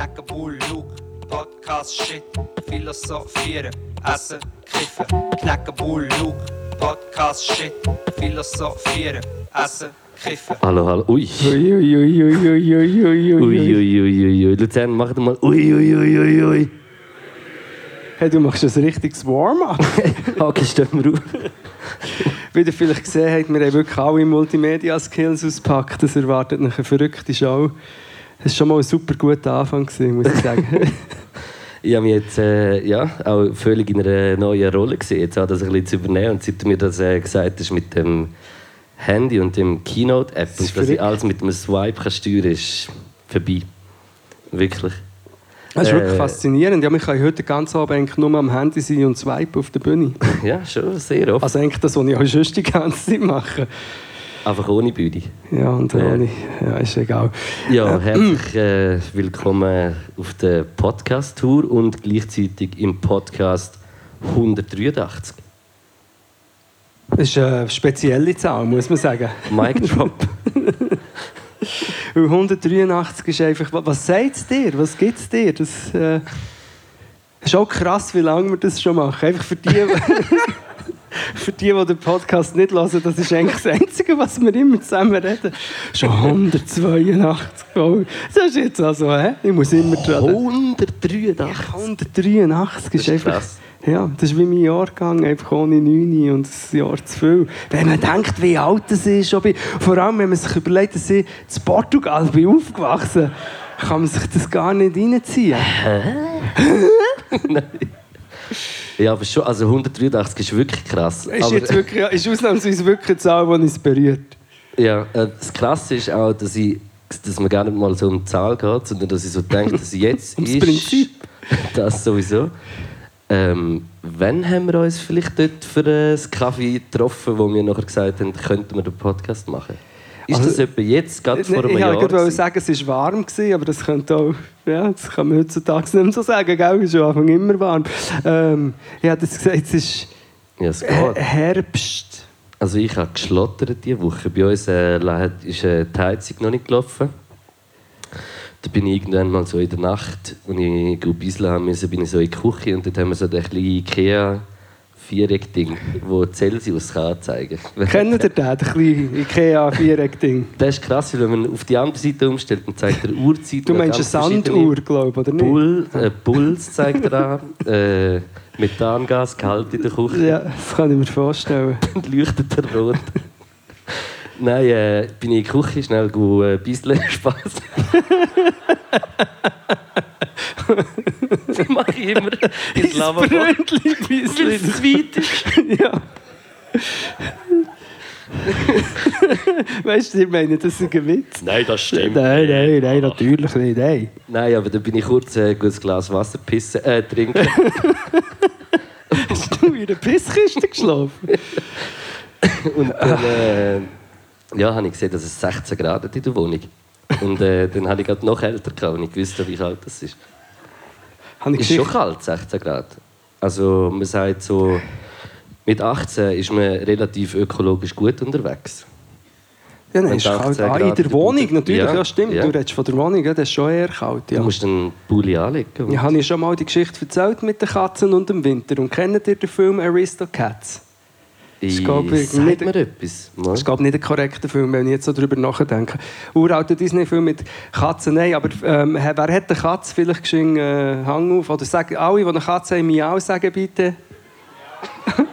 Knacken, Bull, Luke, Podcast, Shit, Philosophieren, Essen, Kiffen. Knacken, Bull, Luke, Podcast, Shit, Philosophieren, Essen, Kiffen. Hallo, hallo. Ui. Ui, ui, ui, ui, ui, ui, ui, Ui, ui, ui, ui, ui. Luzern, mach doch mal. Ui, ui, ui, ui, ui. Hey, du machst ein richtiges Warm-up. Okay, stehen wir auf. Wie ihr vielleicht gesehen habt, wir haben wirklich alle Multimedia-Skills ausgepackt. Das erwartet eine verrückte Show. Es war schon mal ein super guter Anfang, gewesen, muss ich sagen. Ich habe mich jetzt äh, ja, auch völlig in einer neuen Rolle gesehen, jetzt auch das ein bisschen zu übernehmen. Und seit du mir das äh, gesagt hast mit dem Handy und dem Keynote-App und dass ich alles mit einem Swipe kann steuern kann, ist vorbei. Wirklich. Das ist wirklich Äh, faszinierend. Ja, wir können heute ganz Abend eigentlich nur am Handy sein und swipen auf der Bühne. Ja, schon sehr oft. Also eigentlich das, was ich auch sonst die ganze Zeit mache. Einfach ohne Bühne. Ja, und Ja. ohne. Ja, ist egal. Ja, herzlich äh, willkommen auf der Podcast-Tour und gleichzeitig im Podcast 183. Das ist eine spezielle Zahl, muss man sagen. Mic Drop. Weil 183 ist einfach. wa- Was sagt es dir? Was gibt es dir? Das äh, ist auch krass, wie lange wir das schon machen. Einfach für die, für die, die den Podcast nicht hören, das ist eigentlich das Einzige, was wir immer zusammen reden. Schon 182 Folgen. Das ist jetzt also, hä? Ich muss immer dran. 183. 183 ist, ist einfach. krass. Ja, das ist wie mein Jahrgang, einfach ohne 9 und ein Jahr zu viel. Wenn man denkt, wie alt das ist, ich, vor allem wenn man sich überlegt, dass ich in Portugal bin aufgewachsen kann man sich das gar nicht reinziehen. Ja, aber schon, also 183 ist wirklich krass. Ist, aber, jetzt wirklich, ist ausnahmsweise wirklich eine Zahl, die uns berührt. ja, äh, das Krasse ist auch, dass, ich, dass man gar nicht mal so um die Zahl geht, sondern dass ich so denke, dass jetzt Ums ist... Prinzip. Das sowieso. Ähm, wann haben wir uns vielleicht dort für einen Kaffee getroffen, wo wir nachher gesagt haben, könnten wir den Podcast machen? Ist Also, das etwa jetzt, gerade vor einem ich Jahr? wollte gerade gewesen? sagen, es war warm, gewesen, aber das könnte auch, ja, das kann man heutzutage nicht mehr so sagen, gell? Es ist am Anfang immer warm. Ähm, ich hätte jetzt gesagt, es ist Ja, es Herbst. Also ich habe geschlottert diese Woche. Bei uns äh, ist äh, die Heizung noch nicht gelaufen. Da bin ich irgendwann mal so in der Nacht, als ich gebisseln haben musste, bin ich so in die Küche und dort haben wir so ein kleines Ikea Viereck-Ding, das Celsius kann anzeigen kann. Kennt ihr den, das kleine Ikea-Viereck-Ding? Das ist krass, weil wenn man auf die andere Seite umstellt, dann zeigt er Uhrzeit. Du meinst eine Sanduhr, glaube ich, oder nicht? Pull, äh, Puls zeigt er an, äh, Methangas, Gehalt in der Küche. Ja, das kann ich mir vorstellen. und leuchtet er rot. Nein, äh, bin ich in die Küche schnell go, äh, bisschen Spaß. das mache ich immer ins Lavabo. Brötchen, Weil es weit ist. Ja. weißt du, ich meine, das ist ein Witz. Nein, das stimmt. Nein, nein, nein, natürlich nicht. Nein. Nein, aber dann bin ich kurz äh, ein gutes Glas Wasser pissen, äh, trinken. Hast du in einer Pisskiste geschlafen? Und dann äh, ja, habe ich gesehen, dass es 16 Grad hat in der Wohnung. Und äh, dann habe ich gerade noch älter gehabt, und ich wusste, wie kalt das ist. Habe ich Ist schon kalt, 16 Grad. Also man sagt so, mit 18 ist man relativ ökologisch gut unterwegs. Ja, nein, ist kalt. 18 Ah, in der Wohnung, natürlich, ja, Ja, stimmt. ja. Du redest von der Wohnung, das ist schon eher kalt. Ja. Du musst einen Pulli anlegen. Ja, habe ich schon mal die Geschichte erzählt mit den Katzen und dem Winter. Und kennt ihr den Film Aristocats? Ich glaube, ich- sag nicht- mir etwas. Das ist glaube ich, nicht ein korrekter Film, wenn ich jetzt so darüber nachdenke. Uralter Disney-Film mit Katzen, nein, aber ähm, wer hat eine Katze vielleicht geschwind äh, Hang auf? Oder sagen alle, die eine Katze haben, Miau sagen bitte.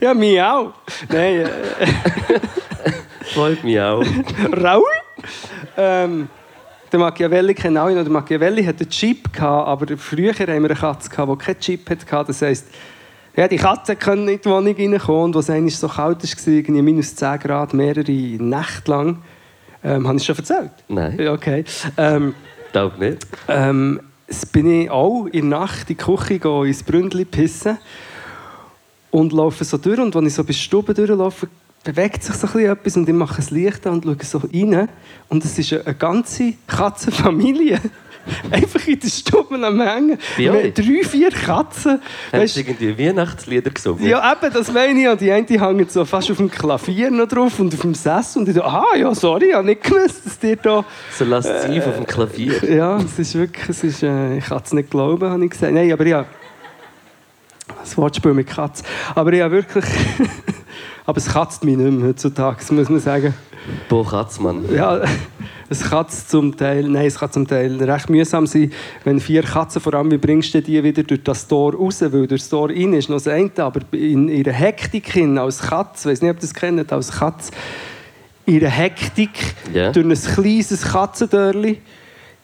ja, Miau. Nein, äh, Freut mich auch. Raul. Ähm, der Machiavelli kennen alle noch. Der Machiavelli hatte einen Chip, aber früher haben wir eine Katze, die keinen Chip hatte. Das heisst, ja, die Katze können in die Wohnung reinkommen. Und als es so kalt war, irgendwie minus 10 Grad, mehrere Nächte lang. Ähm, habe ich schon erzählt? Nein, okay. Ähm, glaube nicht. ähm, es bin ich auch in der Nacht in die Küche gegangen, ins Bründli pissen und laufe so durch. Und wenn ich so bis Stube durchlaufe, bewegt sich so ein bisschen etwas und ich mache das Licht an und schaue so rein. Und es ist eine ganze Katzenfamilie. Einfach in der Stube am Hängen. Haben euch? drei, vier Katzen. Weißt, sie irgendwie Weihnachtslieder gesungen? ja, eben, das meine ich. Und die eine hängt so fast auf dem Klavier noch drauf und auf dem Sessel. Und ich dachte, ah ja, sorry, ich habe nicht gewusst, dass dir da... So lasst es auf dem Klavier. Ja, es ist wirklich, es ist, äh, ich kann es nicht glauben, habe ich gesagt. Nein, aber ja, das Wortspiel mit Katz. Aber ja, wirklich, aber es katzt mich nicht mehr heutzutage, muss man sagen. Bo Katzmann. Ja, es kann zum Teil, nein, es kann zum Teil recht mühsam sein, wenn vier Katzen, vor allem, wie bringst du die wieder durch das Tor raus, weil durch das Tor rein ist noch das eine, aber in ihrer Hektik hin, als Katz, ich weiß nicht, ob ihr das kennt, als Katz, ihre Hektik Ja. durch ein kleines Katzendörli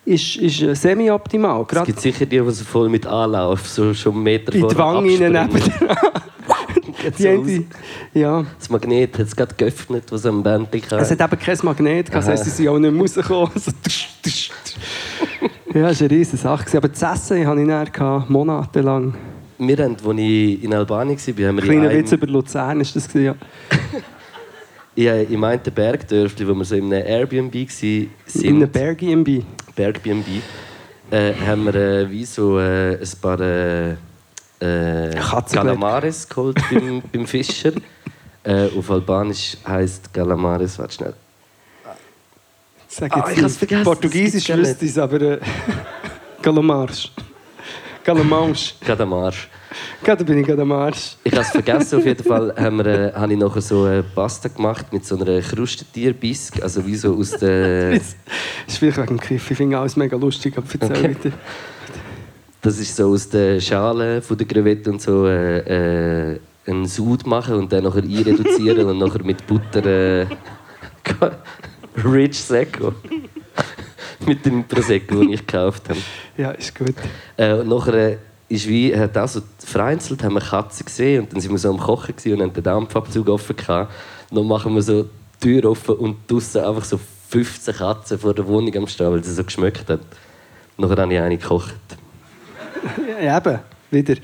ist, ist äh, semi-optimal. Es gibt sicher die, die voll mit Anlauf, so schon einen Meter in die Wange neben Geht die so ja. Das Magnet hat es gerade geöffnet, was am Bändchen Es hat eben kein Magnet, gehabt, das heisst, sie sind auch nicht rausgekommen. So, tsch, tsch, tsch. ja, das war eine riesige Sache. Aber das Essen hatte ich dann monatelang. Wir haben, als ich in Albanien war, haben wir in Kleiner einem, Witz über Luzern ist das. Ja. ja, im einen Bergdörfli, wo wir so in einem Airbnb waren, In einem Berg-IMB. Bergbnb, äh, haben wir äh, wie so äh, ein paar äh, äh. Calamares geholt beim, beim Fischer. Äh, auf Albanisch heisst Calamares, warte schnell. Sag Ah, jetzt ich hab's vergessen, Portugiesisch gibt's wüsste ich es, aber... Äh, Calamars. Calamars. Calamarsch. Gerade bin ich gerade am Arsch. Ich habe es vergessen, auf jeden Fall haben wir, äh, habe ich nachher so eine Pasta gemacht mit so einer Krustetierbisk, also wie so aus der... Das ist vielleicht wegen dem Kiff. Ich finde alles mega lustig, aber erzähl Okay. bitte. Das ist so aus der Schale von der Crevette und so äh, äh, einen Sud machen und dann nachher einreduzieren und nachher mit Butter äh, Rich Secco. mit dem Prosecco, den ich gekauft habe. Ja, ist gut. Äh, und nachher äh, ist wie, hat auch so vereinzelt haben wir Katzen gesehen und dann sind wir so am Kochen gewesen und haben den Dampfabzug offen gehabt. Dann machen wir so die Tür offen und draussen einfach so 15 Katzen vor der Wohnung am Stehen, weil sie so geschmeckt hat. Nachher habe ich eine gekocht. Ja, eben. Wieder.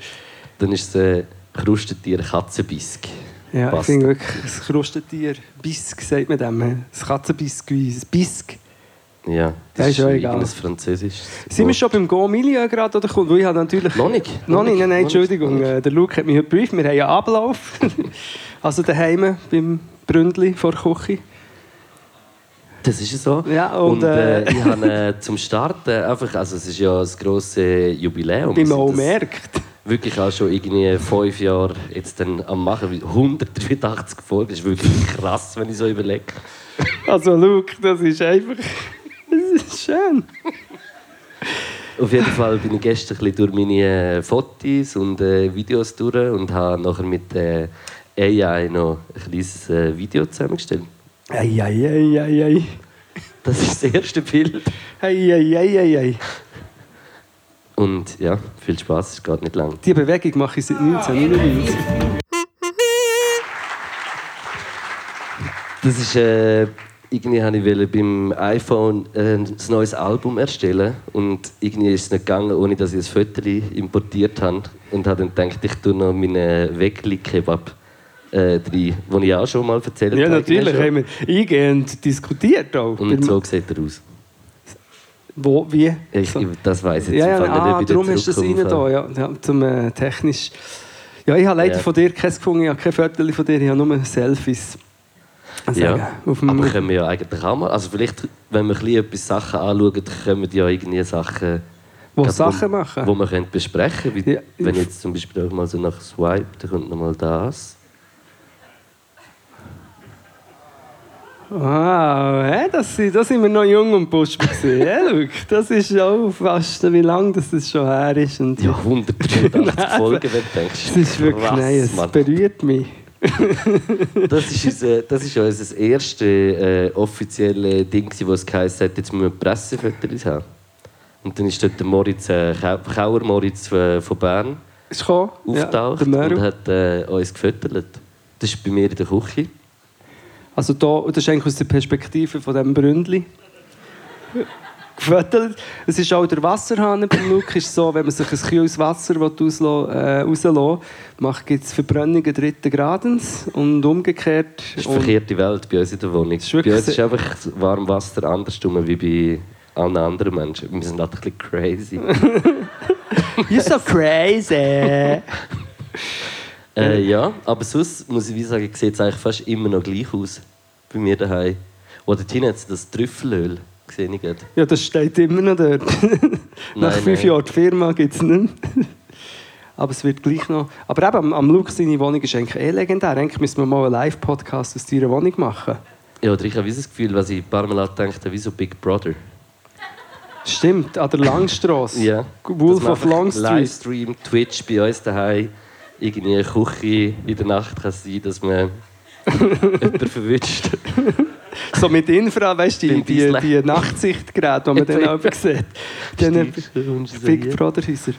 Dann ist es äh, Krustentier Katzenbisk. Ja, ich Passt. finde wirklich, ein Krustentier, Bisk sagt man dem, ein Katzenbiskui, ein Bisk. Ja, Ja, das ist ja schon egal. irgendein Französisch. Sind wir schon beim Go-Milieu gerade, oder? Weil ich habe natürlich... Noch nicht. Noch nicht, nein, nein, Noch nicht. Entschuldigung. Äh, Der Luke hat mich heute gebrieft. Wir haben einen Ablauf. also daheim beim Bründli vor der Küche. Das ist so. Ja, und, und äh, äh, ich habe äh, zum Starten einfach, also es ist ja das grosse Jubiläum. Wie man sind auch merkt. Wirklich auch schon irgendwie fünf Jahre jetzt dann am machen. wie 183 Folgen, das ist wirklich krass, wenn ich so überlege. Also Luke, das ist einfach... Das ist schön. Auf jeden Fall bin ich gestern ein bisschen durch meine äh, Fotos und äh, Videos durch und habe nachher mit äh, AI noch ein kleines äh, Video zusammengestellt. Ei, ei, ei, ei, ei. Das ist das erste Bild. Ei, ei, ei, ei, ei. Und ja, viel Spaß, es geht nicht lang. Die Bewegung mache ich seit 1999. Das ist, äh, irgendwie wollte ich beim iPhone äh, ein neues Album erstellen und irgendwie ist es nicht gegangen, ohne dass ich ein Foto importiert habe. Und habe dann gedacht, ich tue noch meinen Wegli-Kebab äh, rein, den ich auch schon mal erzählt Ja, habe. natürlich Schon. haben wir eingehend diskutiert auch. Und so sieht er aus. Wo, wie? Ich, das weiß ich jetzt Ja, ja, Fall nicht, ah, da darum ist das rein da, ja, ja, zum äh, technisch. Ja, ich habe leider Ja. von dir keins gefunden, ich habe kein Foto von dir, ich habe nur Selfies. Sagen, Ja, auf dem, aber können wir ja eigentlich auch mal. Also vielleicht, wenn wir ein bisschen etwas Sachen anschauen, können wir ja irgendwie Sachen, wo Sachen machen. wo wir können besprechen können. Ja. Wenn ich jetzt zum Beispiel auch mal so nach Swipe, dann kommt noch mal das. Wow, hä, das, sind- da sind wir noch jung und busch gewesen. ja, Luke, das ist auch fast, wie lange das, das schon her ist. Und Ja, 183 Folgen, wenn du denkst. das ist wirklich, Krass, nein, es Mann. berührt mich. Das ist unser, das ist unser erstes äh, offizielle Ding, wo es geheißen hat, jetzt müssen wir Pressefotos haben. Und dann ist dort der Moritz, äh, Kau- Kauer Moritz äh, von Bern Ist gekommen? auftaucht ja, und hat äh, uns gefüttert. Das ist bei mir in der Küche. Also da, das ist eigentlich aus der Perspektive von diesem Bründli. Es ist auch der Wasserhahn beim Luke ist so, wenn man sich ein kühles Wasser rauslassen äh, rauslassen macht, gibt es Verbrennungen dritten Gradens und umgekehrt. Das ist eine verkehrte Welt bei uns in der Wohnung. ist Bei uns ist einfach Warmwasser andersrum wie bei allen anderen Menschen. Wir sind halt ein bisschen crazy. You're so crazy! äh, ja, aber sonst muss ich wie sagen, sieht es eigentlich fast immer noch gleich aus. Bei mir daheim. Oder Tina hat das Trüffelöl gesehen. Ich gerade. ja, das steht immer noch dort. Nach Nein, fünf nein. Jahren die Firma gibt es nicht mehr. Aber es wird gleich noch. Aber eben, am, am Luke seine Wohnung ist eigentlich eh legendär. Eigentlich müssen wir mal einen Live-Podcast aus deiner Wohnung machen. Ja, oder ich habe das Gefühl, was ich ein paar Mal gedacht habe, wie so Big Brother. Stimmt, an der Langstrasse. Ja. Wolf of Long Street. Livestream, Twitch bei uns daheim, irgendwie eine Küche in der Nacht kann sein, dass man jemanden verwünscht. So mit Infra, weißt du, die, die, die Nachtsichtgeräte, die man dann auch sieht. Haben Big Brother Häuser.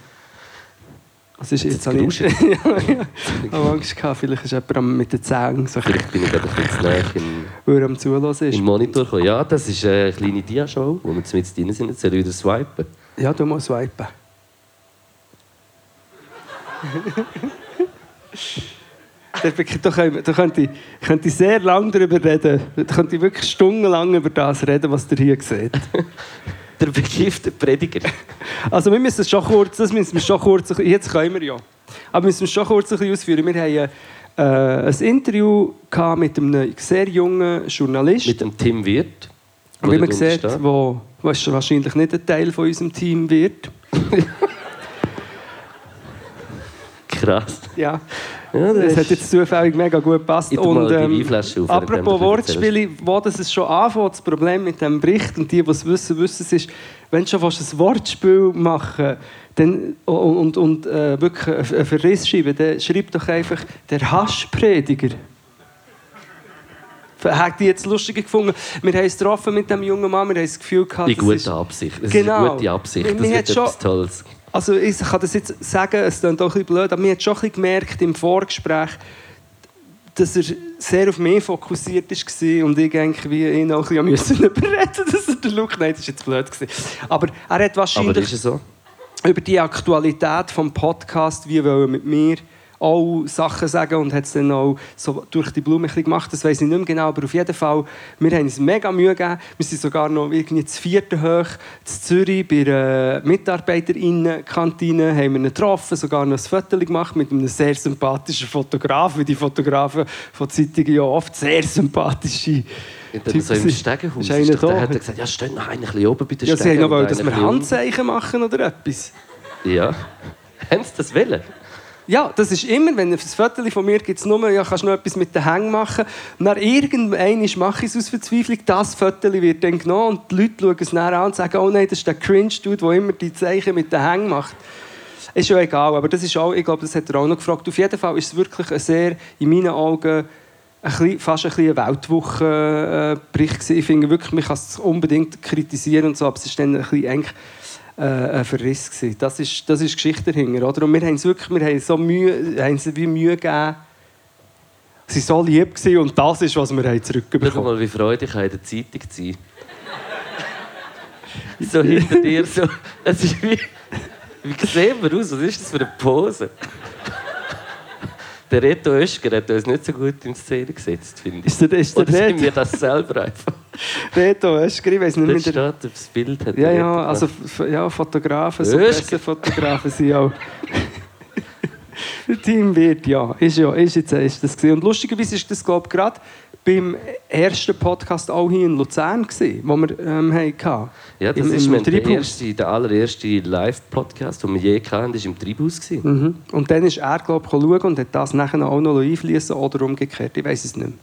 Was ist jetzt? Jetzt ich geruschen. ja, ja. Ich habe Angst gehabt, vielleicht ist jemand mit den Zähnen so, Vielleicht bin ich gerade ein bisschen nahe in, weil er am Zuhören ist. den Monitor gekommen. Ja, das ist eine kleine Dia-Show, wo wir jetzt mit drin sind. Jetzt soll ich wieder swipen. Ja, du musst swipen. Da könnte ich, könnte sehr lange darüber reden. Da könnte ich wirklich stundenlang über das reden, was ihr hier seht. Der begiftete Prediger. Also wir müssen es schon kurz, das müssen wir schon kurz, jetzt können wir ja. Aber wir müssen es schon kurz ein bisschen ausführen. Wir haben äh, ein Interview gehabt mit einem sehr jungen Journalist. Mit dem Tim Wirt. Wie der man sieht, wo was wahrscheinlich nicht ein Teil von unserem Team wird. Krass. Ja, Ja, das das hat ist, jetzt zufällig mega gut gepasst. Die Weinflasche auf, apropos Wortspiele, wo das es schon anfängt, das Problem mit dem Bericht und die, die es wissen, wissen es ist, wenn du schon fast ein Wortspiel machen dann, und, und, und äh, wirklich einen Verriss schreiben, dann schreib doch einfach «der Haschprediger». Hat die jetzt lustiger gefunden? Wir haben es getroffen mit dem jungen Mann, wir haben das Gefühl gehabt, in guter ist- Absicht. Es ist Genau. eine gute Absicht. Das hat wird schon- etwas Tolles. Also ich kann das jetzt sagen, es klingt auch ein bisschen blöd, aber man hat schon ein bisschen gemerkt im Vorgespräch, dass er sehr auf mich fokussiert war und ich eigentlich wie ihn auch ein bisschen müssen überreden dass er den Look... Nein, das war jetzt blöd. Gewesen. Aber er hat wahrscheinlich so? über die Aktualität des Podcasts, wie wollen mit mir auch Sachen sagen und hat es dann auch so durch die Blume gemacht. Das weiß ich nicht mehr genau, aber auf jeden Fall, wir haben uns mega Mühe gegeben. Wir sind sogar noch irgendwie das vierte hoch in Zürich bei einer Mitarbeiterinnen-Kantine, haben wir ihn getroffen, sogar noch ein Foto gemacht mit einem sehr sympathischen Fotograf, weil die Fotografen von Zeitungen ja oft sehr sympathische Typen so im. Stegenhaus. Ist Ist doch, da? hat er gesagt, ja, steht noch ein bisschen oben bei den Ja, sie haben Stegen noch wollen, dass wir. Handzeichen machen oder etwas. Ja. Haben sie das wollen? Ja, das ist immer, wenn ein Foto von mir gibt es nur, ja, kannst du noch etwas mit den Hängen machen. Dann irgendwann mache ich es aus Verzweiflung, das Foto wird dann genommen und die Leute schauen es dann an und sagen, oh nein, das ist der Cringe-Dude, der immer die Zeichen mit den Hängen macht. Ist ja egal, aber das ist auch, ich glaube, das hat er auch noch gefragt. Auf jeden Fall ist es wirklich ein sehr, in meinen Augen, ein bisschen, fast ein bisschen Weltwochenbericht gewesen. Ich finde wirklich, man kann es unbedingt kritisieren und so, aber es ist dann ein bisschen eigentlich äh, ein Verriss gewesen. Das ist, das ist Geschichte dahinter, oder? Und wir haben es wirklich, wir haben so Mühe, haben sie wie Mühe gegeben. Sie waren so lieb gewesen und das ist, was wir haben Schau zurückbekommen mal, wie freudig ich in der Zeitung zu sein. so hinter dir, so. Es ist wie. Wie sehen wir aus? Was ist das für eine Pose? Der Reto Oeschger hat uns nicht so gut in Szene gesetzt, finde ich. Ist der, ist der Oder sind wir das selber einfach? Reto Öschger, ich weiss nicht Dort mehr. Der, steht das Bild. Hat ja, ja, also ja, Fotografen, so. Pressefotografen sind auch. Team wird, ja. Ist, ja, ist jetzt ist das gewesen. Und lustigerweise ist das, glaube ich, gerade beim ersten Podcast auch hier in Luzern, gewesen, wo wir ähm, hatten. Ja, das Im- ist im mein, der, erste, der allererste Live-Podcast, den wir je hatten, war im gewesen. Mhm. Und dann ist er, glaube ich, schauen und hat das nachher auch noch einfließen oder umgekehrt. Ich weiß es nicht mehr.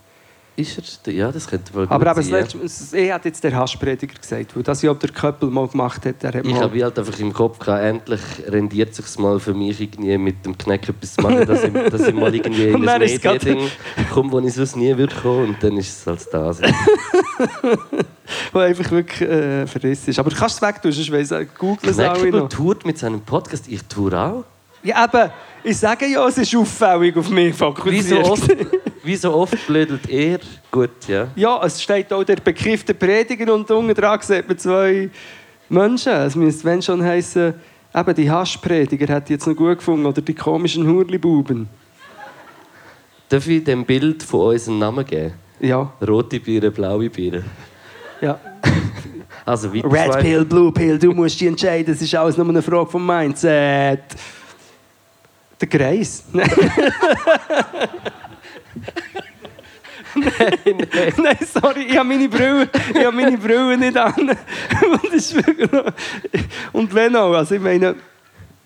Ist er? Ja, das könnte wohl Aber eben, sein. das letzte, er hat jetzt der Haschprediger gesagt, weil das ja auch der Köppel mal gemacht hat. Er hat Ich habe halt einfach im Kopf gehabt, endlich rendiert es sich mal für mich irgendwie mit dem Kneck etwas zu machen, dass ich, dass ich mal irgendwie in ein Mediending komme, wo ich sonst nie würde kommen und dann ist es als das. wo einfach wirklich äh, verrissen ist. Aber du kannst es wegtun, sonst weiss ich, google es Kneckable noch. tourt mit seinem Podcast, ich tue auch. Ja, eben, ich sage ja, es ist auffällig auf mich fokussiert. so oft, wie so oft blödelt er. Gut, ja. Ja, es steht auch der Begriff der Prediger und unten dran sieht man zwei Menschen. Es müsste, wenn schon heißen, eben die Haschprediger ich jetzt noch gut gefunden oder die komischen Hurlibuben. Darf ich dem Bild von uns einen Namen geben? Ja, Rote Biere, blaue Biere. ja. Also Red zwei- Pill, Blue Pill, du musst dich entscheiden. Es ist alles nur eine Frage vom Mindset. Der Kreis. Nein, Nein, sorry, ich habe meine Brille, ich habe meine Brille nicht an. Und, das Und wenn auch, also ich meine,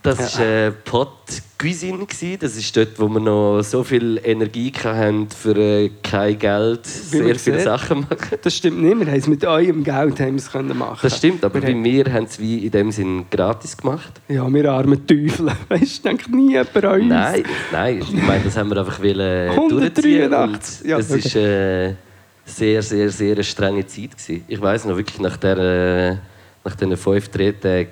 Das war äh, Pot Cuisine. Das ist dort, wo wir noch so viel Energie hatten, für äh, kein Geld sehr viele sieht. Sachen machen. das stimmt nicht, wir haben es mit eurem Geld haben es können machen. Das stimmt, aber Wir bei haben- mir haben es wie in dem Sinn gratis gemacht. Ja, wir armen Teufel. Weißt du, denkt nie jemand an uns. Nein, nein, ich meine, das haben wir einfach wollen, 183. durchziehen. Ja, es okay. ist äh, sehr, sehr, sehr eine strenge Zeit gewesen. Ich weiß noch wirklich nach der, äh, nach diesen fünf Drehtagen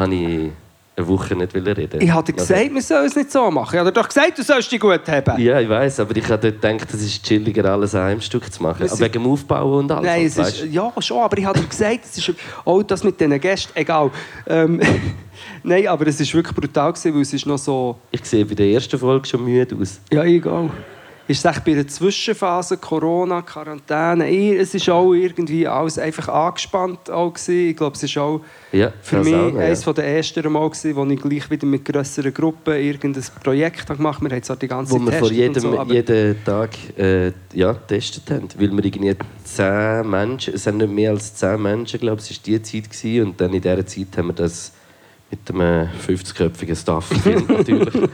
habe ich eine Woche nicht reden. Ich hatte Also- gesagt, wir sollen es nicht so machen. Ich habe doch gesagt, du sollst dich gut haben. Ja, ich weiß, aber ich habe dort gedacht, es ist chilliger, alles an einem Stück zu machen. Wir Aber wegen dem Aufbau und alles. Nein, es ist, ja, schon, aber ich habe dir gesagt, es ist auch das mit diesen Gästen, egal. Ähm, Nein, aber es war wirklich brutal, gewesen, weil es ist noch so, Ich sehe bei der ersten Folge schon müde aus. ja, egal. Ist es bei der Zwischenphase, Corona, Quarantäne, es ist auch irgendwie alles einfach angespannt auch gewesen. Ich glaube, es ist auch Ja, für mich auch noch, ja. eines der ersten Mal gewesen, wo ich gleich wieder mit grösseren Gruppen irgendein Projekt gemacht habe. Wir haben zwar die ganze Wo Zeit wir vor jedem, so, jeden Tag äh, ja, getestet haben. Weil wir irgendwie zehn Menschen, es sind nicht mehr als zehn Menschen, glaube ich, es war die Zeit. Gewesen. Und dann in dieser Zeit haben wir das mit einem 50-köpfigen Staff natürlich.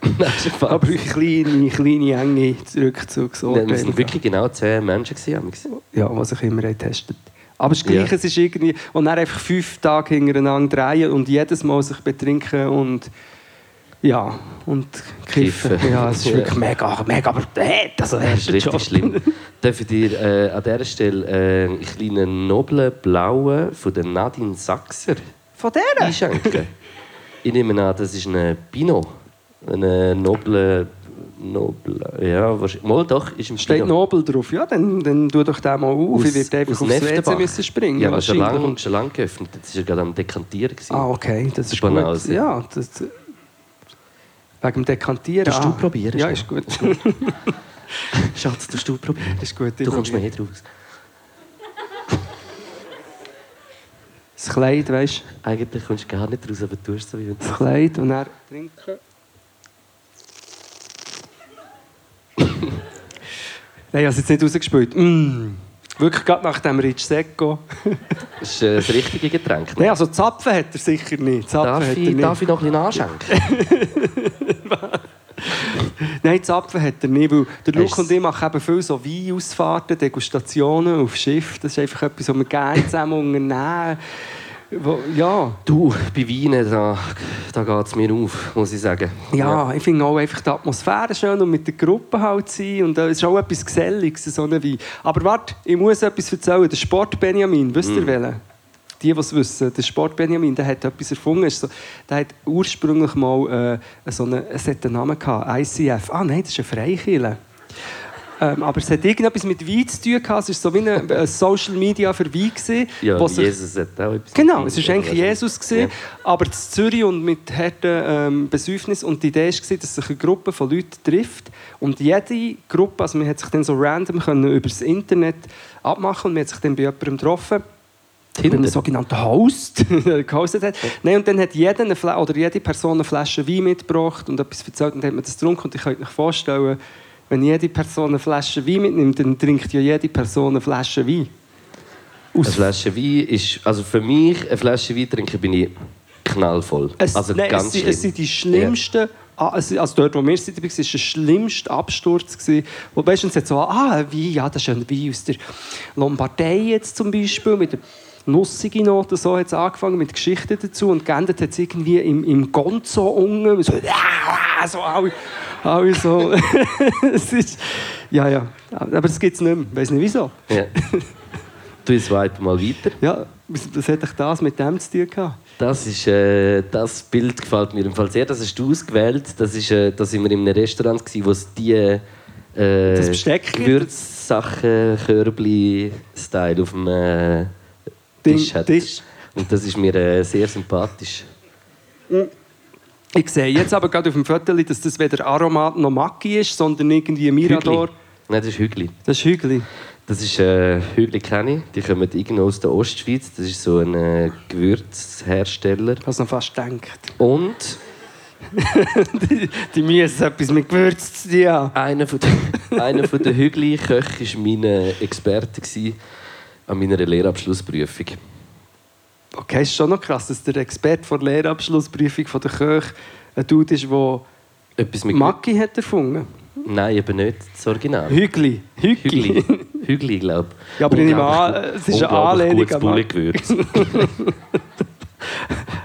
Ist Spaß. aber kleine, kleine, enge Rückzugsorte. Nein, wir waren wirklich genau zehn Menschen. Gewesen. Ja, was ich immer getestet Aber das Gleiche, Ja. es ist irgendwie... Und dann einfach fünf Tage hintereinander drehen und jedes Mal sich betrinken und... Ja, und kiffen. Kiffen. Ja, es ist Ja. wirklich mega, mega... Aber hey, das ist richtig schlimm. Darf ich dir äh, an dieser Stelle äh, einen kleinen noblen blauen von der Nadine Sachser Von der? einschenken? ich nehme an, das ist ein Pinot. Ein nobler... Nobler, ja, wahrscheinlich. Mal doch, ist im Steht. Nobel drauf. Ja, dann, dann tu doch den mal auf. ich werde einfach aufs WC müssen springen. Ja, aber schon lange, schon lange geöffnet. Jetzt war er gerade am Dekantieren. gewesen. Ah, okay, das ist Banause. gut. Ja, das... Wegen dem Dekantieren. Darfst du ah. probieren, Ja, ist gut. Schatz, tust du probieren? ist gut. Du kommst probiere. mehr draus. Das Kleid, weißt du? Eigentlich kommst du gar nicht raus, aber du tust so, wie wenn Das Kleid und dann trinken. Nein, ich habe es jetzt nicht rausgespielt. Mm. Wirklich gerade nach dem Rich Secco. Das ist äh, das richtige Getränk. Nein, also Zapfen hat er sicher nicht. Zapfen Darf hat er ich, nicht. darf ich noch ein bisschen anschenken? Nein, Zapfen hat er nicht, weil der Hast Luke und ich machen eben viel so Weinausfahrten, Degustationen auf Schiff. Das ist einfach etwas, was wir gerne zusammen unternehmen. Wo, ja, Du, bei Weinen, da, da geht es mir auf, muss ich sagen. Ja, ich finde auch einfach die Atmosphäre schön und mit der Gruppe halt sein. Und es ist auch etwas Geselliges, so eine Wein. Aber warte, ich muss etwas erzählen. Der Sport Benjamin, wisst ihr welchen? Die, die es wissen, der Sport Benjamin, der hat etwas erfunden. So, der hat ursprünglich mal äh, so einen, es hat einen Namen gehabt, ICF. Ah nein, das ist eine Freikirche. Ähm, aber es hat irgendetwas mit Wein zu tun gehabt. Es war so wie eine, äh, Social Media für Wein. Gewesen, Ja, sich- Jesus hat auch etwas Genau, es war eigentlich zu. Jesus, gewesen, Ja. aber in Zürich und mit harten ähm, Besäufnis. Und die Idee war, dass sich eine Gruppe von Leuten trifft und jede Gruppe, also man hat sich dann so random können über das Internet abmachen und man hat sich dann bei jemandem getroffen, bei einem sogenannten Host, gehostet hat. Nein, und dann hat jeder eine Fla oder jede Person eine Flasche Wein mitgebracht und etwas erzählt und dann hat man das getrunken. Und ich könnte mir vorstellen, wenn jede Person eine Flasche Wein mitnimmt, dann trinkt ja jede Person eine Flasche Wein. Eine Flasche Wein ist, also für mich, eine Flasche Wein trinken bin ich knallvoll. Es, also nein, ganz es, es sind die schlimmsten, ah, es- also dort, wo wir sind, war es der schlimmste Absturz. Gewesen. Wo hat so, ah, wie, ja, das ist ein Wein aus der Lombardei jetzt zum Beispiel, mit der nussige Note, so hat es angefangen, mit Geschichten dazu und geendet hat es irgendwie im, im Gonzo unten, so, so alle, alle so, es ist, ja, ja, aber es gibt es nicht mehr, ich weiß nicht wieso. Ja. Du jetzt weiter mal weiter. Ja, was, hat euch das mit dem zu tun gehabt? Das, ist, äh, das Bild gefällt mir im Fall sehr. Das hast du ausgewählt. Das ist, äh, da sind wir in einem Restaurant, gewesen, wo es die äh, Das? Gewürzsachen, Körbli-Style auf dem... Äh, Tisch hat. Tisch. Und das ist mir äh, sehr sympathisch. Ich sehe jetzt aber gerade auf dem Foto, dass das weder Aromat noch Maki ist, sondern irgendwie Mirador. Hügli. Nein, das ist Hügli. Das ist Hügli. Das ist äh, Hügli kenne ich. Die kommen irgendwo aus der Ostschweiz. Das ist so ein äh, Gewürzhersteller. Habe noch fast gedacht. Und die, die müssen etwas mit Gewürz zu tun haben. einer von den, einer von den Hügli-Köchen war mein äh, Experte gewesen an meiner Lehrabschlussprüfung. Okay, ist schon noch krass, dass der Experte vor der Lehrabschlussprüfung von der Köch ein Dude ist, der Etwas mit Maki hat erfunden. Nein, eben nicht das Original. Hügli. Hügli. Hügli. Glaube ich. Ja, aber ich an, es ist eine Anlehnung an Maki. Gewürz.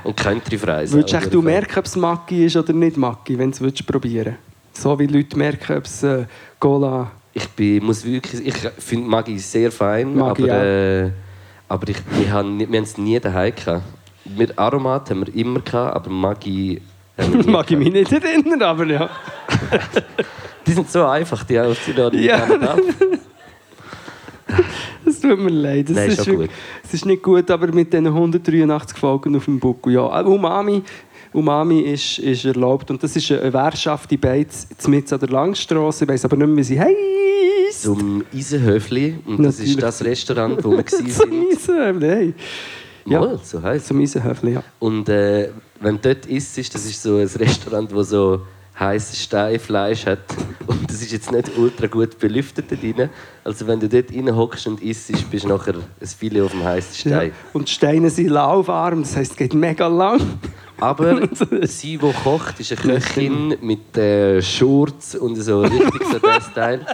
Und Country-Fries. Würdest auch, echt du merken, ob es Maki ist oder nicht Maki, wenn du es probieren? So wie Leute merken, ob es äh, Cola... Ich bin, muss wirklich, ich finde Maggi sehr fein, Maggi aber, äh, aber ich, wir haben nie- wir haben es nie daheim gehabt. Mit Aromat haben wir immer gehabt, aber Maggi haben wir nie Mag ich mich nicht erinnern, aber ja. Die sind so einfach, die auf die Laden Ja. Es tut mir leid. Das Nein, ist ist, schon wirklich- Es ist nicht gut, aber mit diesen 183 Folgen auf dem Buckel, ja. Äh, Umami, Umami ist, ist erlaubt und das ist eine Währschaft in Beiz, mitten an der Langstrasse. Ich weiss aber nicht mehr, wie sie heisst. Zum Eisenhöfli. Und das Natürlich. ist das Restaurant, wo wir Zum waren. Eisenhöfli, hey. Ja. Mal, so heisst Zum Eisenhöfli, ja. Und äh, wenn du dort isst, ist, das ist so ein Restaurant, das so heißes Steinfleisch hat. Und das ist jetzt nicht ultra gut belüftet da drin. Also wenn du dort hockst und isst, bist du nachher ein Filet auf dem heißen ja. Stein. Und die Steine sind laufarm, das heisst, es geht mega lang. Aber sie, die kocht, ist eine Köchin mit äh, Shorts und so richtig so das Teil.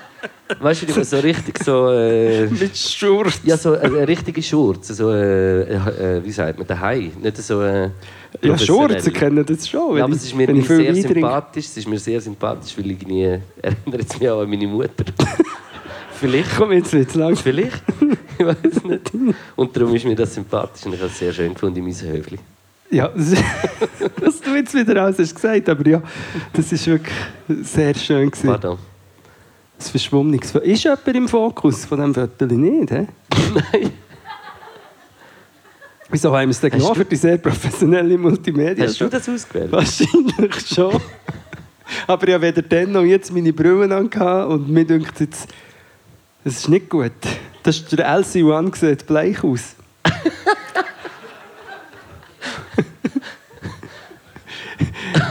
Weißt du, so richtig so... Äh, Mit Schurz. ja, so eine, eine richtige Shorts. So, äh, äh, wie sagt man, der Hai. Nicht so... Äh, Ja, professionell. Schurz, kennen das schon. Ja, aber es ist mir sehr sympathisch. Es ist mir sehr sympathisch, weil ich nie erinnert es mich auch an meine Mutter. Vielleicht. Komm, jetzt wird es lang. Vielleicht. Ich weiß es nicht. Und darum ist mir das sympathisch und ich habe es sehr schön gefunden in meinem Höfli. Ja, was du jetzt wieder alles hast gesagt, aber ja, das ist wirklich sehr schön gewesen. Pardon. Das Verschwommenes. Ist jemand im Fokus von diesem Viertel nicht? He? Nein. Wieso haben wir es denn genommen für die sehr professionelle Multimedia? Hast du das ausgewählt? Wahrscheinlich schon. Aber ich habe weder dann noch jetzt meine Brillen angehabt und mir denkt jetzt, das ist nicht gut. Das ist der LC1 sieht bleich aus.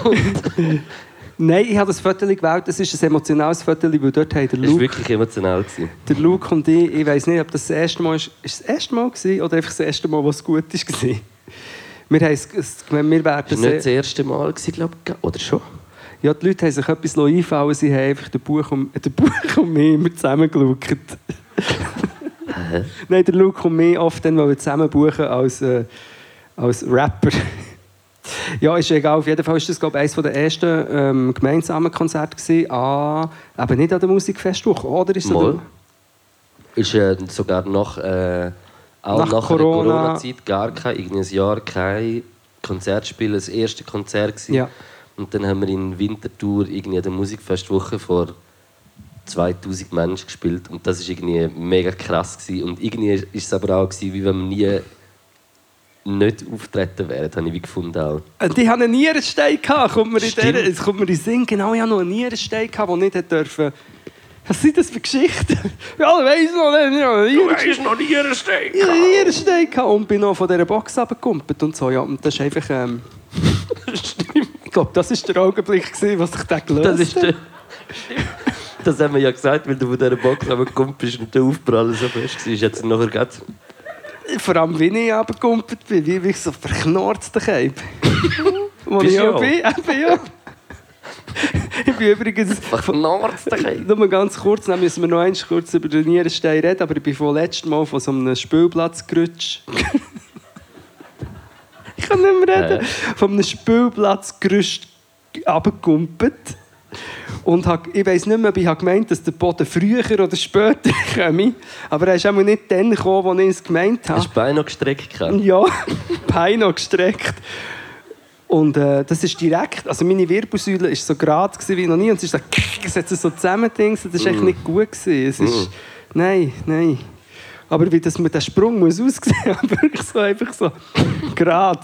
Nein, ich habe das Foto gewählt. Das ist ein emotionales Foto, weil dort haben der Das war Luke, wirklich emotional. Gewesen. der Luke und ich, ich weiß nicht, ob das das erste Mal ist. Ist das erste Mal gewesen, oder einfach das erste Mal, wo es gut war? Wir haben es, es- wir werden Das war nicht das erste Mal, glaube ich. Oder schon? ja, die Leute haben sich etwas einfallen Sie haben einfach den Buch und, den Buch und mich immer zusammengeschaut. Nein, der Luke und mich oft dann zusammen buchen als, äh, als Rapper. Ja, ist egal. Auf jeden Fall war das, glaube ich, eines der ersten ähm, gemeinsamen Konzerte. Gewesen, an, eben nicht an der Musikfestwoche, oder? Ist es Mal. Ist äh, sogar nach, äh, auch Nach nach, Corona- der Corona-Zeit gar kein, irgendwie ein Jahr kein Konzert spielen. Das erste Konzert gewesen. Ja. Und dann haben wir in Winterthur irgendwie an der Musikfestwoche vor 2000 Menschen gespielt. Und das war irgendwie mega krass. Gewesen. Und irgendwie ist es aber auch, gewesen, wie wenn wir nie nicht auftreten wären, habe ich wie gefunden auch. der? Die haben einen Nierenstein gehabt. Kommt mir in Stimmt. der, es kommt mir in den Sinn. Genau, ich hatte noch einen Nierenstein gehabt, der nicht hätte dürfen. Was sind das für Geschichten? Ja, ich weiss noch nicht. Ja, du weißt noch Nierenstein. Ich hatte einen Nierenstein gehabt und bin noch von dieser Box runtergekumpelt und so. Ja, und das ist einfach... Ähm, ich glaube, das war der Augenblick, gewesen, was sich da gelöst Das ist hat. der Das haben wir ja gesagt, weil du von dieser Box gekommen bist und der Aufprall so fest war. Jetzt nachher gerade Vor allem, wie ich runtergekumpelt bin, wie wie ich so verknorzt daheim. Wo ich auch bin. Eben, ja. ich bin übrigens... verknarzt. Nur ganz kurz, dann müssen wir noch eins kurz über den Nierenstein reden, aber ich bin vom letzten Mal von so einem Spielplatz gerutscht. ich kann nicht mehr reden. Von einem Spielplatz gerüscht abgekumpelt. Und hab, ich weiß nicht mehr, ob ich gemeint dass der Boden früher oder später komme. Aber er ist auch nicht dann gekommen, als ich es gemeint habe. Hast du die Beine noch gestreckt? Ja, Beine noch gestreckt. Und äh, das ist direkt, also meine Wirbelsäule war so gerade wie noch nie. Und es ist so, es hat so zusammengedingst, das war echt nicht gut. Gewesen. Es ist, Nein, nein. Aber wie das mit dem Sprung muss aussehen, wirklich so, einfach so gerade,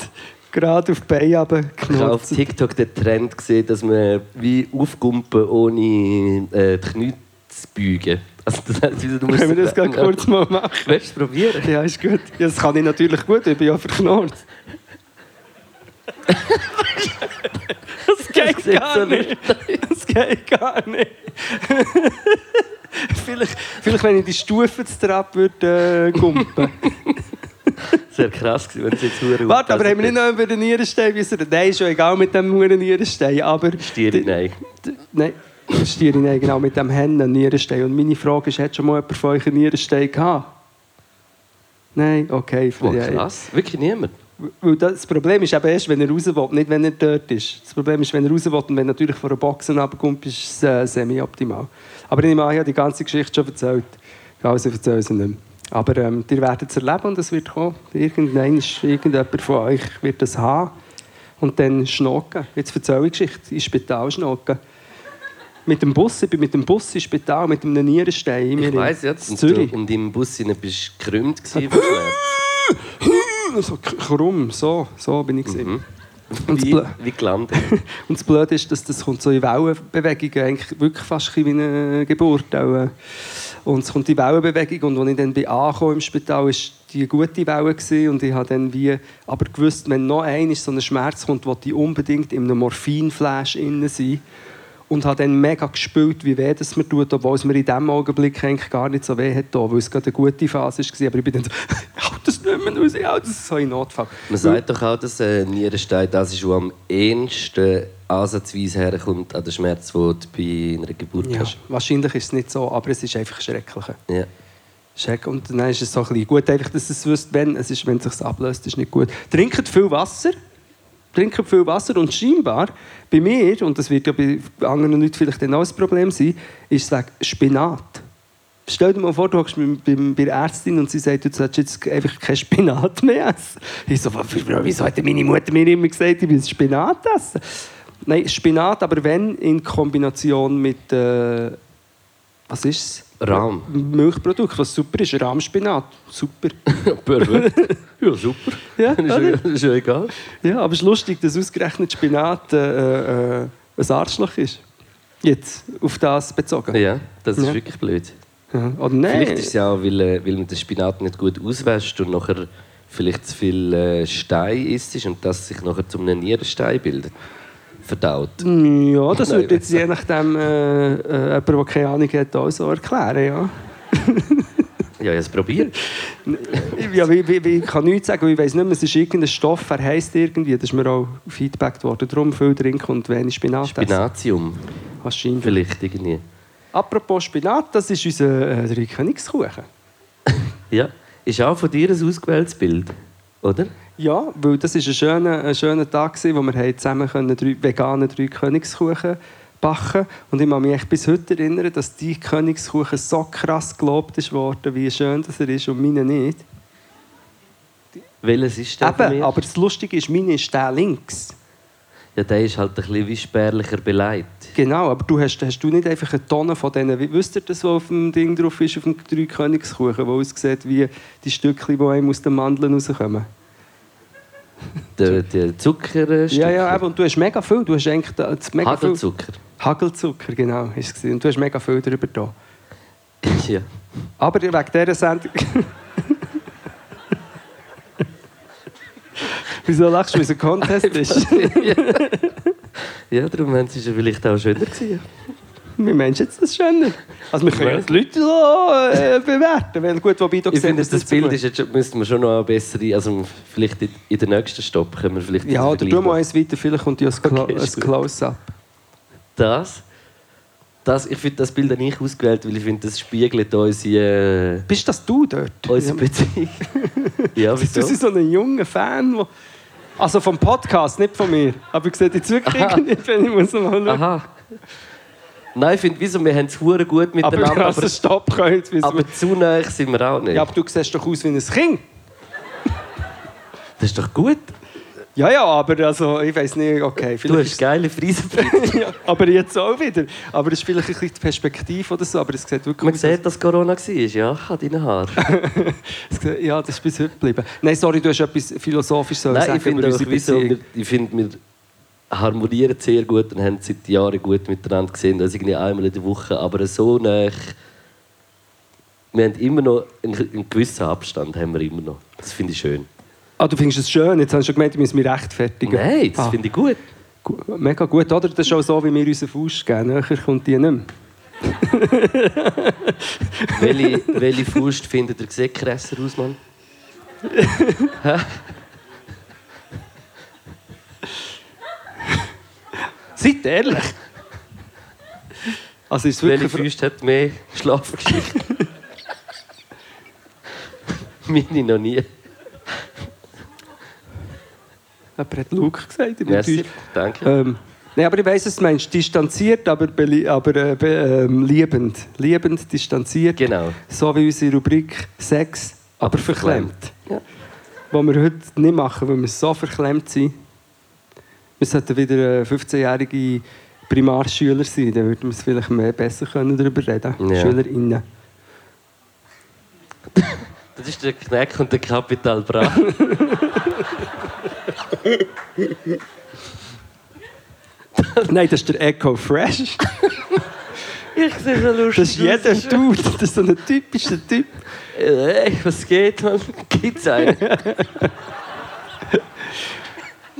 gerade auf die Beine Ich habe auf. TikTok den Trend gesehen, dass man wie aufgumpen ohne äh, die Knie zu beugen. Also das heißt, du musst Können wir das gerade kurz mal machen? Willst du es probieren? Ja, ist gut. Ja, das kann ich natürlich gut, ich bin ja verknurrt. Das geht sieht gar so nicht. Das geht gar nicht. vielleicht, vielleicht, wenn ich die Stufen zu Trab würde äh, gumpen. Sehr krass gewesen, wenn es jetzt hure Warte, aber haben wir nicht noch über den Nierenstein wissen? Nein, ist schon egal mit dem huren Nierenstein. Aber Stiere, nein. Nein, Stiere, nein, genau, mit dem Hennen, Nierenstein. Und meine Frage ist, hat schon mal jemand von euch einen Nierenstein gehabt? Nein, okay. Oh, krass. Wirklich niemand. Weil das, Problem ist eben erst, wenn er raus will, nicht wenn er dort ist. Das Problem ist, wenn er raus will und wenn natürlich von einer Boxen runterkommt, ist es äh, semi-optimal. Aber ich nehme an, ich habe die ganze Geschichte schon erzählt. Also erzähle sie nicht mehr. Aber ähm, ihr werdet es erleben und es wird kommen. Irgendwann irgendjemand von euch wird das haben und dann schnocken. Jetzt erzähle ich Geschichte. Ins Spital schnocken. Mit dem Bus, ich bin mit dem Bus ins Spital, mit einem Nierenstein. in Ich weiss in jetzt. Und du und im Bus bist du gekrümmt. So krumm, so, so bin ich. Mhm. Und Wie, wie gelandet. Und das Blöde ist, dass das kommt so in Wellenbewegungen, eigentlich wirklich fast wie eine Geburt. Auch. Und es kommt die Wellenbewegung und als ich dann bin angekommen im Spital, war die gute Welle gewesen. und ich habe dann wie, aber gewusst, wenn noch ein so ein Schmerz kommt, will ich unbedingt in einem Morphinflash innen sein. Und habe dann mega gespürt, wie weh das mir tut, obwohl es mir in diesem Augenblick eigentlich gar nicht so weh hat, weil es gerade eine gute Phase war. Aber ich bin dann so, ich halte das nicht mehr raus, ich halte das so in Notfall. Man sagt doch auch, dass äh, Nierenstein das ist, was am ehesten ansatzweise herkommt an den Schmerz, den du bei einer Geburt Ja, hast. wahrscheinlich ist es nicht so, aber es ist einfach schrecklich. Ja. Schreck. Und dann ist es so ein bisschen gut, einfach, dass es wisst, wenn es ist, wenn es sich ablöst, ist nicht gut. Trinkt viel Wasser. Trinkt viel Wasser und scheinbar bei mir, und das wird ja bei anderen Leuten vielleicht dann auch ein Problem sein, ist es Spinat. Stell dir mal vor, du hockst bei der Ärztin und sie sagt, du sollst jetzt einfach kein Spinat mehr essen. Ich so, "Was- wieso hat meine Mutter mir immer gesagt, ich will Spinat essen? Nein, Spinat, aber wenn in Kombination mit, äh, was ist es? Rahm. Milchprodukt, was super ist, Rahmspinat. Super. Perfekt. ja, super. Ja, ist, ja, ist ja egal. Ja, aber es ist lustig, dass ausgerechnet Spinat äh, äh, ein Arschloch ist. Jetzt, auf das bezogen. Ja, das ist Ja. wirklich blöd. Ja. Oder nein. Vielleicht ist es ja auch, weil, äh, weil man den Spinat nicht gut auswäscht und nachher vielleicht zu viel äh, Stein isst und das sich nachher zu einem Nierenstein bildet. Verdaut. Ja, das würde jetzt je nachdem äh, äh, jemand, der keine Ahnung hat, auch so erklären. Ja, Ja, ich habe es probiert. ja wie, wie, ich kann nichts sagen, ich weiß nicht mehr, es ist irgendein Stoff, er heisst irgendwie, das ist mir auch feedbackt worden. Darum viel trinken und wenig Spinat. Spinatium. Wahrscheinlich. Vielleicht irgendwie. Apropos Spinat, das ist unser äh, Dreikönigskuchen. Ja. Ist auch von dir ein ausgewähltes Bild, oder? Ja, weil das war ein schöner, ein schöner Tag, wo wir zusammen können drei, veganen drei Königskuchen backen Und ich kann mich bis heute erinnern, dass die Königskuchen so krass gelobt ist worden, wie schön das er ist und meine nicht. Welches ist der Eben, aber das Lustige ist, meine ist der links. Ja, der ist halt ein bisschen wie spärlicher beleidigt. Genau, aber du hast, hast du nicht einfach eine Tonne von denen, wie, wisst ihr das, was auf dem Ding drauf ist, auf dem drei Königskuchen, wo aussieht wie die Stückchen, die einem aus den Mandeln rauskommen? Der, der Zucker. äh, Ja, ja, eben, und du hast mega viel, du hast eigentlich mega viel... Hagelzucker. Hagelzucker, genau, ist es. gewesen. Und du hast mega viel darüber da. ja. Aber wegen dieser Sendung... Wieso lachst du, wie es ein Contest ist? ja, darum haben sie es vielleicht auch schöner gewesen. Wie meinst du jetzt das schöner? Also wir können die Leute so, äh, bewerten. Weil gut, wobei du Ich finde, das Bild ist jetzt schon, müssten wir schon noch eine bessere, also vielleicht in, in der nächsten Stopp können wir vielleicht Ja, oder tu vergleichen. mal eins weiter, vielleicht kommt ja ein, Clo Okay, ein. Close-Up. Das, das, ich finde das Bild habe ich ausgewählt, weil ich finde, das spiegelt unsere, Bist das du dort? äh, unsere Beziehung. ja, Du bist wieso? so ein junger Fan, wo... Also vom Podcast, nicht von mir. Aber ich sehe jetzt wirklich nicht, wenn ich muss mal schauen. Aha. Nein, ich finde, wieso, wir haben es verdammt gut Aber miteinander, aber, einen Stopp es- aber zu nahe sind wir auch nicht. Ja, aber du siehst doch aus wie ein Kind. Das ist doch gut. Ja, ja, aber also, ich weiß nicht, okay. Du hast geile Friesenbrille. ja, aber jetzt auch wieder. Aber das ist vielleicht ein bisschen die Perspektive oder so, aber es sieht wirklich Man sieht, dass Corona war. Ja, ich habe deine Haare. es sieht- Ja, das ist bis heute geblieben. Nein, sorry, du hast etwas philosophisch sollen Nein, sagen ich finde wieso, wir, ich finde, wir harmonieren sehr gut und haben seit Jahren gut miteinander gesehen. Also irgendwie einmal in der Woche, aber so nah. Wir haben immer noch einen, einen gewissen Abstand, haben wir immer noch. Das finde ich schön. Ah, du findest es schön. Jetzt hast du schon gemeint, ich muss mich rechtfertigen. Nein, das Ah, finde ich gut. gu- Mega gut, oder? Das ist auch so, wie wir unseren Fuß geben. Näher kommt die nicht mehr. welche, welche Faust findet ihr sieht krasser aus, Mann? Seid ehrlich. Also ist Welche. Faust hat mehr Schlafgeschichte? Meine noch nie. Jemand hat Luke gesagt. bin Merci, danke. Ähm, Nein, aber ich weiss, was du meinst. Distanziert, aber, aber äh, ähm, liebend. Liebend, distanziert. Genau. So wie unsere Rubrik Sex, aber, verklemmt. Ja. Was wir heute nicht machen, weil wir so verklemmt sind. Wir sollten wieder äh, 15-jährige Primarschüler sein, dann würden wir es vielleicht mehr besser können darüber reden Ja. SchülerInnen. Das ist der Kneck und der Kapital Bra. Nein, das ist der Echo Fresh. Ich sehe so lustig Das ist jeder Dude. Das ist so ein typischer Typ. Hey, was geht, man? Gibt's einen?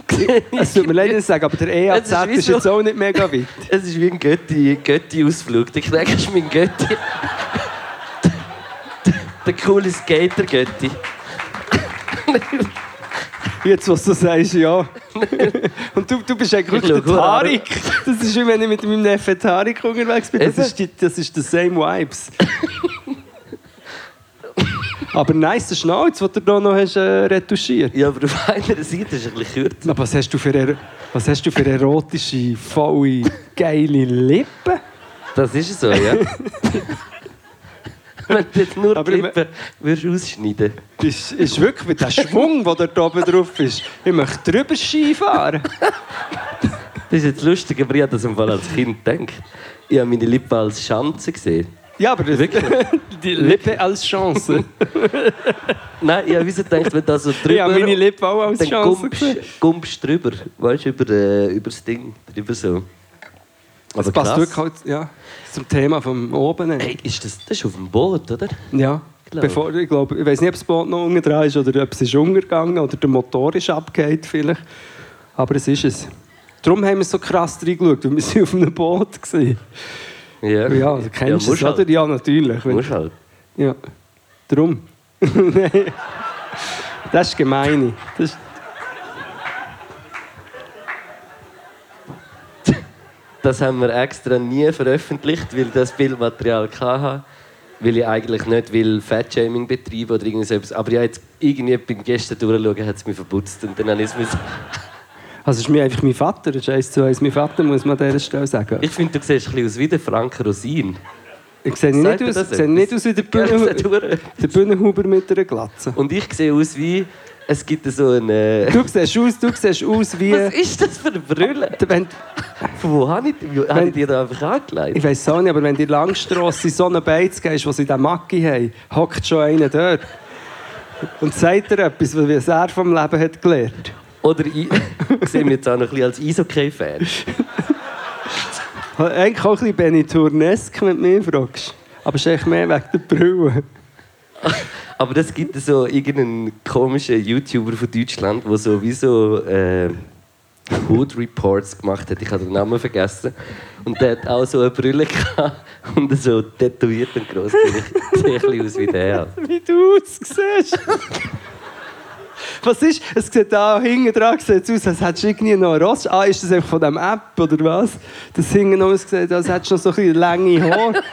Es tut mir leid, dass ich sage, aber der EAZ Es ist ist so- jetzt auch nicht mega weit. Es ist wie ein Götti- Götti-Ausflug. Der Kneck ist mein Götti. Der coole Skater-Götti. Jetzt, was du sagst, ja. Und du, du bist eigentlich der. Tarik. Das ist wie wenn ich mit meinem Neffen Tarik unterwegs bin. Das ist, die, das ist the same vibes. Aber nice, der Schnauz, den du da noch hast, äh, retuschiert. Ja, aber auf einer Seite ist ein bisschen kürzer. Aber was hast du für, er was hast du für erotische, volle, geile Lippen? Das ist so, ja. Wenn du jetzt nur Aber die Lippen würdest ausschneiden Das ist, ist wirklich mit dem Schwung, der da oben drauf ist. Ich möchte drüber Ski fahren. Das ist jetzt lustig, aber ich habe das im Fall als Kind gedacht. Ich habe meine Lippen als Schanze gesehen. Ja, aber das, Wirklich? die Lippe als Chance. Nein, ich habe wieso gedacht, wenn du da so drüber... Habe meine Lippe auch als dann Chance gesehen. gumpst drüber. Weißt du, über, äh, über das Ding. Drüber so. Das Aber passt krass. wirklich halt, ja, zum Thema vom oben. Hey, ist das, das ist auf dem Boot, oder? Ja. glaube. Bevor, ich glaube, ich weiß nicht, ob das Boot noch unten dran ist oder ob es ist untergegangen oder der Motor ist abgeht vielleicht. Aber es ist es. Darum haben wir so krass reingeschaut, weil wir sind auf einem Boot waren. Ja, Ja, du kennst musst es, oder? halt. Ja, natürlich. Musst halt. Ja. Darum. Nein. Das ist gemein. Das ist, Das haben wir extra nie veröffentlicht, weil das Bildmaterial hatte. Weil ich eigentlich nicht will Fat-Shaming betreiben oder irgendetwas. Aber ja, jetzt irgendwie beim Gästen durchschauen, hat es mich verputzt. Und dann habe ich es also ist mir einfach mein Vater. Das ist eins zu eins mein Vater, muss man an dieser Stelle sagen. Ich finde, du siehst ein bisschen aus wie der Frank Rosin. Ich sehe nicht aus, ich sehe nicht aus wie der, durch. der Bühnenhuber mit einer Glatze. Und ich sehe aus wie... Es gibt so eine... Du siehst aus, du siehst aus wie... Was ist das für eine Brille? Wenn, Von wo habe ich, habe ich dir da einfach angelegt? ich weiß auch nicht, aber wenn die Langstrasse so einen Beiz gehst, wo sie den Macki haben, hockt schon einer dort. Und sagt dir etwas, was er vom Leben hat gelernt. Oder ich, sehe mich jetzt auch noch ein bisschen als Eishockey-Fan. Eigentlich auch ein bisschen Benny-Tournesk, wenn du mich fragst. Aber es ist eigentlich mehr wegen der Brille. Aber es gibt so irgendeinen komischen YouTuber von Deutschland, der sowieso äh, Hood Reports gemacht hat. Ich habe den Namen vergessen. Und der hat auch so eine Brille gehabt und so tätowiert und gross. Ich sehe ein bisschen aus wie der. Wie du aussiehst. Was ist? Es sieht da hinten dran aus, als hättest du irgendwie noch eine Rost. Ah, ist das einfach von dem App oder was? Das hinten aussieht, als hättest du noch so ein bisschen lange Haare.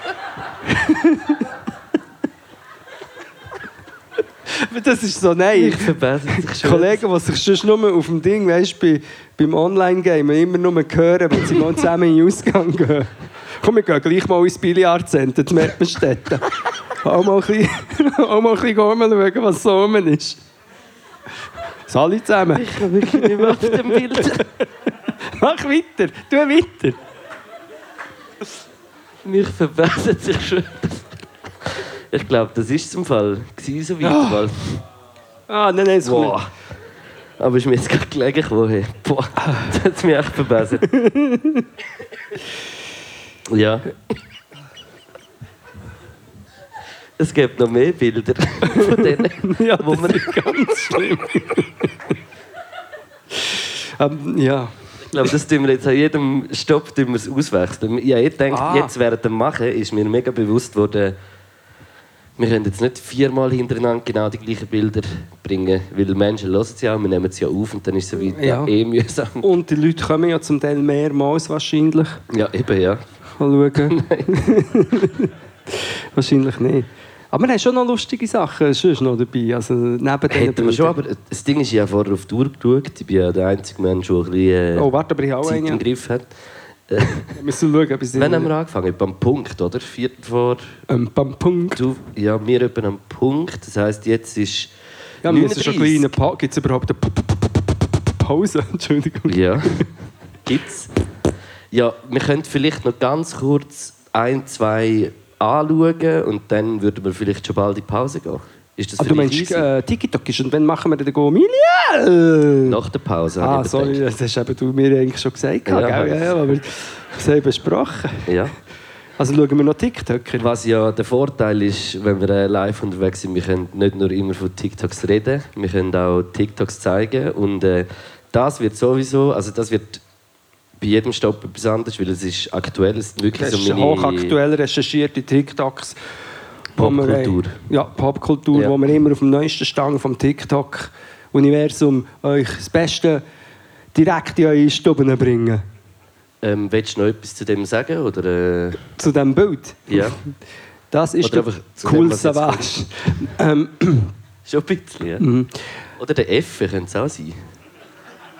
Das ist so nein. Ich verbessere schon. Kollegen, die sich sonst nur auf dem Ding, weißt, bei, beim Online-Game immer nur hören, wenn sie mal zusammen in den Ausgang gehen. Komm, wir gehen gleich mal ins Billardzentrum, zu Merpenstetten. auch mal ein bisschen, auch mal ein bisschen rumschauen, was so rum ist. Alle zusammen. Ich kann wirklich nicht mehr auf dem Bild. Mach weiter. Tu weiter. Mich verbessert sich schon. Ich glaube, das ist zum Fall. Gewesen, so weit mal. Ah, nein, nein, es kommt Boah. Aber ist mir jetzt gerade gelegen hey. Boah, das hat mich echt verbessert. ja. Es gibt noch mehr Bilder von denen. Ja, wo man, ganz schlimm. ähm, ja. ich glaube, das tun wir jetzt an jedem Stopp tun wir es auswechseln. Ich habe gedacht, Ah. jetzt während dem Machen ist mir mega bewusst worden, wir können jetzt nicht viermal hintereinander genau die gleichen Bilder bringen, weil Menschen hören sie ja, wir nehmen sie ja auf und dann ist es Ja. ja. eh mühsam. Und die Leute kommen ja zum Teil mehrmals wahrscheinlich. Ja, eben, ja. Mal schauen. wahrscheinlich nicht. Aber wir haben schon noch lustige Sachen sonst noch dabei. Also neben Hätten wir schon, aber das Ding ist, ich habe vorher auf die Uhr geschaut. Ich bin ja der einzige Mensch, der ein bisschen äh, Oh, warte, aber ich auch Zeit einen. im Griff hat. Wir müssen schauen, ob ich Wann haben wir angefangen? Beim Punkt, oder? Viertel vor... Ähm, beim Punkt. Du, ja, wir etwa am Punkt. Das heisst, jetzt ist... Ja, wir müssen schon 39. kleine pa Gibt es überhaupt eine Pause? Entschuldigung. Ja, gibt's. Ja, wir können vielleicht noch ganz kurz ein, zwei anschauen und dann würden wir vielleicht schon bald in die Pause gehen. Ist das Ah, für du meinst äh, TikTok ist und wann machen wir den Go Milial? Nach der Pause, Ah, sorry, das hast eben du mir eigentlich schon gesagt. Ja. Ja, ja, ja, aber es besprochen. Ja. Also schauen wir noch TikToker. Was ja der Vorteil ist, wenn wir äh, live unterwegs sind, wir können nicht nur immer von TikToks reden, wir können auch TikToks zeigen und äh, das wird sowieso, also das wird bei jedem Stopp etwas anderes, weil es ist aktuell, es sind wirklich Das ist so meine hochaktuell recherchierte TikToks. Popkultur. Ja, Popkultur, Ja. wo wir immer auf dem neuesten Stand vom TikTok-Universum euch das Beste direkt in eure Stuben bringen. Ähm, willst du noch etwas zu dem sagen? Oder, äh, Zu diesem Bild. ja, Das ist Oder der dem, cool Savage. Ähm, schon ein bisschen. Ja. Mhm. Oder der F könnte es auch sein.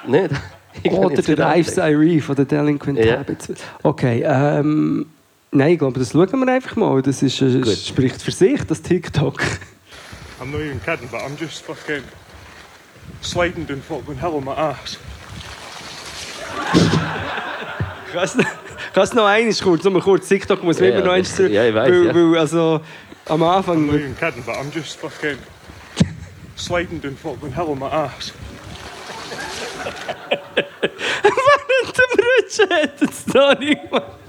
Nicht? Oder der andenken. Irene von den Delinquent Ja. Habits. Okay, ähm, nein, ich glaube, das schauen wir einfach mal. Das ist, äh, Gut. spricht für sich, das TikTok. I'm not even kidding, but I'm just fucking sliding down fucking hell on my ass. Kannst du kannst du noch eines kurz, nur kurz TikTok muss man Ja, immer noch eins zurück. ja, ich weiss, weil, ja. weil, also am Anfang. I'm not even kidding, but I'm just fucking sliding down fucking hell on my ass. Dem Rutschen hat es da nicht gemacht.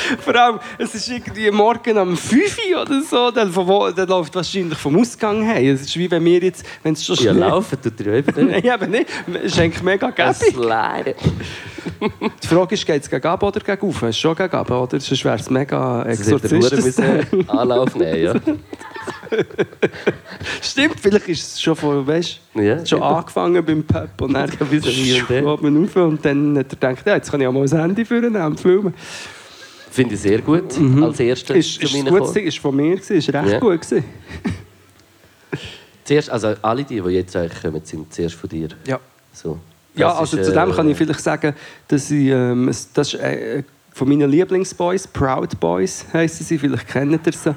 Vor allem, es ist irgendwie morgen um 5 Uhr oder so, dann, von wo, dann läuft wahrscheinlich vom Ausgang her. Es ist wie wenn wir jetzt, wenn es schon Ja, schnell- laufen tut ja eben nicht. Nein, eben nicht. Es ist eigentlich mega Das gäbig. Die Frage ist, geht es gegen ab oder gegen auf? Es ist schon gegen ab, oder? Sonst wäre es mega Das hätte der Hure Exorzist. müssen Anlauf nehmen, ja. Stimmt, vielleicht ist es schon von, weißt, Ja, schon eben. angefangen beim Pep und dann Ja, schaut man auf und dann hat er gedacht, ja, jetzt kann ich auch mal das Handy führen und filmen. Finde ich sehr gut. Als erstes Mhm. Ist, zu ist, ein gutes gekommen. Ding, ist von mir gewesen, ist recht Ja. gut gewesen. Zuerst, also alle die, die jetzt eigentlich kommen, sind zuerst von dir. Ja. So. Ja, also ist, zu dem äh, kann ich vielleicht sagen, dass ich, ähm, das ist äh, von meinen Lieblingsboys, Proud Boys heissen sie, vielleicht kennt ihr sie.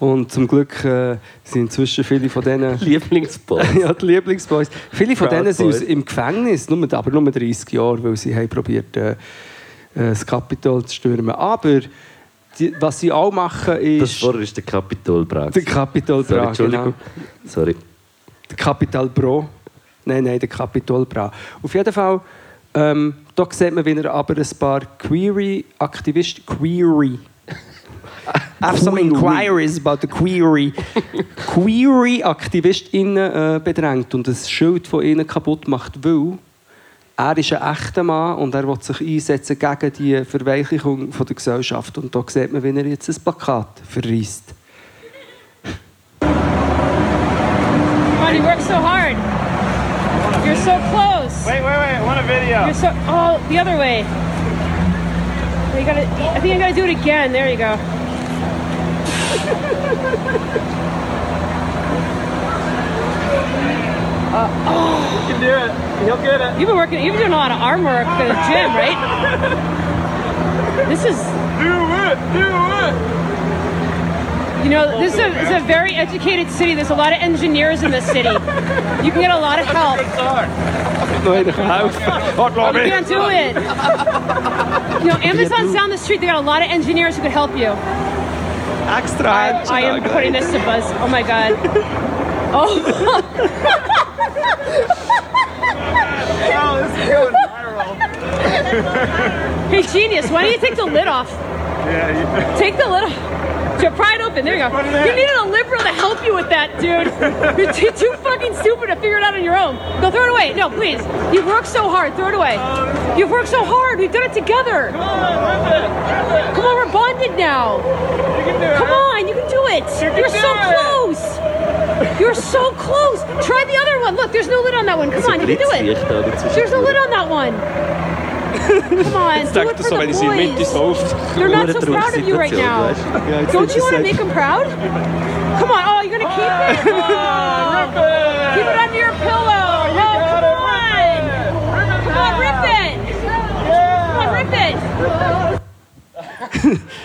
Und zum Glück äh, sind inzwischen viele von denen... Lieblingsboy. ja, die Lieblingsboys. Viele von Proud denen sind Boys. im Gefängnis, nur, aber nur 30 Jahre, weil sie haben probiert, äh, äh, das Kapitol zu stürmen. Aber die, was sie auch machen, Das ist vorher ist der Kapitolbrand. der Kapitol Sorry, Bra. Entschuldigung. Genau. Sorry. Der Kapital Bro. Nein, nein, der Kapitol Bra. Auf jeden Fall, ähm, da sieht man, wie er aber ein paar Query-Aktivisten... Query... I have some inquiries about the query. Query-AktivistInnen äh, bedrängt und das Schild von ihnen kaputt macht, weil er ist ein echter Mann und er will sich einsetzen gegen die Verweichlichung von der Gesellschaft. Und da sieht man, wie er jetzt ein Plakat verreist. Come on, you work so hard. You're so close. Wait, wait, wait, I want a video. You're so. Oh, the other way. You gotta. I think I gotta do it again. There you go. You can do it. You'll get it. You've been working. You've been doing a lot of arm work at the gym, right? This is. Do it, do it. You know, this is a, this is a very educated city. There's a lot of engineers in this city. You can get a lot of help. Noch einer kann helfen. Warte, lass You mich. can't do it. You know, Amazon's down the street. They got a lot of engineers who could help you. Extra I, I am putting this to buzz. Oh my god. Oh. hey, genius, why don't you take the lid off? Yeah, you, Take the lid off. Just pry it open. There you go. Put it in. You needed a liberal to help you with that, dude. You're too, too fucking stupid to figure it out on your own. Go throw it away. No, please. You've worked so hard. Throw it away. You've worked so hard. We've done it together. Come on, we're bonded now. Come on, you can do it. You're so close. You're so close. Try the other one. Look, there's no lid on that one. Come on, you can do it. Blitzlicht da dazwischen. There's no lid on that one. Come on, do it er for so, wenn the ich boys. They're not so proud of you right now. Don't you want to make them proud? Come on. Oh, you're gonna keep it? Oh, keep it under your pillow. Oh, come on. Come on, rip it. Come on, rip it.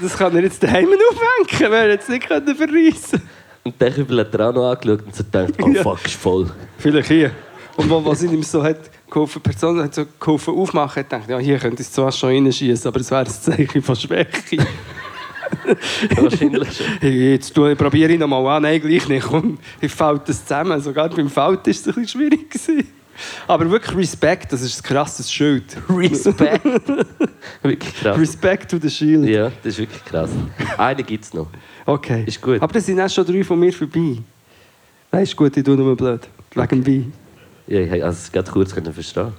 Das kann, er jetzt daheim aufhängen, wer jetzt nicht können verreissen Und der Kübel hat er auch noch angeschaut und so gedacht, oh fuck, ist voll. Vielleicht hier. Und wo, was ihm so hat geholfen, Person hat so geholfen aufmachen, hat gedacht, ja, hier könnte ich zwar schon reinschießen, aber es wäre ein Zeichen von Schwäche. Wahrscheinlich schon. Jetzt probiere ich noch mal an, nein, gleich nicht. Komm, ich falte das zusammen. Sogar beim Falten war es ein bisschen schwierig. Gewesen. Aber wirklich Respekt, das ist ein krasses Schild. Respekt. wirklich krass. Respect to the Shield. Ja, das ist wirklich krass. Eine gibt es noch. Okay. Ist gut. Aber das sind auch schon drei von mir vorbei. Nein, ist gut, ich tue nur blöd. Wegen dem Wein. Ja, ich also es gerade kurz verstehen.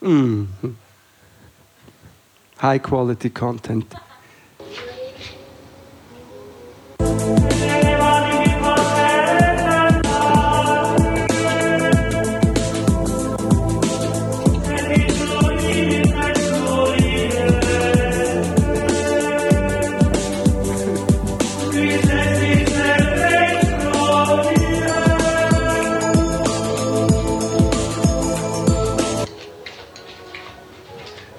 Mm. High quality content.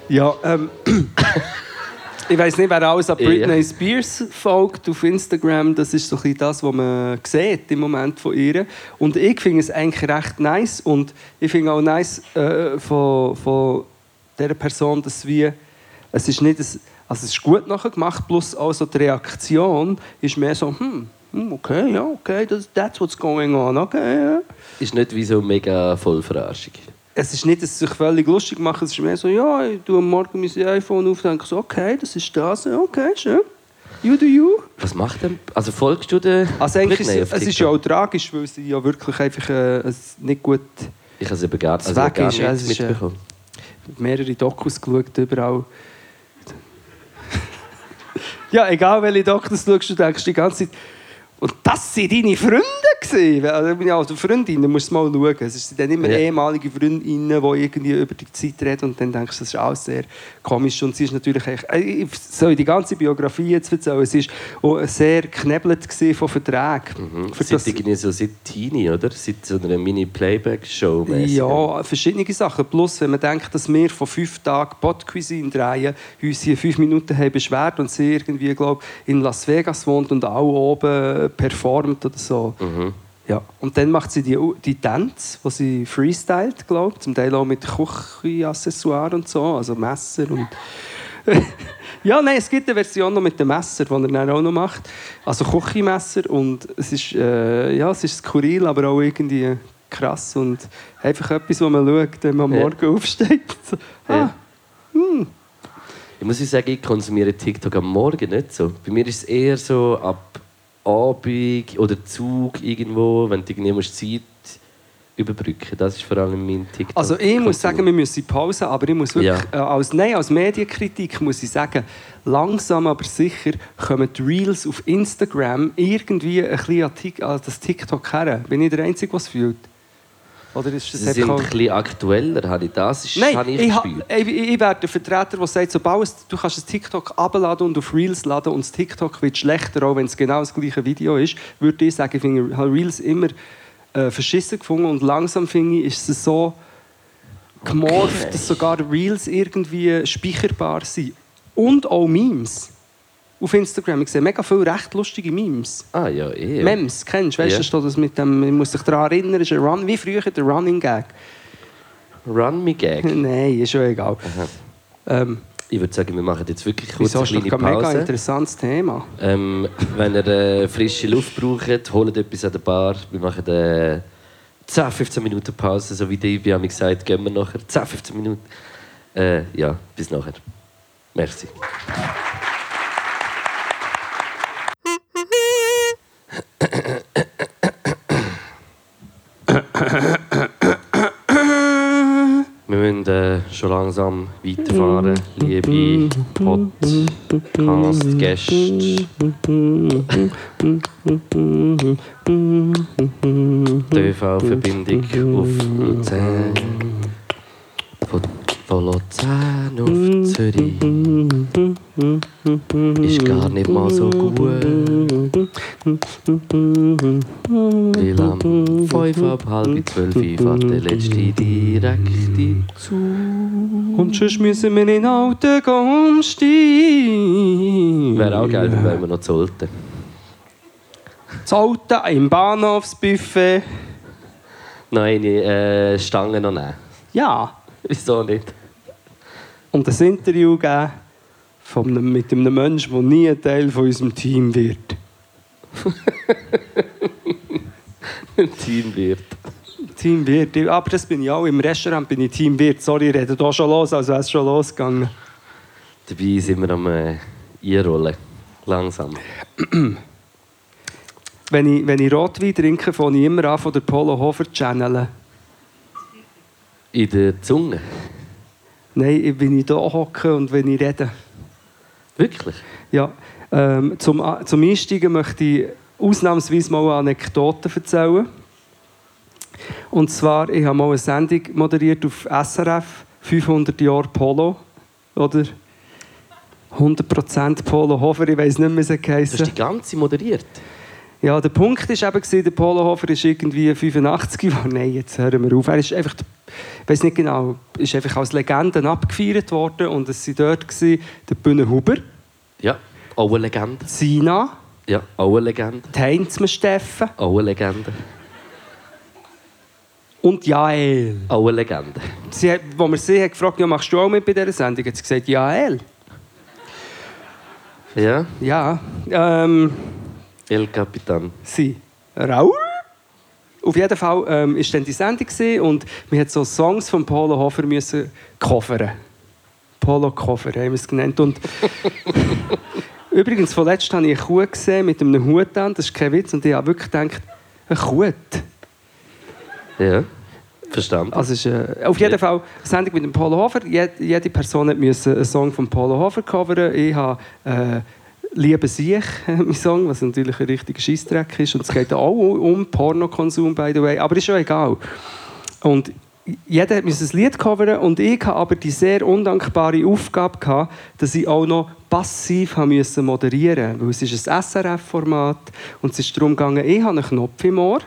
Ja, ähm, ich weiß nicht, wer alles an. Britney Spears folgt auf Instagram. Das ist so ein bisschen das, was man sieht im Moment von ihr. Und ich finde es eigentlich recht nice. Und ich finde auch nice äh, von, von dieser Person, dass wir, es ist nicht, ein, also es ist gut nachher gemacht, plus auch so die Reaktion ist mehr so, hm, hm, okay, ja, okay, das, that's what's going on, okay, ja. Ist nicht wie so mega voll Verarschung. Es ist nicht, dass sie sich völlig lustig machen, es ist mehr so, ja, ich tue am Morgen mein iPhone auf und denke so, okay, das ist das, okay, schön. You do you. Was macht denn? Also folgst du den Also eigentlich Britney ist es, ist ja auch tragisch, weil sie ja wirklich einfach äh, nicht gut Ich habe es eben gar, also Weg gar ist, nicht es ist, äh, mitbekommen. mehrere Dokus geschaut, überall. ja, egal welche Dokus du schaust, du denkst die ganze Zeit, und das waren deine Freunde? Gewesen. Also, Freundinnen, musst du mal schauen. Es sind dann immer Ja. ehemalige Freundinnen, die irgendwie über die Zeit reden und dann denkst du, das ist alles sehr komisch. Und sie ist natürlich äh, ich soll die ganze Biografie jetzt erzählen, es war sehr gewesen von Verträgen. Mhm. Für Seit irgendwie so seit Teenie, oder? Seit so einer Mini-Playback-Show. Ja, verschiedene Sachen. Plus, wenn man denkt, dass wir vor fünf Tagen Pod Cuisine drehen, uns hier fünf Minuten haben beschwert und sie irgendwie, glaube in Las Vegas wohnt und auch oben performt oder so. Mhm. Ja. Und dann macht sie die, die Tänze, die sie freestylt, glaube ich. Zum Teil auch mit Küchenaccessoires und so, also Messer und... ja, nein, es gibt eine Version noch mit dem Messer, die er dann auch noch macht. Also Küchenmesser und es ist, äh, ja, es ist skurril, aber auch irgendwie krass und einfach etwas, wo man schaut, wenn man am Ja. Morgen aufsteht. Ah, Ja. Ich muss sagen, ich konsumiere TikTok am Morgen nicht so. Bei mir ist es eher so ab Abend oder Zug irgendwo, wenn du irgendwie Zeit überbrücken Das ist vor allem mein TikTok. Also ich muss sagen, wir müssen Pause, aber ich muss wirklich, Ja. äh, als, nein, als Medienkritik muss ich sagen, langsam aber sicher kommen die Reels auf Instagram irgendwie ein bisschen an, das TikTok her. Bin ich der Einzige, es fühlt? Oder ist das Sie sind ein bisschen aktueller, habe ich das ist, Nein, habe ich, ich, ha- gespürt. ich, ich werde der Vertreter, der sagt, sobald du kannst das TikTok abladen und auf Reels laden und das TikTok wird schlechter, auch wenn es genau das gleiche Video ist, würde ich sagen, ich finde habe Reels immer äh, verschissen gefunden und langsam finde ich, ist es so gemorpht, dass sogar Reels irgendwie speicherbar sind. Und auch Memes. Auf Instagram. Ich sehe mega viele recht lustige Memes. Ah, ja, eh. Memes, kennst du? Weißt du, da steht das mit dem, ich muss dich daran erinnern, ist ein Run, wie früher der Running Gag. Run me Gag. Nein, ist schon egal. Ähm, Ich würde sagen, wir machen jetzt wirklich kurz eine ist doch kleine ein mega Pause. interessantes Thema. Ähm, wenn ihr äh, frische Luft braucht, holt etwas an der Bar. Wir machen äh, 10, 15 Minuten Pause, so wie die wie haben gesagt, gehen wir nachher 10, 15 Minuten. Äh, ja, bis nachher. Merci. Müssen äh, schon langsam weiterfahren, liebe Podcast-Gäste. ÖV-Verbindung auf Luzern. Von, Luzern auf Zürich. Ist gar nicht mal so gut. Weil am 5 ab halb 12 fährt der letzte direkte Zug. Und sonst müssen wir in Alten umsteigen. Wäre auch geil, wenn wir noch sollten. Das Alten im Bahnhofsbuffet. Noch eine äh, Stange noch nehmen. Ja. Wieso nicht? Und ein Interview geben von einem, mit einem Menschen, der nie ein Teil von unserem Team wird. Teamwirt. Teamwirt. Aber das bin ich auch. Im Restaurant bin ich Teamwirt. Sorry, ich rede hier schon los, also wäre es schon losgegangen. Dabei sind wir am äh, Einrollen. Langsam. Wenn ich, wenn ich Rotwein trinke, fange ich immer an von der Polo Hofer zu channeln. In der Zunge. Nein, wenn ich hier hocke und wenn ich rede. Wirklich? Ja, ähm, zum, zum Einsteigen möchte ich ausnahmsweise mal eine Anekdote erzählen. Und zwar, ich habe mal eine Sendung moderiert auf SRF, 500 Jahre Polo, oder? 100% Polo Hofer, ich weiß nicht mehr, wie es Du hast geheißen. die ganze moderiert. Ja, der Punkt war eben, der Polo Hofer ist irgendwie 85 geworden. Nein, jetzt hören wir auf. Er ist einfach, ich weiß nicht genau, ist einfach als Legende abgefeiert worden und es waren dort gewesen, der Bühne Huber, Ja, auch eine Legende. Sina, Ja, auch eine Legende. die Heinzmann Steffen Auch eine Legende. und Jael. Auch eine Legende. Sie hat, wo wir sie hat gefragt, ja, machst du auch mit bei dieser Sendung? Hat sie gesagt, Jael. Ja, Ja, ähm, El Capitan. sie. Raul? Auf jeden Fall ähm, ist dann die Sendung und wir mussten so Songs von Polo Hofer müssen covern. Polo Cover haben wir es genannt. Und übrigens, vorletzt habe ich eine Kuh gesehen mit einem Hut an. Das ist kein Witz. Und ich habe wirklich gedacht, ein Hut. Ja, verstanden. Also ist, äh, auf jeden Fall eine Sendung mit dem Polo Hofer. Jede, jede Person müssen einen Song von Polo Hofer covern. Ich habe äh, «Liebe sich», mein Song, was natürlich ein richtiger Scheissdreck ist. Und es geht auch um Pornokonsum, by the way. Aber ist schon egal. Und jeder müssen ein Lied covern und ich hatte aber die sehr undankbare Aufgabe, dass ich auch noch passiv moderieren musste. Weil es ist ein SRF-Format und es ist darum gegangen, ich habe einen Knopf im Ohr.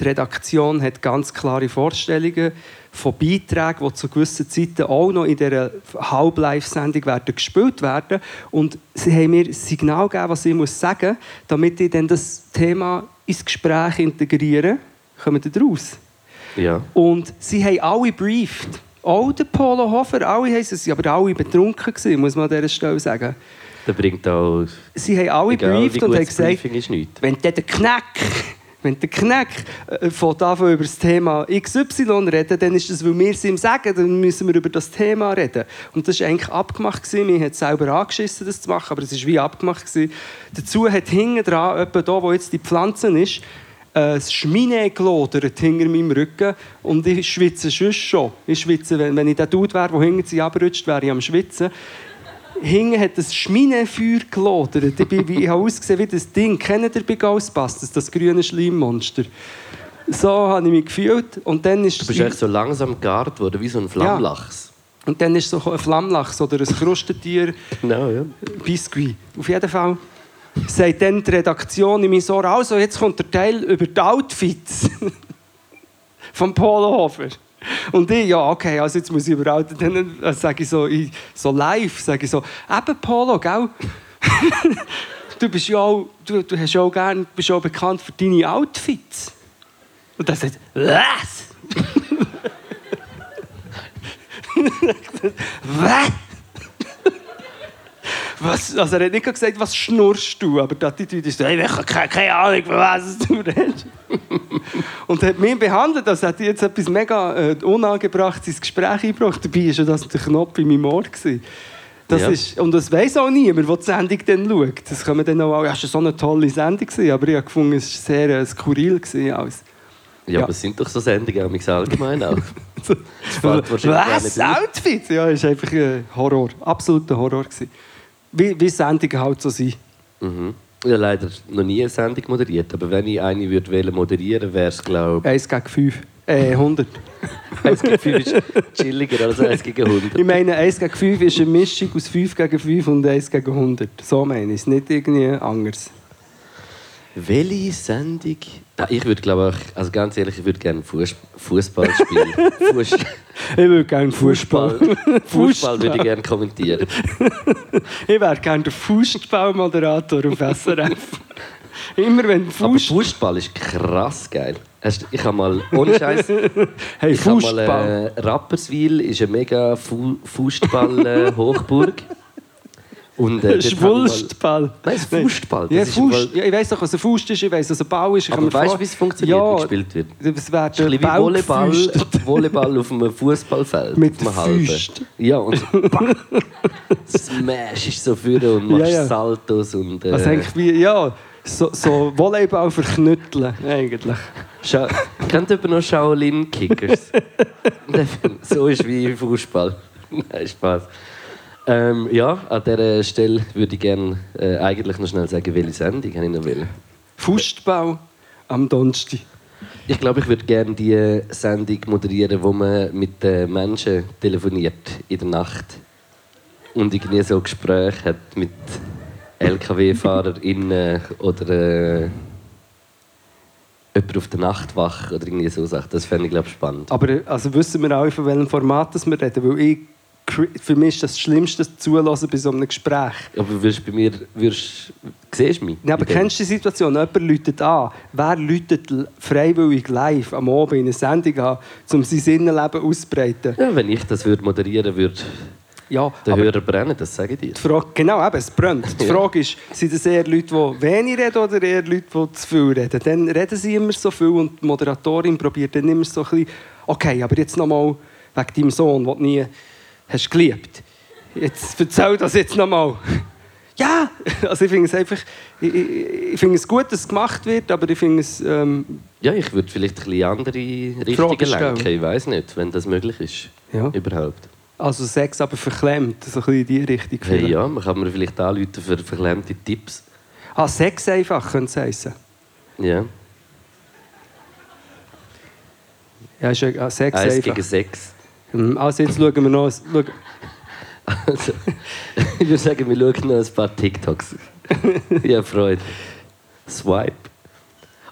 Die Redaktion hat ganz klare Vorstellungen von Beiträgen, die zu gewissen Zeiten auch noch in dieser Halb-Live-Sendung werden gespielt werden. Und sie haben mir ein Signal gegeben, was ich muss sagen muss, damit ich dann das Thema ins Gespräch integriere. Kommen Sie daraus? Ja. Und sie haben alle briefed. Auch der Polo Hofer, alle haben sie, aber alle betrunken gewesen, muss man an dieser Stelle sagen. Der bringt auch. Sie haben alle Egal, briefed wie und haben gesagt, wenn der Knack, wenn der Knack äh, von davon über das Thema XY reden, dann ist das, weil wir es ihm sagen, dann müssen wir über das Thema reden. Und das war eigentlich abgemacht. Wir haben es selber angeschissen, das zu machen, aber es war wie abgemacht. Gewesen. Dazu hat hinten dran, etwa da, wo jetzt die Pflanze ist, äh, das Schmine gelodert hinter meinem Rücken und ich schwitze schon schon. Ich schwitze, wenn, ich der Dude wäre, der hinter sie abrutscht, wäre ich am Schwitzen. Hinten hat das Schminefeuer gelodert. Ich, bin, ich habe ausgesehen wie das Ding. Kennt ihr bei Ghostbusters, das grüne Schleimmonster? So habe ich mich gefühlt. Und dann ist Du bist echt so langsam gegart worden, wie so ein Flammlachs. und dann ist so ein Flammlachs oder ein Krustentier, Genau, ja. Biscuit. Auf jeden Fall sagt dann die Redaktion in mein Ohr, also jetzt kommt der Teil über die Outfits vom Polohofer. Und ich, ja, okay, also jetzt muss ich über Outfits, dann äh, sage ich so, ich, so live, sage ich so, eben Polo, gell? du bist ja auch, du, du hast ja auch gern, bist ja auch bekannt für deine Outfits. Und er sagt, was? was? Was? Also er hat nicht gesagt, was schnurst du, aber die Attitüde ist so, hey, ich habe keine, keine Ahnung, von was du redest. Und er hat mich behandelt, als hätte jetzt etwas mega äh, unangebracht ins Gespräch eingebracht. Dabei war ja das der Knopf in meinem Ohr. Gewesen. Das Ja. ist, und das weiss auch niemand, der die Sendung dann schaut. Das wir dann auch, ja, es war so eine tolle Sendung, gewesen, aber ich habe gefunden, es war sehr äh, skurril. Gewesen, alles. Ja, Ja. aber es sind doch so Sendungen auch allgemein auch. Was? Outfit? Ja, ist einfach ein Horror. Absoluter Horror. Gewesen. Wie, wie Sendungen halt so sind. Mhm. Ich habe leider noch nie eine Sendung moderiert, aber wenn ich eine würde wählen moderieren, wäre es, glaube 1 gegen 5. Äh, 100. ich, 1 gegen 5 ist chilliger als 1 gegen 100. Ich meine, 1 gegen 5 ist eine Mischung aus 5 gegen 5 und 1 gegen 100. So meine ich es, nicht irgendwie anders. Welche Sendung? Ich würde, glaube ich, also ganz ehrlich, ich würde gerne Fuß, Fußball spielen. Fuß, Ich würde gerne Fußball. Fußball würde ich gerne kommentieren. Ich wäre gerne der Fußballmoderator auf SRF. Immer wenn Aber Fuß... Fußball ist krass geil. Ich habe mal, ohne Scheiß, Hey, ich habe mal Fußball. äh, Rapperswil ist eine mega Fu Fußball-Hochburg. Und äh, Schwulstball. Nein, Fußball. Ja, Das ist Fuß, im ja, ich weiss doch, was ein Fuß ist, ich weiss, was ein Ball ist. Ich Aber weißt du, wie es funktioniert, ja, wie gespielt wird? Es wäre ein bisschen wie Volleyball. Volleyball auf einem Fußballfeld. Mit einem halben. Ja, und so, Smash ist so vorne und machst Ja, ja. Saltos. Und, äh, Also eigentlich wie, ja, so, so Volleyball verknütteln, eigentlich. Scha Kennt jemand noch Shaolin Kickers? so ist wie Fußball. Nein, Spaß. Ähm, ja, an dieser Stelle würde ich gerne äh, eigentlich noch schnell sagen, welche Sendung habe ich noch will. Fußball am Donnerstag. Ich glaube, ich würde gerne die Sendung moderieren, wo man mit den Menschen telefoniert in der Nacht und irgendwie so Gespräche hat mit LKW-FahrerInnen oder äh, jemand auf der Nachtwache oder irgendwie so Sachen. Das fände ich, glaube ich, spannend. Aber äh, also wissen wir auch, von welchem Format das wir reden. Weil ich, für mich ist das Schlimmste Zulassen bei so einem Gespräch. Aber würdest bei mir, würdest, siehst du mich? Ja, aber kennst du die Situation? Jemand läutet an. Wer läutet freiwillig live am Abend in eine Sendung an, um sein Innenleben auszubreiten? Ja, wenn ich das würde moderieren würde, Ja, der Hörer brennen, das sage ich dir. die Frage, genau, eben, es brennt. Die. Frage ist, sind es eher Leute, die wenig reden oder eher Leute, die zu viel reden? Dann reden sie immer so viel und die Moderatorin probiert dann immer so ein bisschen, okay, aber jetzt nochmal wegen deinem Sohn, du nie hast geliebt. Jetzt erzähl das jetzt nochmal. Ja, also ich finde es einfach, ich, ich, finde es gut, dass es gemacht wird, aber ich finde es, ähm, Ja, ich würde vielleicht ein bisschen andere Richtungen lenken. Ich weiß nicht, wenn das möglich ist. Ja. Überhaupt. also Sex aber verklemmt, so ein bisschen in die Richtung. Hey, ja, man kann mir vielleicht anrufen für verklemmte Tipps. Ah, Sex einfach, könnte es heissen. Ja. Ja, ist ja ah, Sex Eins einfach. gegen sechs. Hm, Also jetzt schauen wir noch, Also, ich würde sagen, wir schauen noch ein paar TikToks. ja, Freude. Swipe.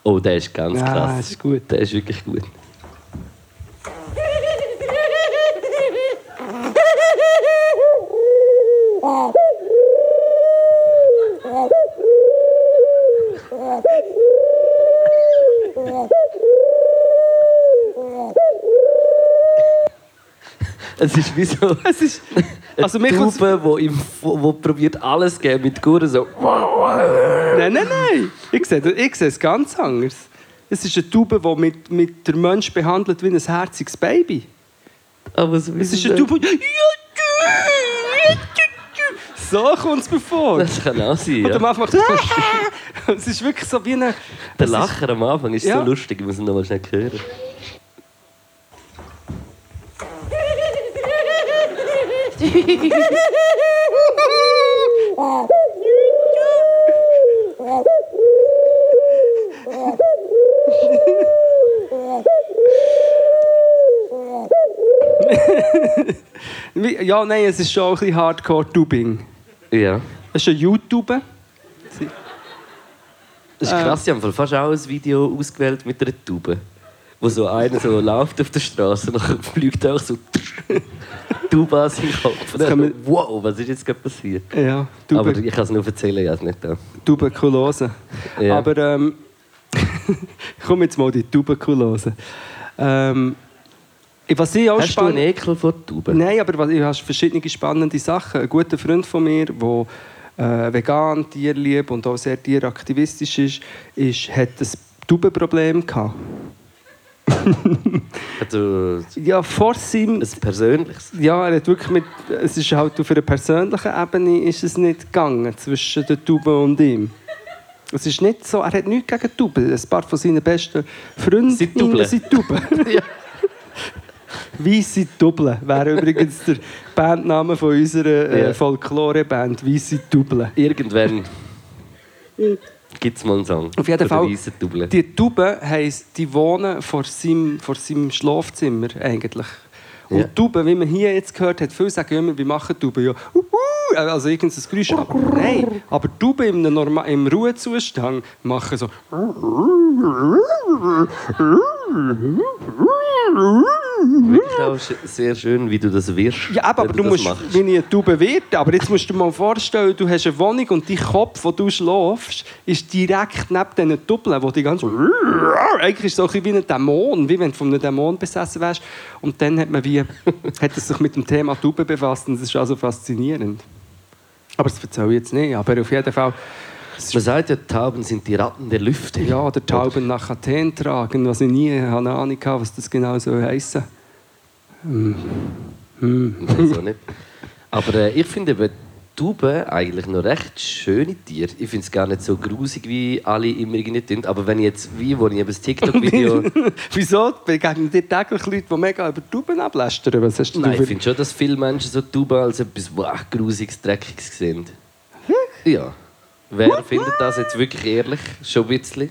Oh, der ist ganz Ja, krass. das ist gut. Der ist wirklich gut. Es ist wie so. Es ist, also eine Taube, wo, im, wo, wo probiert alles zu geben mit Guren so. Nein, nein, nein. Ich sehe, ich sehe es ganz anders. Es ist eine Taube, die mit, mit der Mensch behandelt wie ein herziges Baby. Aber so Es ist eine Taube, die... So kommt es mir vor. Das kann auch sein. Und am Anfang macht es ist wirklich so wie eine... Der es ist- Lacher am Anfang ist Ja. so lustig, ich muss ihn noch mal schnell hören. Ja, nein, es ist schon ein bisschen Hardcore-Tubing. Ja. Es ist eine YouTube. Das ist krass, sie haben fast auch ein Video ausgewählt mit einer Taube. Wo so einer so läuft auf der Straße und dann fliegt er auch so. Tubas im Kopf. Das kann man- Wow, was ist jetzt gerade passiert? Ja, Aber Tuber ich kann es nur erzählen, ja, es nicht da. Tuberkulose. Ja. Aber ähm, ich komme jetzt mal die Tuberkulose. Ähm, was ich auch Hast du einen. Ekel vor Tuben? Nein, aber ich habe verschiedene spannende Sachen. Ein guter Freund von mir, der äh, vegan, tierlieb und auch sehr tieraktivistisch ist, ist hat ein Tubenproblem gehabt. Also, Ja, vor seinem... ein persönliches. Ja, er hat wirklich mit... Es ist halt auf einer persönlichen Ebene ist es nicht gegangen zwischen der Tube und ihm. Es ist nicht so... Er hat nichts gegen Tuben. Ein paar von seinen besten Freunden Sind Tubeln. sind Tuben. Ja. Weisse Dubble wäre übrigens der Bandname von unserer äh. Folklore-Band. Weisse Dubble. Irgendwann gibt es mal einen Song. Auf jeden Fall, die Tuben heisst, die wohnen vor seinem, vor seinem Schlafzimmer eigentlich. Und Ja. Tuben, wie man hier jetzt gehört hat, viele sagen immer, wie machen Tuben? Ja, uhu, also irgendein Geräusch. Aber nein, aber Tuben im, Norma im Ruhezustand machen so. Wirklich auch sehr schön, wie du das wirst. Ja, aber, aber du musst wie eine Taube werden. Aber jetzt musst du dir mal vorstellen, du hast eine Wohnung und dein Kopf, wo du schläfst, ist direkt neben diesen Tubbeln, wo die ganze... Eigentlich ist es so ein bisschen wie ein Dämon, wie wenn du von einem Dämon besessen wärst. Und dann hat man wie... hat es sich mit dem Thema Tauben befasst und das ist also faszinierend. Aber das erzähle ich jetzt nicht. Aber auf jeden Fall... Man sagt ja, Tauben sind die Ratten der Lüfte. Ja, der Tauben nach Athen tragen, was ich nie eine Ahnung hatte, was das genau soll heissen. Weiß auch nicht. Aber äh, ich finde eben Tauben eigentlich noch recht schöne Tiere. Ich finde es gar nicht so grusig, wie alle immer irgendwie tun. Aber wenn ich jetzt, wie, wo ich eben das TikTok-Video... Wieso begegnen dir täglich Leute, die mega über Tauben ablästern? Was hast du Nein, ich finde schon, dass viele Menschen so Tauben als etwas wow, Grusiges, Dreckiges sehen. Ja. Wer findet das jetzt wirklich ehrlich? Schon ein bisschen?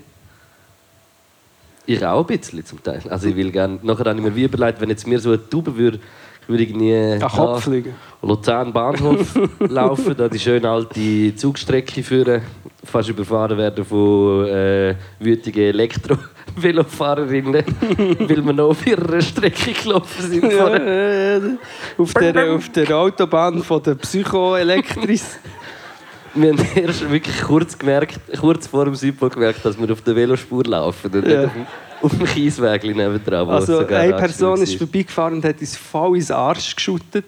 Ich auch ein bisschen zum Teil. Also ich will gerne... Nachher habe ich mir wie überlegt, wenn jetzt mir so eine Taube würde, würde ich irgendwie... Den Kopf fliegen. Luzern Bahnhof laufen, da die schöne alte Zugstrecke führen, fast überfahren werden von äh, wütigen Elektro-Velofahrerinnen, weil wir noch auf ihrer Strecke gelaufen sind. Ja. auf, der, auf der Autobahn von der Psychoelektris. Wir haben erst wirklich kurz, gemerkt, kurz vor dem Südpol gemerkt, dass wir auf der Velospur laufen und Ja. nicht auf dem Kiesweg es Also eine Person ist vorbeigefahren und hat uns voll ins Arsch geschüttet.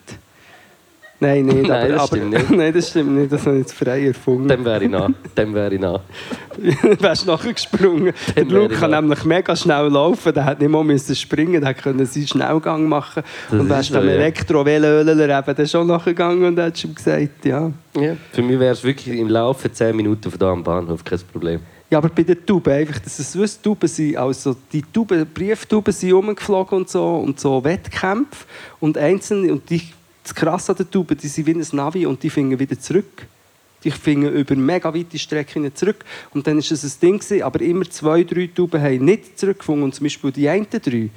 Nein, nicht. Nein, aber, das aber, stimmt nicht. Nein, das stimmt nicht. Das habe ich jetzt frei erfunden. Dem wäre ich nach. Dem wäre ich nach. Du wärst nachher gesprungen. Der Dann wäre Luke kann noch. nämlich mega schnell laufen. Der hat nicht mal müssen springen, der konnte seinen Schnellgang machen. Das und wärst so, dem ja. Eben dann schon nachgegangen und hättest ihm gesagt, ja. Ja. Für mich wäre es wirklich im Laufe 10 Minuten von da am Bahnhof kein Problem. Ja, aber bei den Tauben, einfach, dass es wüsste, Tauben sind, also die Tauben, Brieftauben sind rumgeflogen und so, und so Wettkämpfe und einzelne, und die, das Krasse an den Tauben, die sind wie ein Navi und die finden wieder zurück. Die finden über mega weite Strecken zurück. Und dann war es ein Ding, gewesen, aber immer zwei, drei Tauben haben nicht zurückgefunden. Und zum Beispiel die einen drei,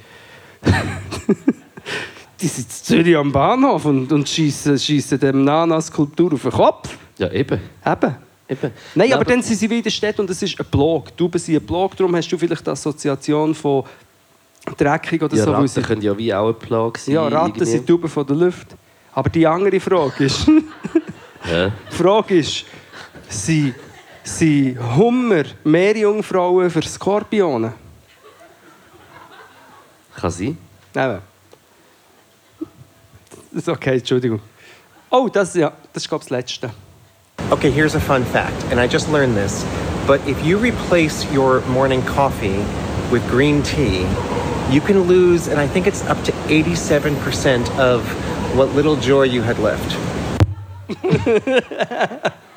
die sind in Zürich am Bahnhof und, und schießen dem Nana-Skulptur auf den Kopf. Ja, eben. Eben. eben. Nein, Ja, aber, dann sind sie wieder Stadt und es ist ein Blog. Du bist ein Blog, darum hast du vielleicht die Assoziation von dreckig oder Ja, so. Ratten können ja wie auch eine Plage sein. ja, Ratten irgendwie. sind Tauben von der Luft. Aber die andere Frage ist, Ja. die Frage ist, sind, sind Hummer Meerjungfrauen für Skorpione? Kann sein. Nein. Das ist okay, Entschuldigung. Oh, das, ja, das ist glaube ich das Letzte. Okay, here's a fun fact, and I just learned this. But if you replace your morning coffee with green tea, you can lose, and I think it's up to 87% of what little joy you had left.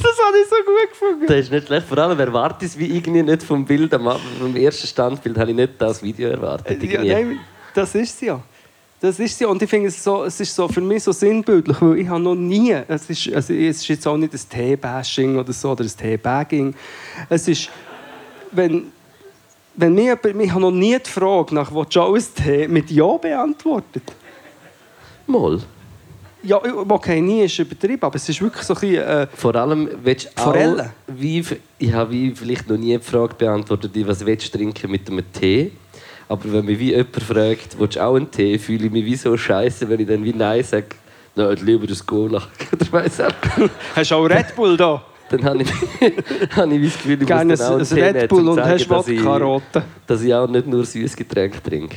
Das habe ich so gut gefunden. Das ist nicht schlecht. Vor allem erwarte ich es wie irgendwie nicht vom Bild. Am, vom ersten Standbild habe ich nicht das Video erwartet. Ja, nein, das ist sie ja. Das ist sie. Und ich finde es so, es ist so für mich so sinnbildlich, weil ich habe noch nie, es ist, also es ist jetzt auch nicht ein Tee-Bashing oder so, oder ein Tee-Bagging. Es ist, wenn, wenn jemand, ich habe noch nie die Frage nach, wo Joe ein Tee mit Ja beantwortet. Mal. Ja, okay, nie ist übertrieben, aber es ist wirklich so ein bisschen, äh, Vor allem willst du auch, Forellen. wie, ich habe wie vielleicht noch nie die Frage beantwortet, was willst du trinken mit einem Tee. Aber wenn mich wie jemand fragt, willst du auch einen Tee, fühle ich mich wie so scheiße, wenn ich dann wie Nein sage. Nein, lieber das Cola. Oder weiss auch. Hast du auch Red Bull da? Dann habe ich, habe ich das Gefühl, ich Gerne muss dann auch ein einen Red Bull und hast dass ich- Wodka-Rote. Dass ich auch nicht nur süßes Getränk trinke.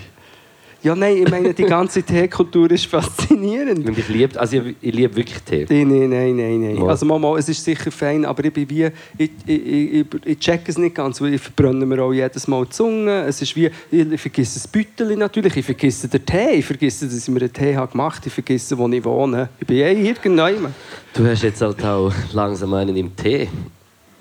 Ja, nein, ich meine, die ganze Teekultur ist faszinierend. Und ich liebe, also ich, ich liebe wirklich Tee. Nein, nein, nein, nein. Mal. Also Mama, es ist sicher fein, aber ich bin wie, ich, ich, ich, ich, check es nicht ganz, weil ich verbrenne mir auch jedes Mal die Zunge. Es ist wie, ich, vergesse das Büteli natürlich, ich vergesse den Tee, ich vergesse, dass ich mir einen Tee habe gemacht habe, ich vergesse, wo ich wohne. Ich bin eh irgendwann. Du hast jetzt halt auch langsam einen im Tee,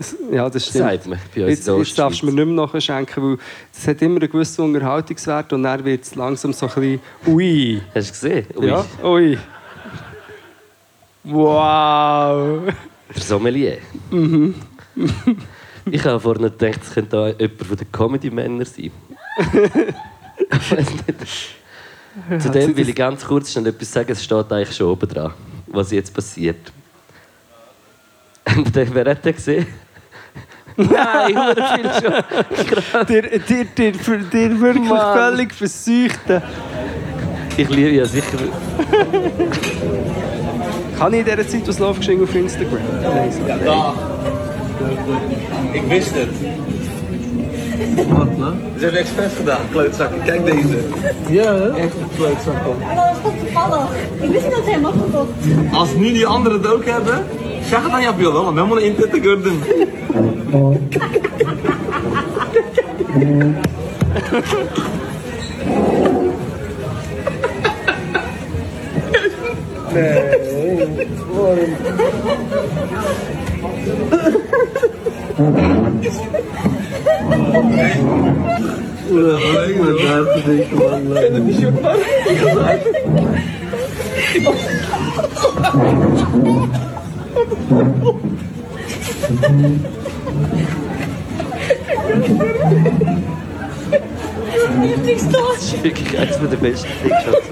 Ja, das stimmt. sagt man bei uns Jetzt, jetzt darfst du mir nicht mehr nachschenken, weil es hat immer einen gewissen Unterhaltungswert und dann wird es langsam so ein bisschen «Ui». Hast du gesehen? Ui, Ja, «Ui». Wow. Der Sommelier. Mhm. ich habe vorhin gedacht, es könnte auch jemand von den Comedy-Männern sein. Zu dem will ich ganz kurz schnell etwas sagen. Es steht eigentlich schon oben dran, was jetzt passiert. Und wer hat den gesehen? Nein, hure viel schon. Der, der wirklich Mann. völlig verseuchte. Ich liebe ja sicher. Kann ich in dieser Zeit was geschehen auf Instagram? Nein, so. Ik wist het. Wat, ne? Ze hebben expres gedaan, klootzakken. Kijk deze. Ja, hè? Echt een klootzak. dat was toch toevallig. Ik wist niet dat ze hem afgekocht. Als nu die anderen het ook hebben, zeg het aan je beelden, want helemaal in te gördüm. Niks los. Wirklich eines der besten TikToks.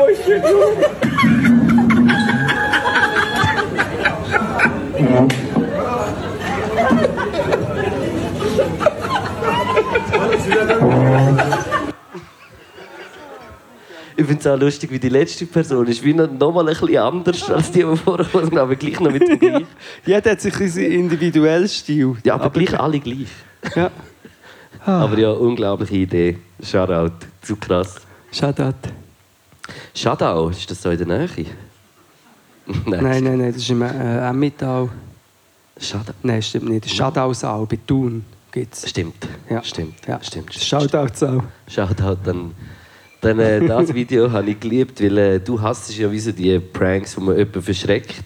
Was es gibt. Ich finde es auch lustig, wie die letzte Person ist. Wie noch noch mal ein bisschen anders als die, die vorher waren, aber gleich noch mit dem gleichen. Jeder hat sich seinen individuellen Stil. Ja, aber gleich alle gleich. Ja. Aber ja, unglaubliche Idee. Shoutout. Zu krass. Shoutout. Shadau, ist das so in der Nähe? Nein. Nein, nein, nein, das ist im äh, Emmental. Shadau. Nein, stimmt nicht. Schadausau bei Thun gibt es. Stimmt. Ja. Stimmt. Ja. Stimmt. Shoutout Shoutout dann. Dann, äh, das Video habe ich geliebt, weil äh, du hasst ja wie so die Pranks, wo man jemanden verschreckt.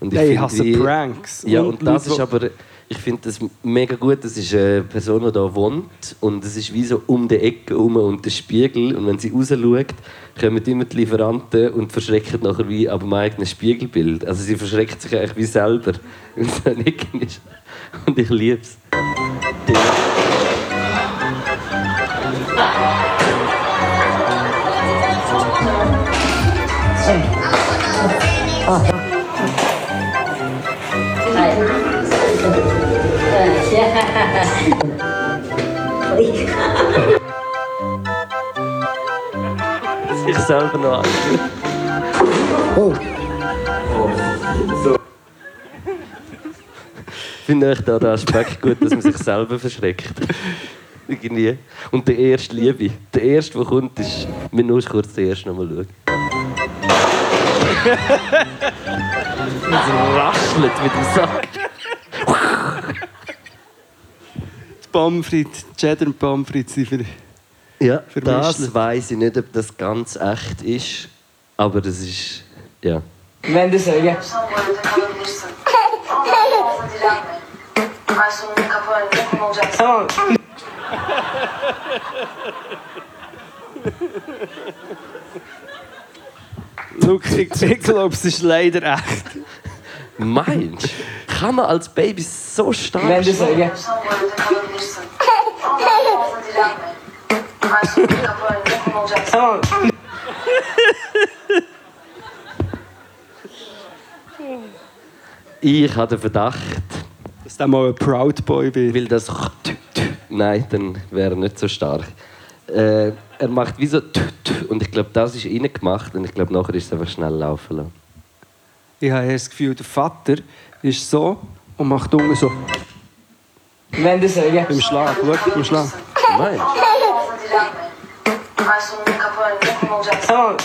Und ich find hasse wie- Pranks. Ja, Und und das Leute, ist aber, ich finde das mega gut. Das ist eine Person, die hier wohnt und es ist wie so um die Ecke herum und der Spiegel. Und wenn sie raus schaut, kommen immer die Lieferanten und verschrecken nachher wie ab dem eigenen Spiegelbild. Also sie verschreckt sich eigentlich wie selber, wenn es ein Ecken ist. Und ich liebe es. Sich selber noch anschauen. So. Ich finde echt auch den Aspekt gut, dass man sich selber verschreckt. Irgendwie. Und der erste Liebe. Der erste, der kommt, ist. Wir müssen kurz den ersten nochmal schauen. Es raschelt mit dem Sack. Die Pommes frites, Cheddar und Pommes frites sind für... Ja, das weiß ich nicht, ob das ganz echt ist. Aber das ist. Ja. Önünde kum olacaksın. Tamam. Look, ich, ich glaube, es ist leider echt. Meinst du? Kann man als Baby so stark Ben de schlagen? söyle. Du, Jackson. Ich habe den Verdacht, Dass der mal ein Proud Boy wird. weil das Nein, dann wäre er nicht so stark. Äh, er macht wie so und ich glaube, das ist innen gemacht und ich glaube, nachher ist es einfach schnell laufen lassen. Ich habe das Gefühl, der Vater ist so und macht unten so Wenn das so, ja. beim Schlag. Schau, beim Schlag. Nein. Du.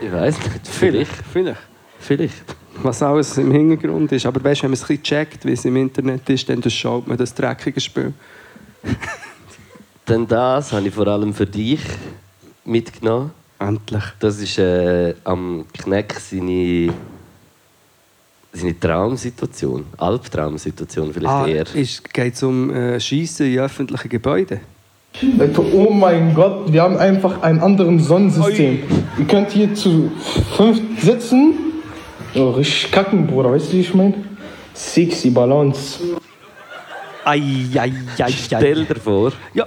Ich weiß nicht. Vielleicht. Vielleicht. Vielleicht. Was alles im Hintergrund ist. Aber weißt, wenn man es ein bisschen checkt, wie es im Internet ist, dann schaut man das dreckige Spiel. Denn das habe ich vor allem für dich mitgenommen. Endlich. Das ist äh, am Kneck seine, seine Traumsituation. Albtraumsituation vielleicht Ah, eher. geht es um äh, Schießen in öffentlichen Gebäuden? Leute, oh mein Gott, wir haben einfach ein anderes Sonnensystem. Ihr könnt hier zu fünf sitzen. Oh, richtig kacken, Bruder, weißt du, wie ich meine? Sexy Balance. Ei, ei, ei, Stell dir vor, Ja,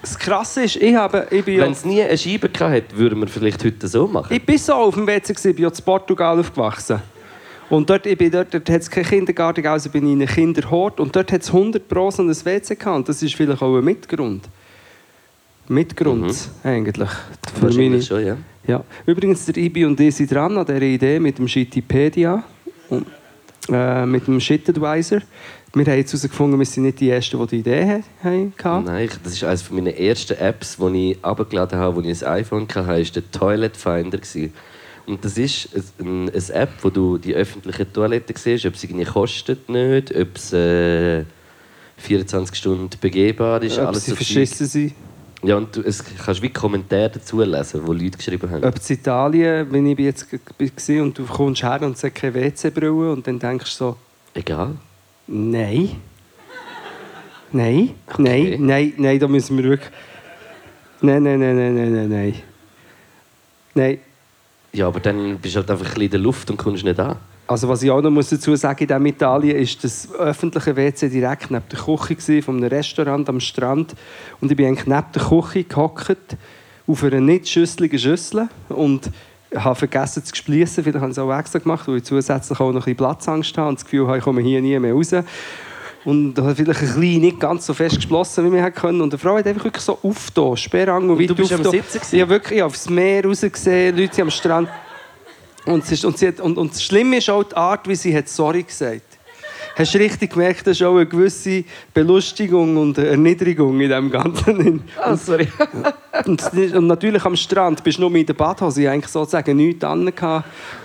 das Krasse ist, ich, habe, ich, bin wenn es nie eine Scheibe gehabt hätte, würden wir vielleicht heute so machen. ich bin so auf dem WC, ich bin ja in Portugal aufgewachsen. Und dort, ich bin dort, dort hat es keinen Kindergarten, also bin ich in einem Kinderhort. Und dort hat es 100 Pro so ein WC gehabt. Und das ist vielleicht auch ein Mitgrund. Mitgrund, eigentlich. Für meine, schon, ja. Ja. Übrigens, der Ibi und ich sind dran an dieser Idee mit dem Shittipedia und äh, mit dem Shitadvisor. Wir haben jetzt herausgefunden, wir sind nicht die Ersten, die die Idee ha- hatten. Nein, das ist eines meiner ersten Apps, die ich abgeladen habe, als ich ein iPhone hatte, war der Toilet Finder. Und das ist ein- eine App, wo du die öffentlichen Toiletten siehst, ob es irgendwie kostet nicht, ob es äh, 24 Stunden begehbar ist, Ob alles sie so verschissen sind. Ja, und du es kannst wie Kommentare dazu lesen, wo Leute geschrieben haben. Ob es Italien, wenn ich jetzt war und du kommst her und hat keine WC-Brille und dann denkst du so, Egal. nein. Nein, nein, nein, nein, da müssen wir wirklich... Nein, nein, nein, nein, nein, nein, nein. Nein. Ja, aber dann bist du halt einfach ein bisschen in der Luft und kommst nicht an. Also was ich auch noch muss dazu sagen in diesem Italien ist das öffentliche WC direkt neben der Küche gewesen, von einem Restaurant am Strand und ich bin eigentlich neben der Küche gehockt auf einer nicht schüsseligen Schüssel und habe vergessen zu schließen. Vielleicht habe ich es auch extra gemacht, weil ich zusätzlich auch noch ein bisschen Platzangst habe und das Gefühl habe, ich komme hier nie mehr raus. Und vielleicht ein bisschen nicht ganz so fest geschlossen, wie wir hätten können. Und eine Frau hat einfach wirklich so aufgetan, Sperrang und weit du bist am aufgetan. Ich habe wirklich aufs Meer rausgesehen, Leute am Strand und, ist, und, hat, und, und das Schlimme ist auch die Art, wie sie hat «Sorry» gesagt Hast du richtig gemerkt, da ist auch eine gewisse Belustigung und Erniedrigung in dem Ganzen. Ah, sorry. und, und natürlich am Strand bist du nur mit der Badhose, ich eigentlich sozusagen nichts an.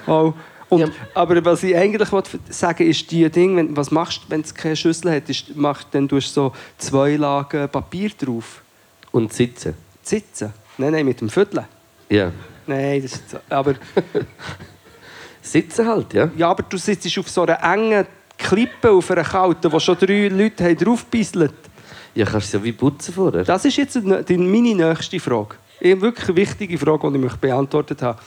Auch. Und, Ja. Aber was ich eigentlich wollte sagen ist, die Ding, wenn, was machst du, wenn es keine Schüssel hat, ist, machst, dann tust du so zwei Lagen Papier drauf. Und sitzen. Sitzen. Nein, nein, mit dem Viertel. Ja. Nein, das ist so. Aber, Sitzen halt, ja. ja, aber du sitzt auf so einer engen Klippe, auf einer kalten, wo schon drei Leute haben draufgebisselt Ja, kannst du ja wie putzen vorher. Das ist jetzt eine- meine nächste Frage. Eine wirklich wichtige Frage, die ich möchte beantwortet habe.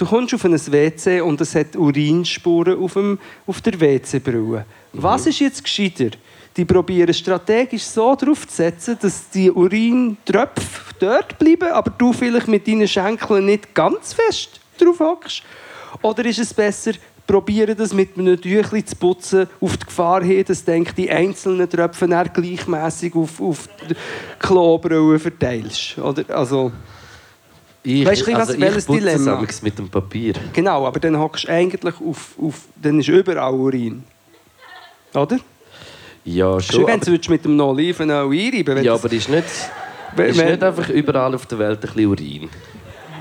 Du kommst auf ein WC und es hat Urinspuren auf, dem, auf der WC-Brille. Was ist jetzt gescheiter? Die probieren strategisch so darauf zu setzen, dass die Urintröpfe dort bleiben, aber du vielleicht mit deinen Schenkeln nicht ganz fest drauf hockst? Oder ist es besser, probieren das mit einem Tüchlein zu putzen, auf die Gefahr hin, dass denk, die einzelnen Tröpfe dann gleichmässig auf, auf die Klobrille verteilst? Oder, also, Ich, Weißt du, also welches ich Dilemma? amigs mit dem Papier. genau, aber dann hockst du eigentlich auf, auf... Dann ist überall Urin. Oder? Ja, Schon, schon. wenn du mit dem Olivenöl einreiben wenn ja, das- aber ist nicht, wenn- ist nicht einfach überall auf der Welt ein bisschen Urin.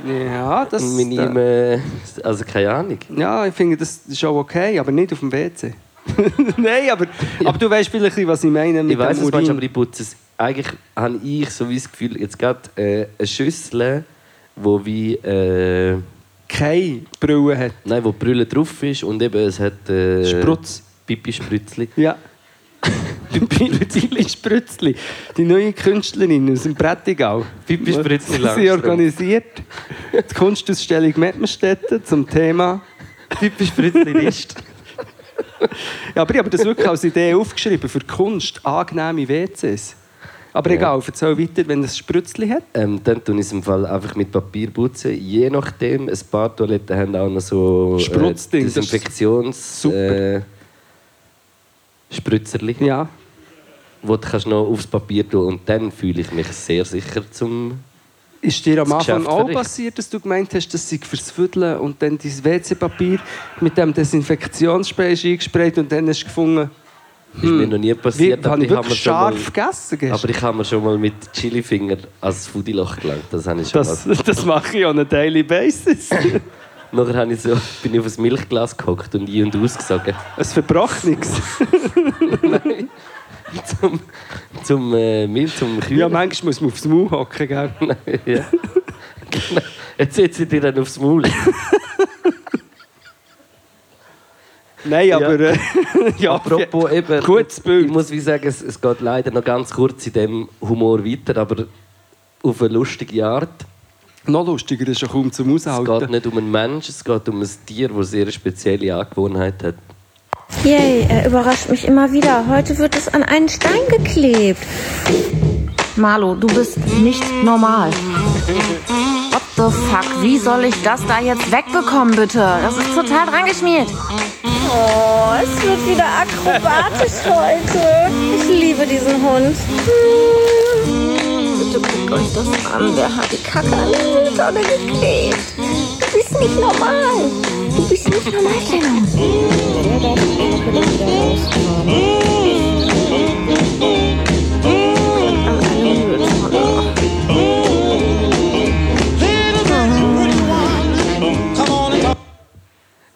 Ja, das... Mit äh, also keine Ahnung. Ja, ich finde, das ist auch okay, aber nicht auf dem WC. Nein, aber, aber du weißt vielleicht, was ich meine mit Ich weiß dem Urin. manchmal, aber ich putze es. Eigentlich habe ich so wie das Gefühl, jetzt gerade äh, eine Schüssel, wo wie... Äh, keine Brille hat. nein, wo die Brille drauf ist und eben es hat... Äh, Sprutz. Pipi-Spritzli. Ja. Pipi Sprützli, die neue Künstlerin aus dem Prättigau. Pipi Spritzli Sie Langstrumpf. organisiert die Kunstausstellung Mettmerstetten zum Thema Pipi-Spritzli ist. Ja, aber ich habe das wirklich als Idee aufgeschrieben für Kunst, angenehme WCs. Aber Ja. egal, erzähl weiter, wenn es Sprützli hat. Ähm, dann tun ich es im Fall einfach mit Papier putzen. Je nachdem, ein paar Toiletten haben auch noch so äh, Desinfektions... Äh, Spritzerli, Ja. wo du kannst noch aufs Papier tun und dann fühle ich mich sehr sicher zum... Ist dir am Anfang auch passiert, dass du gemeint hast, dass sie fürs Vierteln und dann dein WC-Papier mit dem Desinfektionsspray ist eingesprayt und dann hast du gefunden, Ist mir noch nie passiert, habe ich ich habe scharf gegessen gestern? Aber ich habe mir schon mal mit Chilifinger als Foodie-Loch gelangt. Das habe ich schon das, mal. das mache ich on a daily basis. Nachher habe ich so, bin ich auf ein Milchglas gehockt und ein- und ausgesogen. ein Verbrochenes. zum zum äh, Milch, zum Kühlen. Ja, manchmal muss man aufs Maul hocken, gell? ja. Genau. Jetzt setze ich dir dann aufs Maul. Nein, aber... Äh, ja, Apropos eben, Gutes Bild. ich muss wie sagen, es, es geht leider noch ganz kurz in dem Humor weiter, aber auf eine lustige Art. Noch lustiger ist ja kaum zum Es geht Aushalten. nicht um einen Mensch, es geht um ein Tier, das sehr spezielle Angewohnheit hat. Yay, er überrascht mich immer wieder. Heute wird es an einen Stein geklebt. Marlo, du bist nicht normal. What the fuck? Wie soll ich das da jetzt wegbekommen, bitte? Das ist total dran geschmiert. Oh, es wird wieder akrobatisch heute. Ich liebe diesen Hund. Bitte guckt euch das an. Der hat die Kacke an die Mülltonne geklebt. Du bist nicht normal. Du bist nicht normal, Kleiner.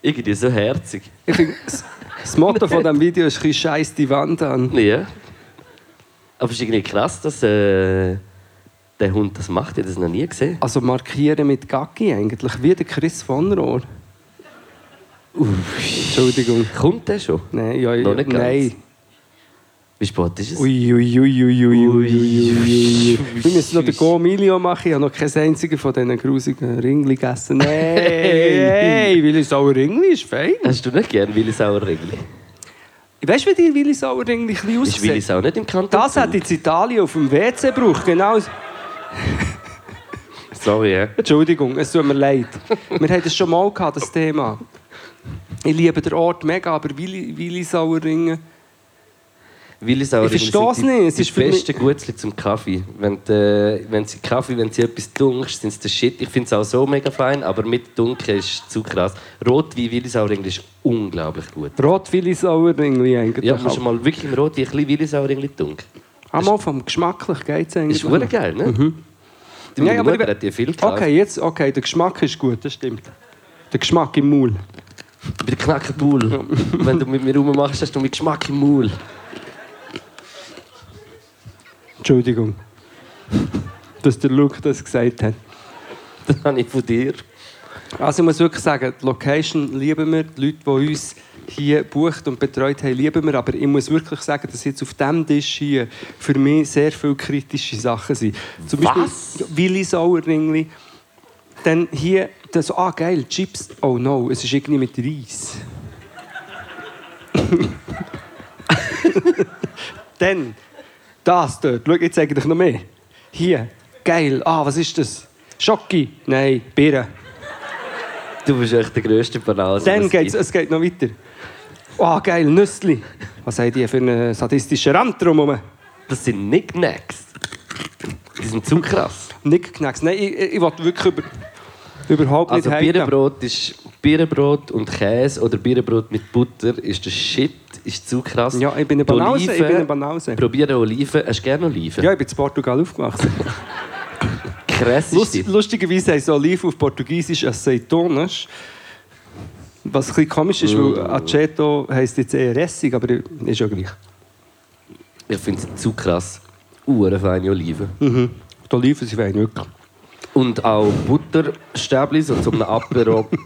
Irgendwie so herzig. Ich finde, das- Motto von diesem Video ist ein «Scheiß die Wand an». Ja. Aber es ist irgendwie krass, dass äh, der Hund das macht. Ich habe das noch nie gesehen. Also markieren mit Gacki eigentlich, wie der Chris von Rohr. Entschuldigung. Kommt der schon? Nein, ja, Noch nicht ganz. nein. Wie spät ist es? Ui, ui, ui, ui, ui, ui, ui. Wir müssen noch den Go Emilio machen. Ich habe noch keinen einzigen von diesen grusigen Ringli gegessen. Nein, hey, Willi Sauer Ringli ist fein. Hast du nicht gern Willi Sauer Ringli? Weißt du, wie die Willi Sauer Ringli ein bisschen Ist Willi? Sauer nicht im Kanton? Das hat jetzt Italien auf dem WC gebraucht. Genau. Sorry, ja. Entschuldigung, es tut mir leid. Wir hatten das schon mal gehabt, das Thema. Ich liebe den Ort mega, aber Willi, Willi Sauerringen. Willi Sauer Ich verstehe es die, nicht. Es die ist mich- besten Gutzli zum Kaffee. Wenn, die, wenn sie Kaffee, wenn sie etwas dunkst, sind sie der Shit. Ich finde es auch so mega fein, aber mit dunkel ist es zu krass. Rot wie Willi Sauer Ringli ist unglaublich gut. Rot Willi Sauerringli eigentlich. Ja, musst du mal wirklich im Rot ein bisschen Willi Sauer Ringli dunkel. Einmal vom geschmacklich geht es eigentlich. Ist wirklich geil, ne? Mhm. Die Ja, aber Mutter hat die viel gekauft. Okay, jetzt, okay, der Geschmack ist gut, das stimmt. Der Geschmack im Maul. Bei der Knackenbull. Wenn du mit mir rummachst, hast du mit Geschmack im Maul. Entschuldigung. Dass der Luke das gesagt hat. Das habe ich von dir. Also ich muss wirklich sagen, die Location lieben wir, die Leute, die uns hier bucht und betreut haben, lieben wir. Aber ich muss wirklich sagen, dass jetzt auf diesem Tisch hier für mich sehr viele kritische Sachen sind. Zum Beispiel Was? Willi Sauerringli. Dann hier, das, ah geil, Chips. Oh no, es ist irgendwie mit Reis. Dann, das dort, schau, jetzt zeige ich dir noch mehr. Hier, geil, ah, was ist das? Schocki? Nein, Birne. Du bist echt der grösste Banause. Dann geht's, gibt. es geht noch weiter. Oh, geil, Nüssli. Was haben die für einen sadistischen Rand drumherum? Das sind Nicknacks. Die sind zu krass. Nicknacks. Nein, ich, ich, will wirklich über, überhaupt nicht Also. Birnenbrot ist Birnenbrot und Käse oder Birnenbrot mit Butter ist der Shit, ist zu krass. Ja, ich bin eine Die Banause, ich Oliven- bin eine Banause. Probiere Oliven. Hast du gerne Oliven? Ja, ich bin in Portugal aufgewachsen. Krass Lust, lustigerweise heisst Olive auf Portugiesisch Azeitonas. Was ein bisschen komisch ist, Mm. weil Aceto heisst jetzt eher Essig, aber ist ja gleich. Ich finde es zu krass. Uhren feine Oliven. Mhm. Die Oliven sind fein, wirklich. Und auch Butterstäbli, so zum Apero.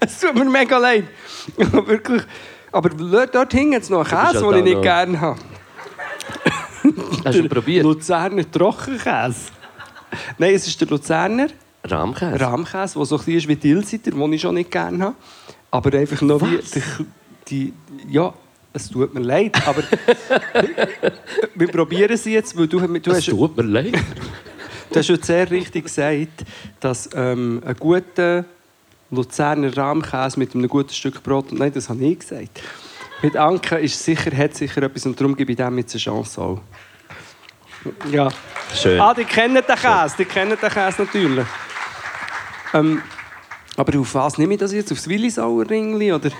Es tut mir mega leid. Wirklich. Aber dort hing jetzt noch bist Käse, halt den ich nicht gerne habe. Hast du probiert? Luzerner Trockenkäse. Nein, es ist der Luzerner Rahmkäse. Rahmkäse, der so ein bisschen ist wie die Ilsiter, den ich schon nicht gerne habe. Aber einfach noch wie die, die, ja, es tut mir leid, aber wir probieren es jetzt, weil du, du Es hast... tut mir leid. Du hast jetzt sehr richtig gesagt, dass ähm, ein guter Luzerner Rahmkäse mit einem guten Stück Brot, nein, das habe ich gesagt, mit Anke ist sicher, hat sicher etwas und darum gebe ich dem jetzt eine Chance auch. Ja. Schön. Ah, die kennen den Käse, die kennen den Käse natürlich. Ähm, aber auf was nehme ich das jetzt? Aufs Willisauer Ringli oder?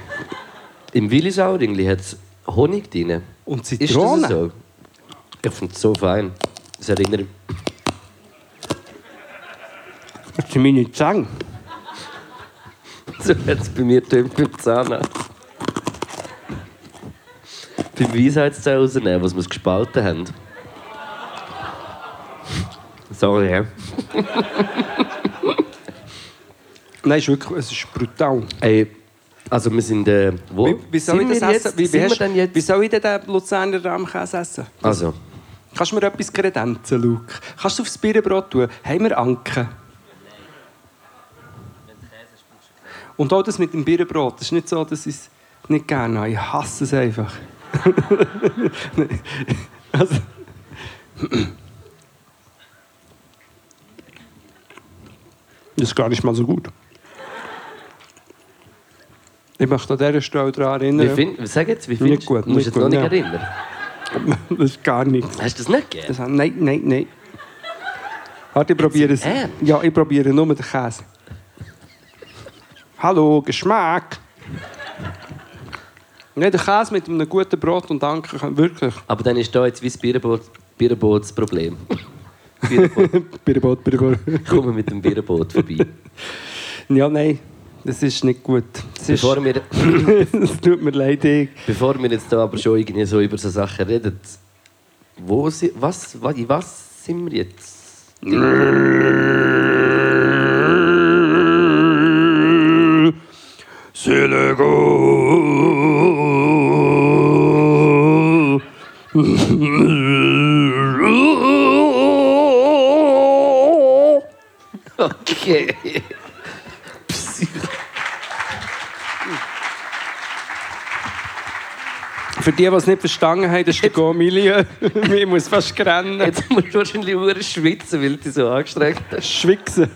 Im Willisauringli hat es Honig drin. Und Ist Zitrone? das so? Ich finde es so fein. Das erinnert Das sind meine Zähne. So hat es bei mir tönt beim Zahnarzt. Beim Weisheitszahn rausnehmen, was wir gespalten haben. Sorry, ja. Nein, es ist wirklich es ist brutal. Ey, also wir sind... Äh, wo Wie, wie soll sind ich das essen? jetzt? Wie, wie, hast, denn jetzt? wie soll ich denn den Luzerner Rahmkäse essen? Also, Kannst du mir etwas kredenzen, Luke? Kannst du aufs Birnenbrot tun? Haben wir Anken? Und auch das mit dem Birnenbrot. Das ist nicht so, dass ich es nicht gerne habe. Ich hasse es einfach. also, das ist gar nicht mal so gut. Ich möchte an dieser Stelle daran wie erinnern. find, sag jetzt, wie Nicht findest gut, du? musst nicht jetzt noch nicht ja. erinnern. Das ist gar nichts. Hast du das nicht gegeben? Das, nein, nein, nein. Warte, ich probiere es. Ernst? Ja, ich probiere nur den Käse. Hallo, Geschmack. Nein, der Käse mit einem guten Brot und Danke, wirklich. Aber dann ist da jetzt wie das Bierenboot, Bierenboot das Problem. Bierenboot. Birnenbrot, Birnenbrot. Kommen mit dem Bierenboot vorbei. Ja, nein, das ist nicht gut. Das, ist, Bevor wir, das tut mir leid. Ich. bevor wir jetzt da aber schon irgendwie so über so Sachen reden, wo si, was, was, in was sind wir jetzt? Okay. Für die, die es nicht verstanden haben, das ist der Go-Milieu. ich muss fast rennen. Jetzt musst du wahrscheinlich schwitzen, weil du dich so angestrengt hast. Schwichsen.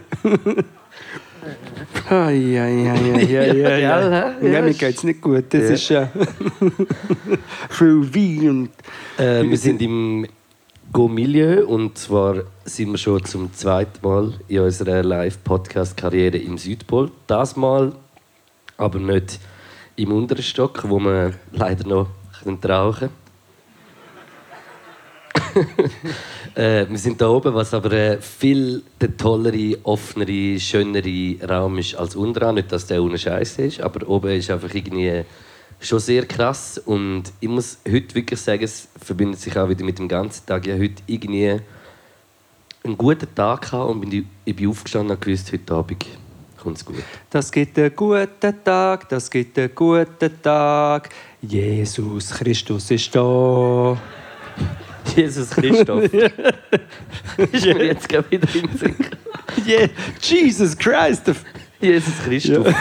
Ai, ai, ai, Gell, ai. hä? Ja, Ja, mir ist- geht es nicht gut. Das Ja. ist äh, viel Wein und Äh, wir sind im Go-Milieu und zwar sind wir schon zum zweiten Mal in unserer Live-Podcast-Karriere im Südpol. Das Mal aber nicht im unteren Stock, wo wir leider noch können rauchen äh, Wir sind da oben, was aber äh, viel der tollere, offenere, schönere Raum ist als unten. Nicht, dass der ohne Scheiße ist, aber oben ist einfach irgendwie schon sehr krass. Und ich muss heute wirklich sagen, es verbindet sich auch wieder mit dem ganzen Tag. Ich heute irgendwie einen guten Tag gehabt und bin, ich bin aufgestanden und gewusst, heute Abend kommt es gut. Das gibt einen guten Tag, das gibt einen guten Tag. Jesus Christus ist da. Jesus Christoph. ist mir jetzt gerade wieder gekommen. Yeah. Jesus Christ. Jesus Christoph.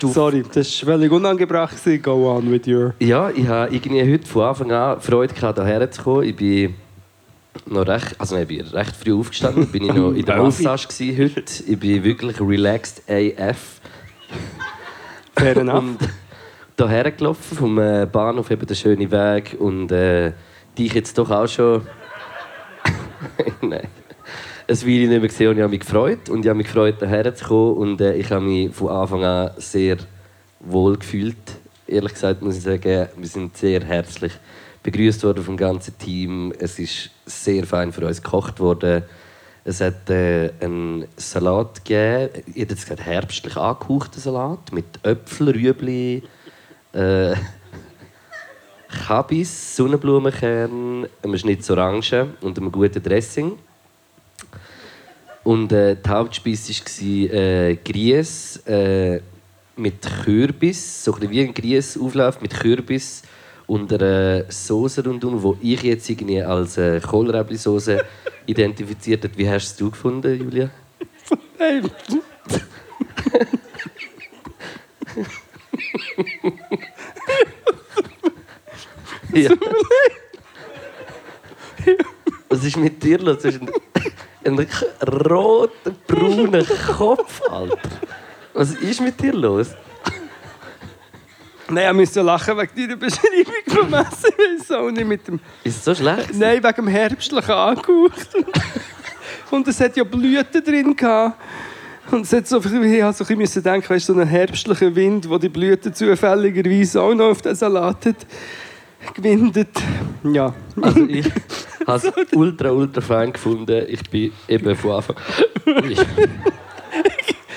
Sorry, das war völlig unangebracht. Go on with your... Ja, ich habe irgendwie heute von Anfang an Freude gehabt, hierher zu kommen. Ich bin noch recht, also nein, ich bin recht früh aufgestanden. bin ich noch in der. Massage gewesen heute. Ich bin wirklich relaxed AF. Fair enough. Und hierher gelaufen vom äh, Bahnhof eben der schöne Weg und äh, dich jetzt doch auch schon nein. Ein Weile nicht mehr gesehen und ich habe mich gefreut und ich habe mich gefreut hierher zu kommen und äh, ich habe mich von Anfang an sehr wohl gefühlt. Ehrlich gesagt muss ich sagen wir sind sehr herzlich begrüßt worden vom ganzen Team. Es ist sehr fein für uns gekocht worden. Es hat äh, einen Salat gegeben. Ich jetzt gesagt herbstlich angehauchten Salat mit Äpfel, Rüebli äh, Kabis, Sonnenblumenkern, einem Schnitz Orange und einem guten Dressing. Und äh, die Hauptspeise war äh, Grieß äh, mit Kürbis, so ein bisschen wie ein Grießauflauf mit Kürbis und einer Soße rundum, die ich jetzt irgendwie als äh, Kohlrabi-Soße identifiziert habe. Wie hast du es gefunden, Julia? Hey. Ja. Was ist mit dir los? Du hast einen, einen k- roten, braunen Kopf, Alter. Was ist mit dir los? Nein, ich musste lachen wegen deiner Beschreibung vom Essen. Ich auch nicht mit dem... Ist es so schlecht? Nein, wegen dem herbstlichen angehaucht. Und es hat ja Blüten drin gehabt. Und es hat so, ich musste so ein bisschen denken, weißt, so einen herbstlichen Wind, wo die Blüten zufälligerweise auch noch auf den Salat hat gewindet. Ja. Also ich habe es ultra, ultra fein gefunden. Ich bin eben von Anfang ich,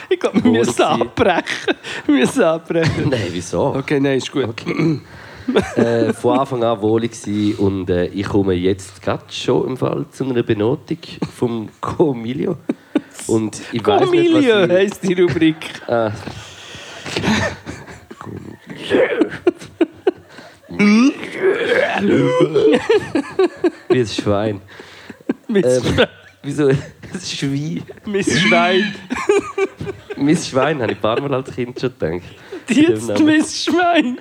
Ich glaube, wir müssen abbrechen. Wir müssen abbrechen. Nein, wieso? Okay, nein, ist gut. äh, von Anfang an wohlig gewesen und äh, ich komme jetzt gerade schon im Fall zu einer Benotung vom Comilio. Und ich weiß nicht, was Comilio ich... heisst die Rubrik. Ah. Wie ein Schwein. Mit Ähm, Schwein. wieso? Ein Schwein. Miss Schwein. Miss Schwein habe ich ein paar Mal als Kind schon gedacht. Jetzt. Miss Schwein.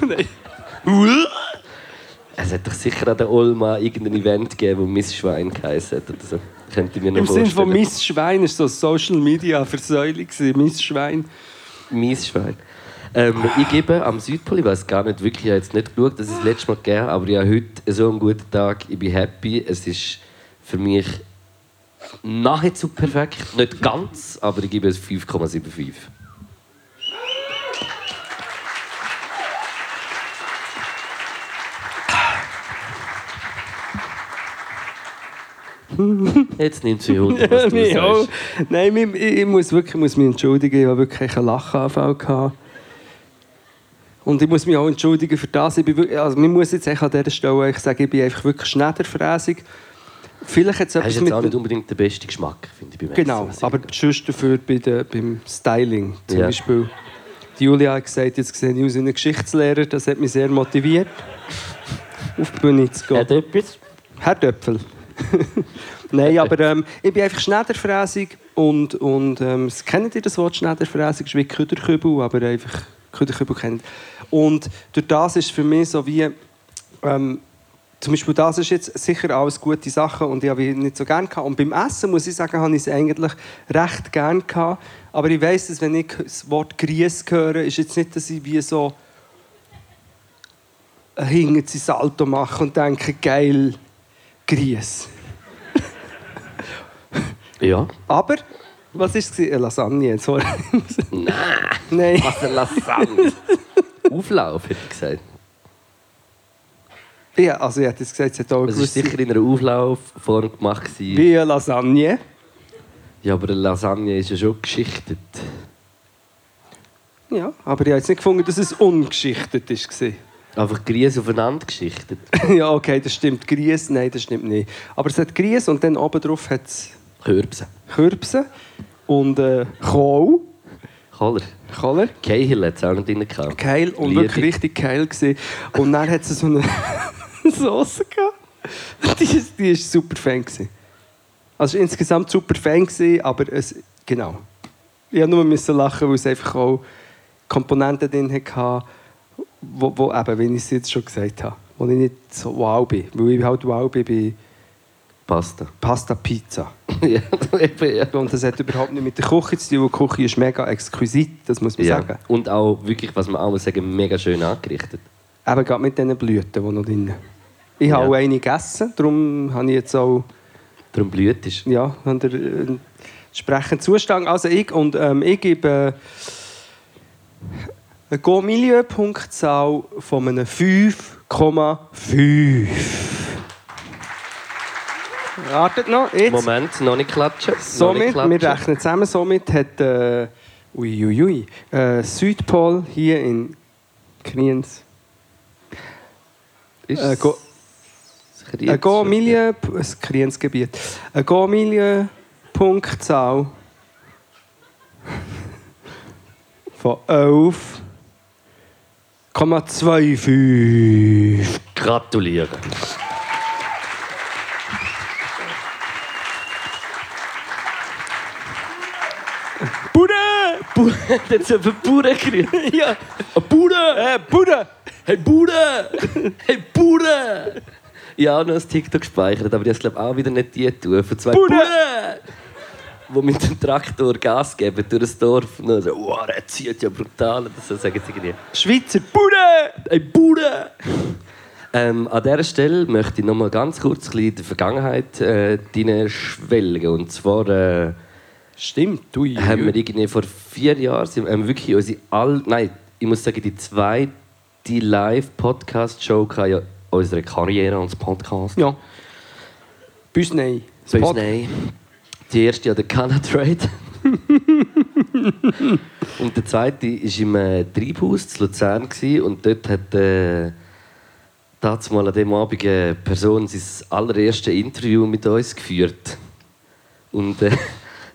Nein. Es hat doch sicher an der Olma irgendein Event gegeben, wo Miss Schwein geheißen hat. Oder so. Könnte mir noch Im Sinne von. Miss Schwein ist so Social Media Versäulung. Miss Schwein. Mies Schwein. Ähm, ich gebe am Südpol, ich weiß gar nicht wirklich, ich habe jetzt nicht geschaut, dass ich das letzte Mal gegeben aber ich habe heute so einen guten Tag, ich bin happy. Es ist für mich nahezu perfekt, nicht ganz, aber ich gebe es 5,75. Jetzt nimmt sie Hunde, was du sagst. Nein, ich, ich ich muss wirklich ich muss mich entschuldigen. Ich habe wirklich einen Lachanfall gehabt. Und ich muss mich auch entschuldigen für das. Ich bin also, man muss jetzt echt an dieser Stelle eigentlich sagen, ich bin einfach wirklich schneiderfräsig. Vielleicht hat es Das etwas ist jetzt auch nicht unbedingt der beste Geschmack, finde ich, beim Essen, Genau, ich- aber sonst dafür bei der, beim Styling zum Ja. Beispiel. Die Julia hat gesagt, jetzt sehe ich aus wie ein Geschichtslehrer. Das hat mich sehr motiviert, auf die Bühne zu gehen. Hat etwas? Herr Döpfel. Nein, aber ähm, ich bin einfach schneiderfräsig und, und ähm, kennt ihr das Wort schneiderfräsig? Es ist wie Küderkübel, aber einfach Küderkübel kennt. Und durch das ist für mich so wie, ähm, zum Beispiel das ist jetzt sicher alles gute Sachen und ich habe ihn nicht so gerne gehabt. Und beim Essen muss ich sagen, habe ich es eigentlich recht gerne gehabt. Aber ich weiß, dass wenn ich das Wort Grieß höre, ist jetzt nicht, dass ich wie so hinten ins Salto mache und denke, geil, Grieß. Ja. Aber, was war es? Lasagne, sorry. Nein. Nein. Was eine Lasagne. Auflauf, hätte ich gesagt. Ja, also ich hätte jetzt gesagt, es hat auch Es war sicher in einer Auflaufform gemacht. gewesen. Wie eine Lasagne. Ja, aber eine Lasagne ist ja schon geschichtet. Ja, aber ich habe jetzt nicht gefunden, dass es ungeschichtet war. Einfach Grieß aufeinander geschichtet. ja, okay, das stimmt. Grieß, nein, das stimmt nicht. Aber es hat Grieß und dann oben drauf hat es Kürbse. Kürbse und äh, Kohl. Koller. Koller. Cahill hat es auch nicht drin gehabt. Geil und Liebe. wirklich richtig geil gewesen. Und dann hat es so eine Soße gehabt. Die, ist- die ist super fan gewesen. Also insgesamt super fan gewesen, aber es, genau. Ich musste nur müssen lachen, weil es einfach auch Komponenten drin hatte, wo, wo eben, wie ich es jetzt schon gesagt habe, wo ich nicht so wow bin. Weil ich halt wow bin bei Pasta. Pasta Pizza. Und das hat überhaupt nicht mit der Küche zu tun, die Küche ist mega exquisit, das muss man ja. sagen. Und auch wirklich, was man auch sagen, mega schön angerichtet. Eben gerade mit diesen Blüten, die noch drin sind. Ich habe Ja. auch eine gegessen, darum habe ich jetzt auch Darum blüht es. ja, habe den, äh, entsprechend Zustand. Also ich, und, ähm, ich gebe eine Go-Milieu-Punktzahl von einem 5,5. Wartet noch, jetzt. Moment, noch nicht klatschen. noch nicht Somit, klatschen. wir rechnen zusammen, somit hat äh, uiuiui, äh, Südpol hier in Kriens Ist äh, go, ein Go-Milieu, ein Kriensgebiet, eine Go-Milieu-Punktzahl von 11,25. Gratulieren. Jetzt haben wir Bude gekriegt. Ja, Bude! Äh, Bude! Hey Bude! Hey Bude! Ich habe auch noch ein TikTok gespeichert, aber ich glaube auch wieder nicht die tun. Von zwei Bude! Bude! Wo mit dem Traktor Gas geben durch das Dorf. Und dann so, wow, der zieht ja brutal. Das sagen sie irgendwie. Schweizer Bude! Hey Bude! Ähm, an dieser Stelle möchte ich noch mal ganz kurz in die Vergangenheit äh, schwelgen. Und zwar äh, Stimmt, ui, haben wir irgendwie vor vier Jahren sind, haben wir wirklich unsere all, nein, ich muss sagen, die zweite Live-Podcast-Show ja unserer Karriere als Podcast. Ja. Büsney. Bei uns nein. Die erste ja der Canna Trade. und der zweite war im äh, Treibhaus zu Luzern. Gewesen, und dort hat äh, damals an dem Abend eine Person sein allererstes Interview mit uns geführt. Und äh,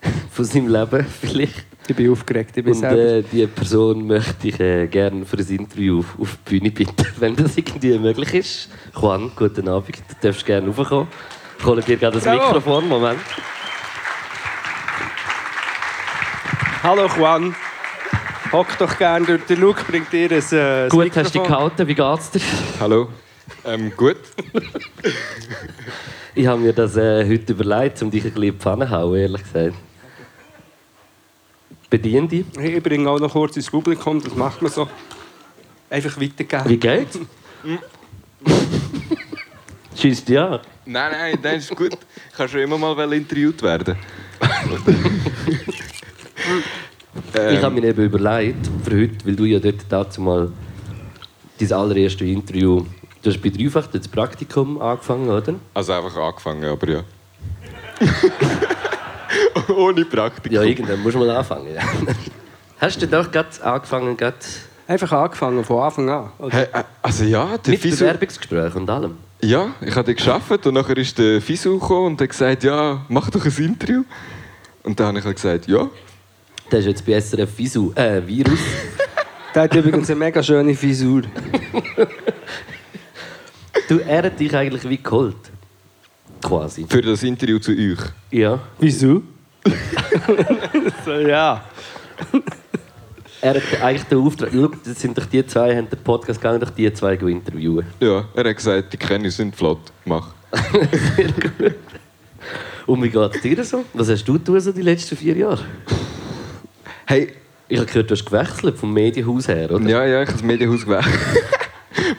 von seinem Leben vielleicht. Ich bin aufgeregt, ich bin Und äh, diese Person möchte ich äh, gerne für ein Interview auf, auf die Bühne bitten, wenn das irgendwie möglich ist. Juan, guten Abend, du darfst gerne raufkommen. Ich hole dir gerade das Bravo. Mikrofon, Moment. Hallo Juan. Hock doch gerne durch. Der Luke bringt dir ein äh, das Gut, hast du dich Mikrofon. gehalten, wie geht's dir? Hallo. Ähm, gut. Ich habe mir das äh, heute überlegt, um dich ein bisschen in die Pfanne zu hauen, ehrlich gesagt. Bedien dich. Hey, Ich bringe auch noch kurz ins Publikum, das macht man so. Einfach weitergeben. Wie geht's? Schießt ja. Nein, nein, nein, ist gut. Ich kann schon immer mal interviewt werden. Ähm. Ich habe mir eben überlegt, für heute, weil du ja dort dazu mal dein allererstes Interview, du hast bei Dreifach das Praktikum angefangen, oder? Also einfach angefangen, aber ja. Ohne Praktikum. Ja, irgendwann muss man anfangen. Ja. Hast du doch gerade angefangen, gerade Einfach angefangen, von Anfang an. Hey, äh, also ja, der mit Fisu... Bewerbungsgespräch und allem? Ja, ich habe geschafft und nachher ist der Fisu gekommen und hat gesagt, ja, mach doch ein Interview. Und dann habe ich halt gesagt, ja. Der ist jetzt bei SRF Visu, äh, Virus. Der hat übrigens eine mega schöne Frisur. du, er hat dich eigentlich wie geholt. Quasi. Für das Interview zu euch. Ja. Wieso? so, ja. Er hat eigentlich den Auftrag, schau, das sind doch die zwei, haben den Podcast gegangen, doch die zwei interviewen. Ja, er hat gesagt, die kenne ich, sind flott. Mach. Und wie geht es dir so? Was hast du getan so die letzten vier Jahre? Hey. Ich habe gehört, du hast gewechselt vom Medienhaus her, oder? Ja, ja, ich habe das Medienhaus gewechselt.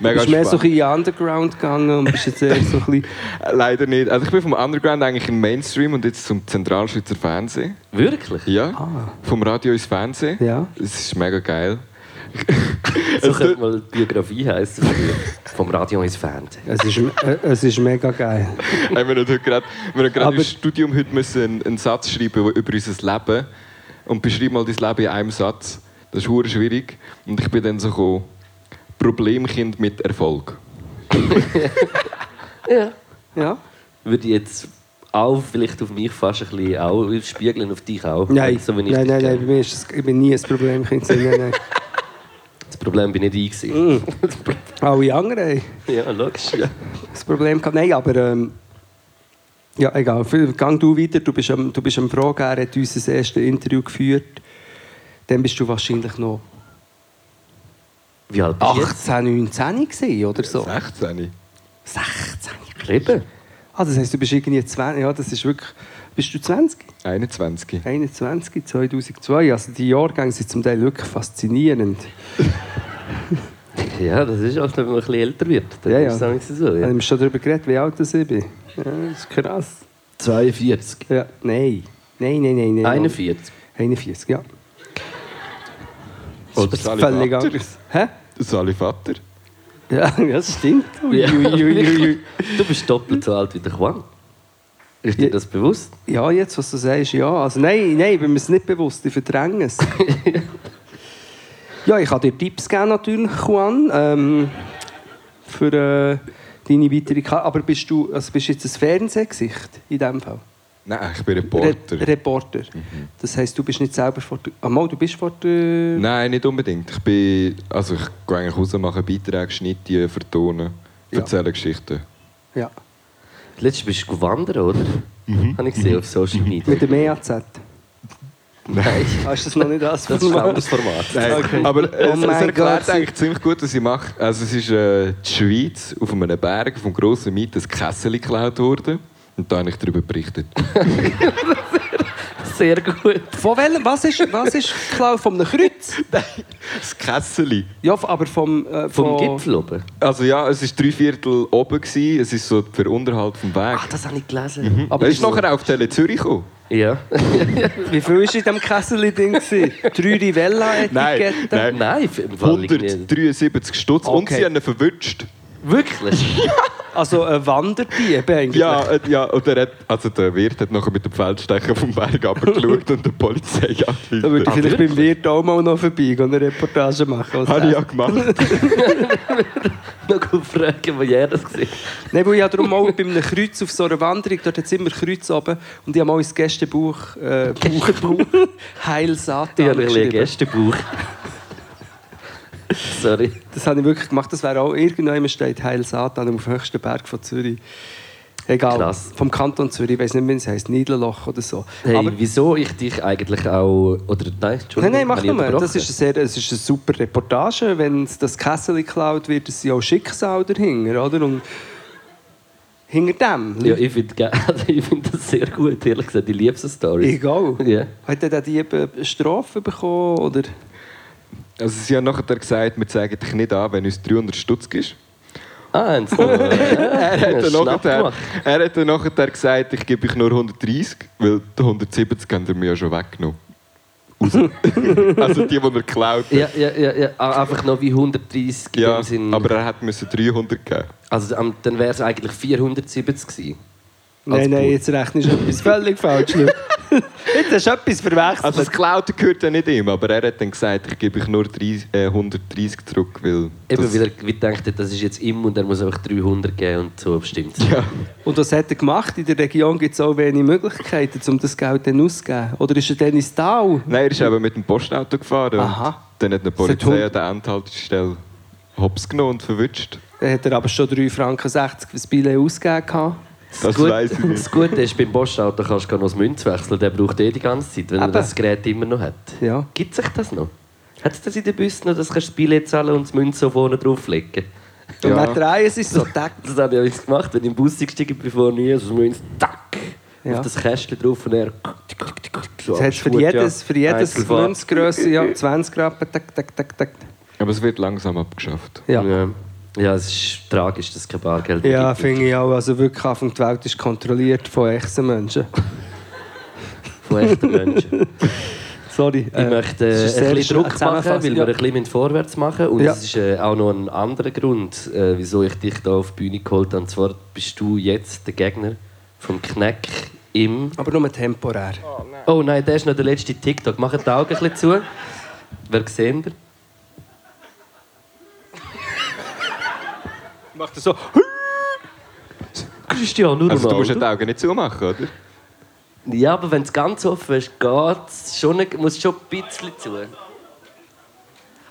Du Mega bist mehr so ein bisschen in Underground gegangen und bist jetzt eher so ein bisschen... Leider nicht. Also ich bin vom Underground eigentlich im Mainstream und jetzt zum Zentralschweizer Fernsehen. Wirklich? Ja. Vom Radio ins Fernsehen. Ja. Es ist mega geil. So könnte mal die Biografie heißen. Vom Radio ins Fernsehen. Es ist, äh, es ist mega geil. Hey, wir haben heute gerade, wir haben gerade im Studium heute müssen einen, einen Satz schreiben über unser Leben. Und beschreib mal dein Leben in einem Satz. Das ist hure schwierig. Und ich bin dann so gekommen, Problemkind mit Erfolg. Ja. Ja? Würde ich jetzt auch vielleicht auf mich fast ein bisschen auch spiegeln, auf dich auch. Nein, so, ich nein, nein, nein, bei mir ist das, ich bin nie ein Problem. Nein, nein. Das Problem bin nicht ich. gewesen. Alle anderen ja, logisch. Ja. das Problem gehabt. Nein, aber... Ähm, ja, egal. Gang du weiter. Du bist am, du bist am Fragen. Er hat uns das erste Interview geführt. Dann bist du wahrscheinlich noch Wie alt bist du jetzt? 18, 19 gewesen, oder so. 16. 16. Eben. Ah, das heisst, du bist irgendwie 20. Ja, das ist wirklich... Bist du 20? 21. 21, 2002. Also die Jahrgänge sind zum Teil wirklich faszinierend. Ja, das ist auch, wenn man ein bisschen älter wird. Dann Ja, ist ja. es manchmal so. Wir Ja. haben schon darüber geredet, wie alt das ich bin. Ja, das ist krass. 42. Ja, nein. Nein, nein, nein. nein 41. 41, ja. Oder Das ist völlig anders. Hä? Sali Vater. Ja, das stimmt. Ja. Du bist doppelt so alt wie der Juan. Ist dir das bewusst? Ja, jetzt, was du sagst, ja. Also, nein, nein, ich bin mir es nicht bewusst, ich verdränge es. ja, ich kann dir Tipps geben, natürlich, Juan, ähm, für äh, deine weitere Karriere. Aber bist du also bist du jetzt ein Fernsehgesicht in diesem Fall? Nein, ich bin Reporter. Re Reporter. Das heisst, du bist nicht selber vor der... Ah, mal, du bist vor der... Nein, nicht unbedingt. Ich bin, also ich gehe eigentlich raus, mache Beiträge, schneide, vertonen, Ja. erzähle Geschichten. Ja. Letztes bist du wandern, oder? Habe ich gesehen auf Social Media. Mit dem EAZ. Nein. Hast du das noch nicht das Das ist ein anderes Format. Nein, Okay. aber äh, Oh es, es erklärt eigentlich ziemlich gut, was ich mache. Also es ist äh, die Schweiz auf einem Berg vom grossen Miet ein Kessel geklaut worden. Und da habe ich darüber berichtet. Sehr gut. Von welchem? Was ist, was ist? Von einem Kreuz? Das Kessel. Ja, aber vom... Äh, Vom von- Gipfel oben. Also ja, es war drei Viertel oben. Gewesen. Es ist so der Unterhalt vom Weg. Ach, das habe ich gelesen. Mhm. aber Aber es ist nachher auf Tele Zürich gekommen. Ja. Wie viel war in diesem Kessel-Ding? gewesen? Drei Rivella-Etiketten? Nein, nein. Nein, im Fall irgendwie- 173 Stutz. Und Okay. sie haben ihn verwünscht. Wirklich? Also ein Wanderdieb eigentlich? Ja, äh, ja und er hat, also der Wirt hat nachher mit dem Feldstecher vom Berg abgeschaut und der Polizei Da würde ich vielleicht beim Wirt auch mal noch vorbeigehen und eine Reportage machen. Habe ich der- ja gemacht. Noch gut fragen, wo jeder das gesehen Nein, weil ich habe darum auch bei einem Kreuz auf so einer Wanderung, dort hat es immer Kreuz oben und ich habe mal ins Gästebuch äh, Buch, Buch, Heil Satan Ich habe ein. Gästebuch. Sorry. Das habe ich wirklich gemacht. Das wäre auch irgendwann steht Heil Satan auf dem höchsten Berg von Zürich. Egal, Krass. vom Kanton Zürich, ich weiß nicht, wie es heisst, Niederloch oder so. Hey, Aber wieso ich dich eigentlich auch. Oder nein, Entschuldigung. Nein, nein, mach nur. Das ist, eine sehr, es ist eine super Reportage. Wenn das Kessel geklaut wird, ist ja auch Schicksal dahinter, oder? Und hinter dem. Ja, ich finde also find das sehr gut, ehrlich gesagt. Ich liebe so Stories. Egal. Ja. Hat er dann die Strafe bekommen? Oder? Also sie haben nachher gesagt, wir zeigen dich nicht an, wenn uns 300 Stutz ist. Ah, noch, äh, Er hat, dann nachher, er hat dann nachher gesagt, ich gebe euch nur 130, weil die 170 haben wir mir ja schon weggenommen. Also die, die er geklaut hat. Ja, ja, ja, ja. Ah, Einfach noch wie 130 in Ja, dem Sinn. aber er hat müssen 300 geben. Also dann wäre es eigentlich 470 gewesen. Nein, nein, jetzt rechnest du etwas völlig falsch. Jetzt hast du etwas verwechselt. Also das Geklaute gehört ja nicht ihm, aber er hat dann gesagt, ich gebe euch nur 30, äh, 130 zurück, weil... Eben, das- weil er wie denkt, hat, das ist jetzt ihm und er muss einfach 300 geben und so bestimmt. Ja. Und was hat er gemacht? In der Region gibt es auch wenig Möglichkeiten, um das Geld dann auszugeben. Oder ist er dann ins Tal? Nein, er ist eben mit dem Postauto gefahren Aha. und dann hat eine Polizei an der Endhaltestelle hops genommen und verwünscht. Dann hat er aber schon 3,60 Franken für das Billett ausgegeben. Gehabt. Das Gut- ich nicht. Das Gute ist, beim Postauto kannst du gar noch das Münz wechseln. Der braucht eh die ganze Zeit, wenn er Eben. das Gerät immer noch hat. Ja. Gibt sich das noch? Hat es das in den Bussen noch, dass du das Billett zahlen und das Münz so vorne drauflegen Und Ja. dann drehen sie es so, tack. Das habe ich auch gemacht, wenn ich im Bus gestiegen bin, bevor nie, also das Münz, tack, Ja. auf das Kästchen drauf und er... So, Das hat für jedes, für jedes. Münzgrösse ja, 20 Rappen, tack, tack, tack, tack. Aber es wird langsam abgeschafft. Ja. Ja. Ja, es ist tragisch, dass es kein Bargeld mehr Ja, gibt. finde ich auch. Also wirklich, Anfang die Welt ist kontrolliert von echten Menschen. Von echten Menschen. Sorry. Ich möchte das äh, ein bisschen Druck machen, weil wir ein bisschen vorwärts machen. Und Ja. es ist äh, auch noch ein anderer Grund, äh, wieso ich dich hier auf die Bühne geholt habe. Und zwar bist du jetzt der Gegner vom Kneck im... Aber nur temporär. Oh nein, der ist noch der letzte TikTok. Mach die Augen ein bisschen zu. Wer sehen wir? Macht er so. Cristiano Ronaldo. Also du musst ja die Augen nicht zumachen, oder? Ja, aber wenn es ganz offen ist, geht es schon, nicht- muss schon ein bisschen zu.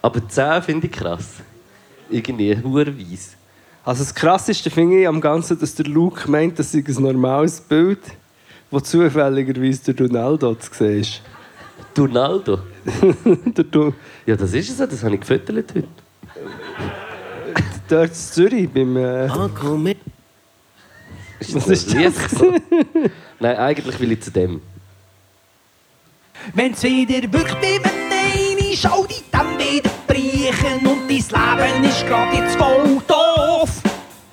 Aber 10 finde ich krass. Irgendwie, hurenweise. Also das Krasseste finde ich am Ganzen, dass der Luke meint, das sei ein normales Bild, wo zufälligerweise der Ronaldo zu sehen ist. Ronaldo? der du Ja, das ist es so, das habe ich gefüttert heute. Dort in Zürich beim... Äh, Ist Was das ist das? Nein, eigentlich will ich zu dem. Wenn's wieder wirkt, wie wenn eine Schau die dann wieder brechen und dein Leben ist grad jetzt voll doof.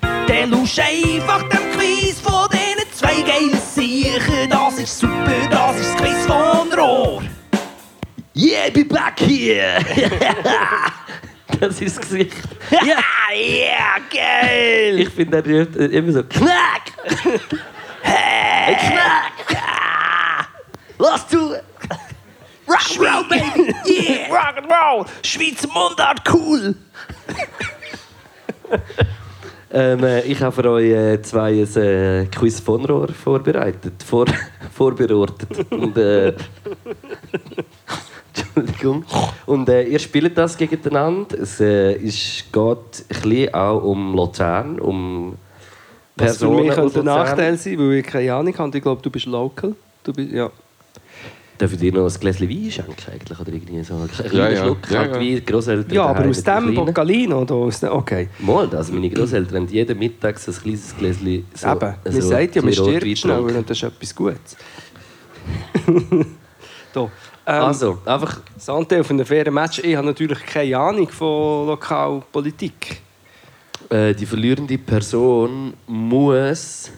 Dann lusch einfach dem Quiz von diesen zwei geilen Siechen. Das ist super, das ist das Quiz von Rohr. Yeah, be back here! das ist das Gesicht. Ja, yeah, geil! Ich finde, er ruft immer so: Knack! Hey, Knack! Lass zu! Rock'n'Roll, baby! Yeah! Rock'n'Roll! Schweizer Mundart, cool! Ähm, äh, ich habe für euch äh, zwei ein äh, Quiz von Rohr vorbereitet. Vor, vorbereitet. Und, äh, Entschuldigung. Und äh, ihr spielt das gegeneinander. Es äh, ist, geht ein bisschen auch um Luzern, um was für Personen mich ein Luzern. Nachteil sein, weil ich keine Ahnung habe. Ich glaube, du bist local. Du bist, ja. Darf ich dir noch ein Gläschen Wein schenken eigentlich? Oder irgendwie so einen kleinen Ja, ja. Schluck Ja, ja. Wein, Grosseltern Ja, aber aus dem. Bocalino oder aus dem... Okay. Mal, also meine Großeltern haben jeden Mittag so ein kleines Gläschen so, Eben, man so sagt ja, man ein stirbt getrunken. und das ist etwas Gutes. da. Ähm, Also, einfach... Santé auf einem fairen Match. Ich habe natürlich keine Ahnung von Lokalpolitik. Äh, die verlierende Person muss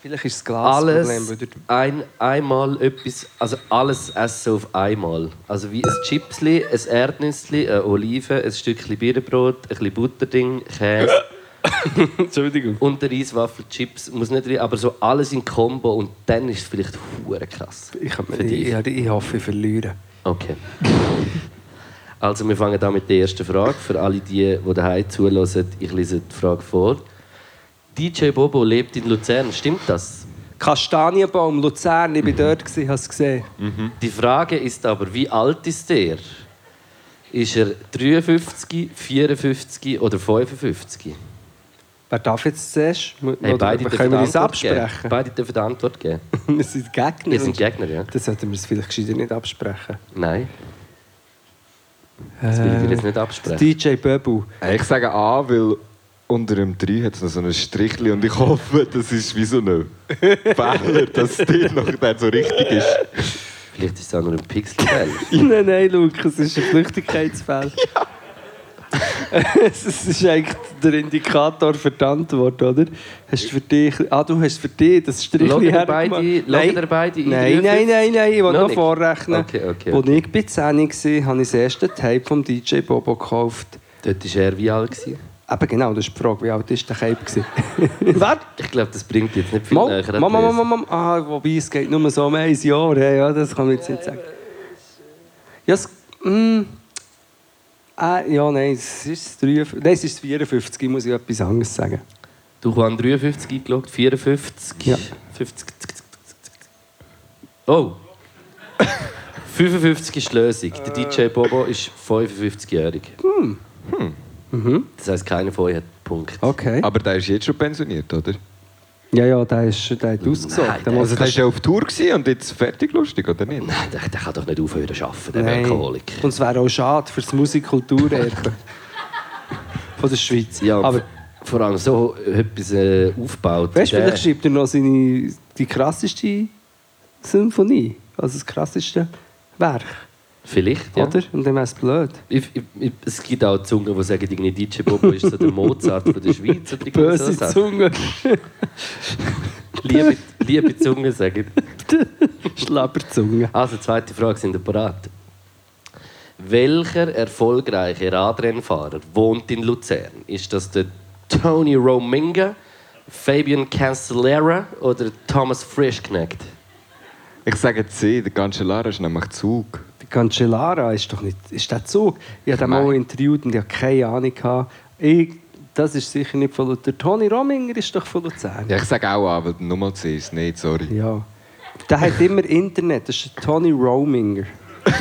Vielleicht ist das Glasproblem. alles der- ein, einmal etwas, also alles essen auf einmal. Also wie ein Chipsli, ein Erdnüssli, eine Olive, ein Stückchen Bierbrot, ein bisschen Butterding, Käse. Entschuldigung. Und der Reiswaffel, Chips, muss nicht rein, aber so alles in Kombo und dann ist es vielleicht hure krass. Ich, hab- ich, dich. ich, ich hoffe, ich verliere. Okay. Also wir fangen an mit der ersten Frage. Für alle die, die daheim zulassen, ich lese die Frage vor. DJ Bobo lebt in Luzern, stimmt das? Kastanienbaum, Luzern, ich war dort, gewesen, hast du gesehen. Die Frage ist aber, wie alt ist der? Ist er 53, 54 oder 55? Wer darf jetzt zuerst? Hey, beide können wir uns Antwort geben. absprechen? Beide dürfen die Antwort geben. wir sind Gegner. Wir sind Gegner, ja. Dann sollten wir es vielleicht gescheiter nicht absprechen. Nein. Das will ich dir jetzt nicht absprechen. DJ Böbu. Ich sage A, weil unter dem 3 hat es noch so ein Strichli und ich hoffe, das ist wie so ein Fehler, dass dort noch nicht so richtig ist. Vielleicht ist es auch nur ein Pixelfehler. nein, nein, Lukas, es ist ein Flüchtigkeitsfall. Es ist eigentlich der Indikator für die Antwort, oder? Hast du für dich... Ah, du hast für dich das Strichli hergemacht. beide- schauen ihr beide in Nein, nein, 53? nein, nein, ich will Noch noch vorrechnen. Okay, okay, Als ich bei 10 war, habe ich das erste Tape vom DJ Bobo gekauft. Dort war er wie alt? Gewesen? Eben genau, das ist die Frage, wie alt war der gewesen? Warte! Ich glaube, das bringt jetzt nicht viel Mal, näher. Mama, Mama. Mama, ah, wobei es geht nur so um ein Jahr, ja, ja, das kann man jetzt nicht sagen. Ja, es, mm, äh, ja nein, es ist 53, nein, es ist 54, muss ich etwas anderes sagen. Du hast 53 eingeloggt, 54. Ja. 50. Oh! 55 ist die Lösung. Der DJ Bobo ist 55-jährig. Hm. Mhm. Das heisst, keiner von euch hat einen Punkt. Okay. Aber der ist jetzt schon pensioniert, oder? Ja, ja, der, ist, der hat ausgesorgt. Der Also der war ja auf Tour und jetzt fertig lustig, oder nicht? Nein, der, der kann doch nicht aufhören zu arbeiten, der Nein. Alkoholiker. Und es wäre auch schade für das Musikkulturerbe von der Schweiz. Ja, Aber vor allem so etwas äh, aufgebaut. weißt du, vielleicht schreibt er noch seine, die krasseste Symphonie, also das krasseste Werk. Vielleicht, ja. Oder? Und dann wäre es blöd. Ich, ich, ich, es gibt auch Zungen, die sagen, irgendwie DJ Bobo ist so der Mozart von der Schweiz. Oder Böse so Sachen. Zunge. Liebe, liebe Zungen sagen. Schlapperzunge. Also, zweite Frage, sind ihr bereit? Welcher erfolgreiche Radrennfahrer wohnt in Luzern? Ist das der Tony Rominga, Fabian Cancellara oder Thomas Frischknecht? Ich sage C, der Cancellara ist nämlich Zug. Cancellara ist doch nicht. Ist der Zug? Ich habe ihn mal interviewt und ich hatte keine Ahnung. gehabt. Ich, das ist sicher nicht von Luzern. Der Toni Rominger ist doch von Luzern. Ja, ich sage auch A, weil Nummer C ist nicht, sorry. Ja. Der hat immer Internet. Das ist der Tony Rominger.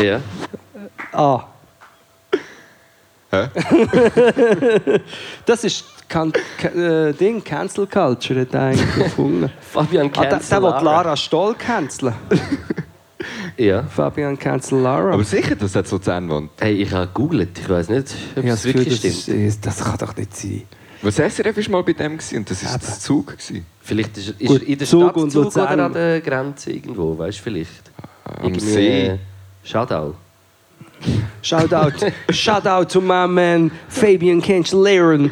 Ja. Ah. Hä? das ist Ca- äh, Ding, Cancel Culture hat er eigentlich gefunden. Fabian ah, der, der will. Lara Stoll canceln. Ja. Fabian Cancellara. Aber sicher, dass er zu Luzern wohnt. Hey, ich habe gegoogelt. Ich weiß nicht, ob es das wirklich das, stimmt. ist, das kann doch nicht sein. Was SRF ist mal bei dem gewesen, und das ist das Zug gewesen. Vielleicht ist er, ist Gut, er in der Zug Stadt und Zug Luzern. oder an der Grenze irgendwo, weißt du vielleicht? Am Irgendwie, See. äh, Schadau. Shoutout, Shoutout to my man Fabian Cancellara.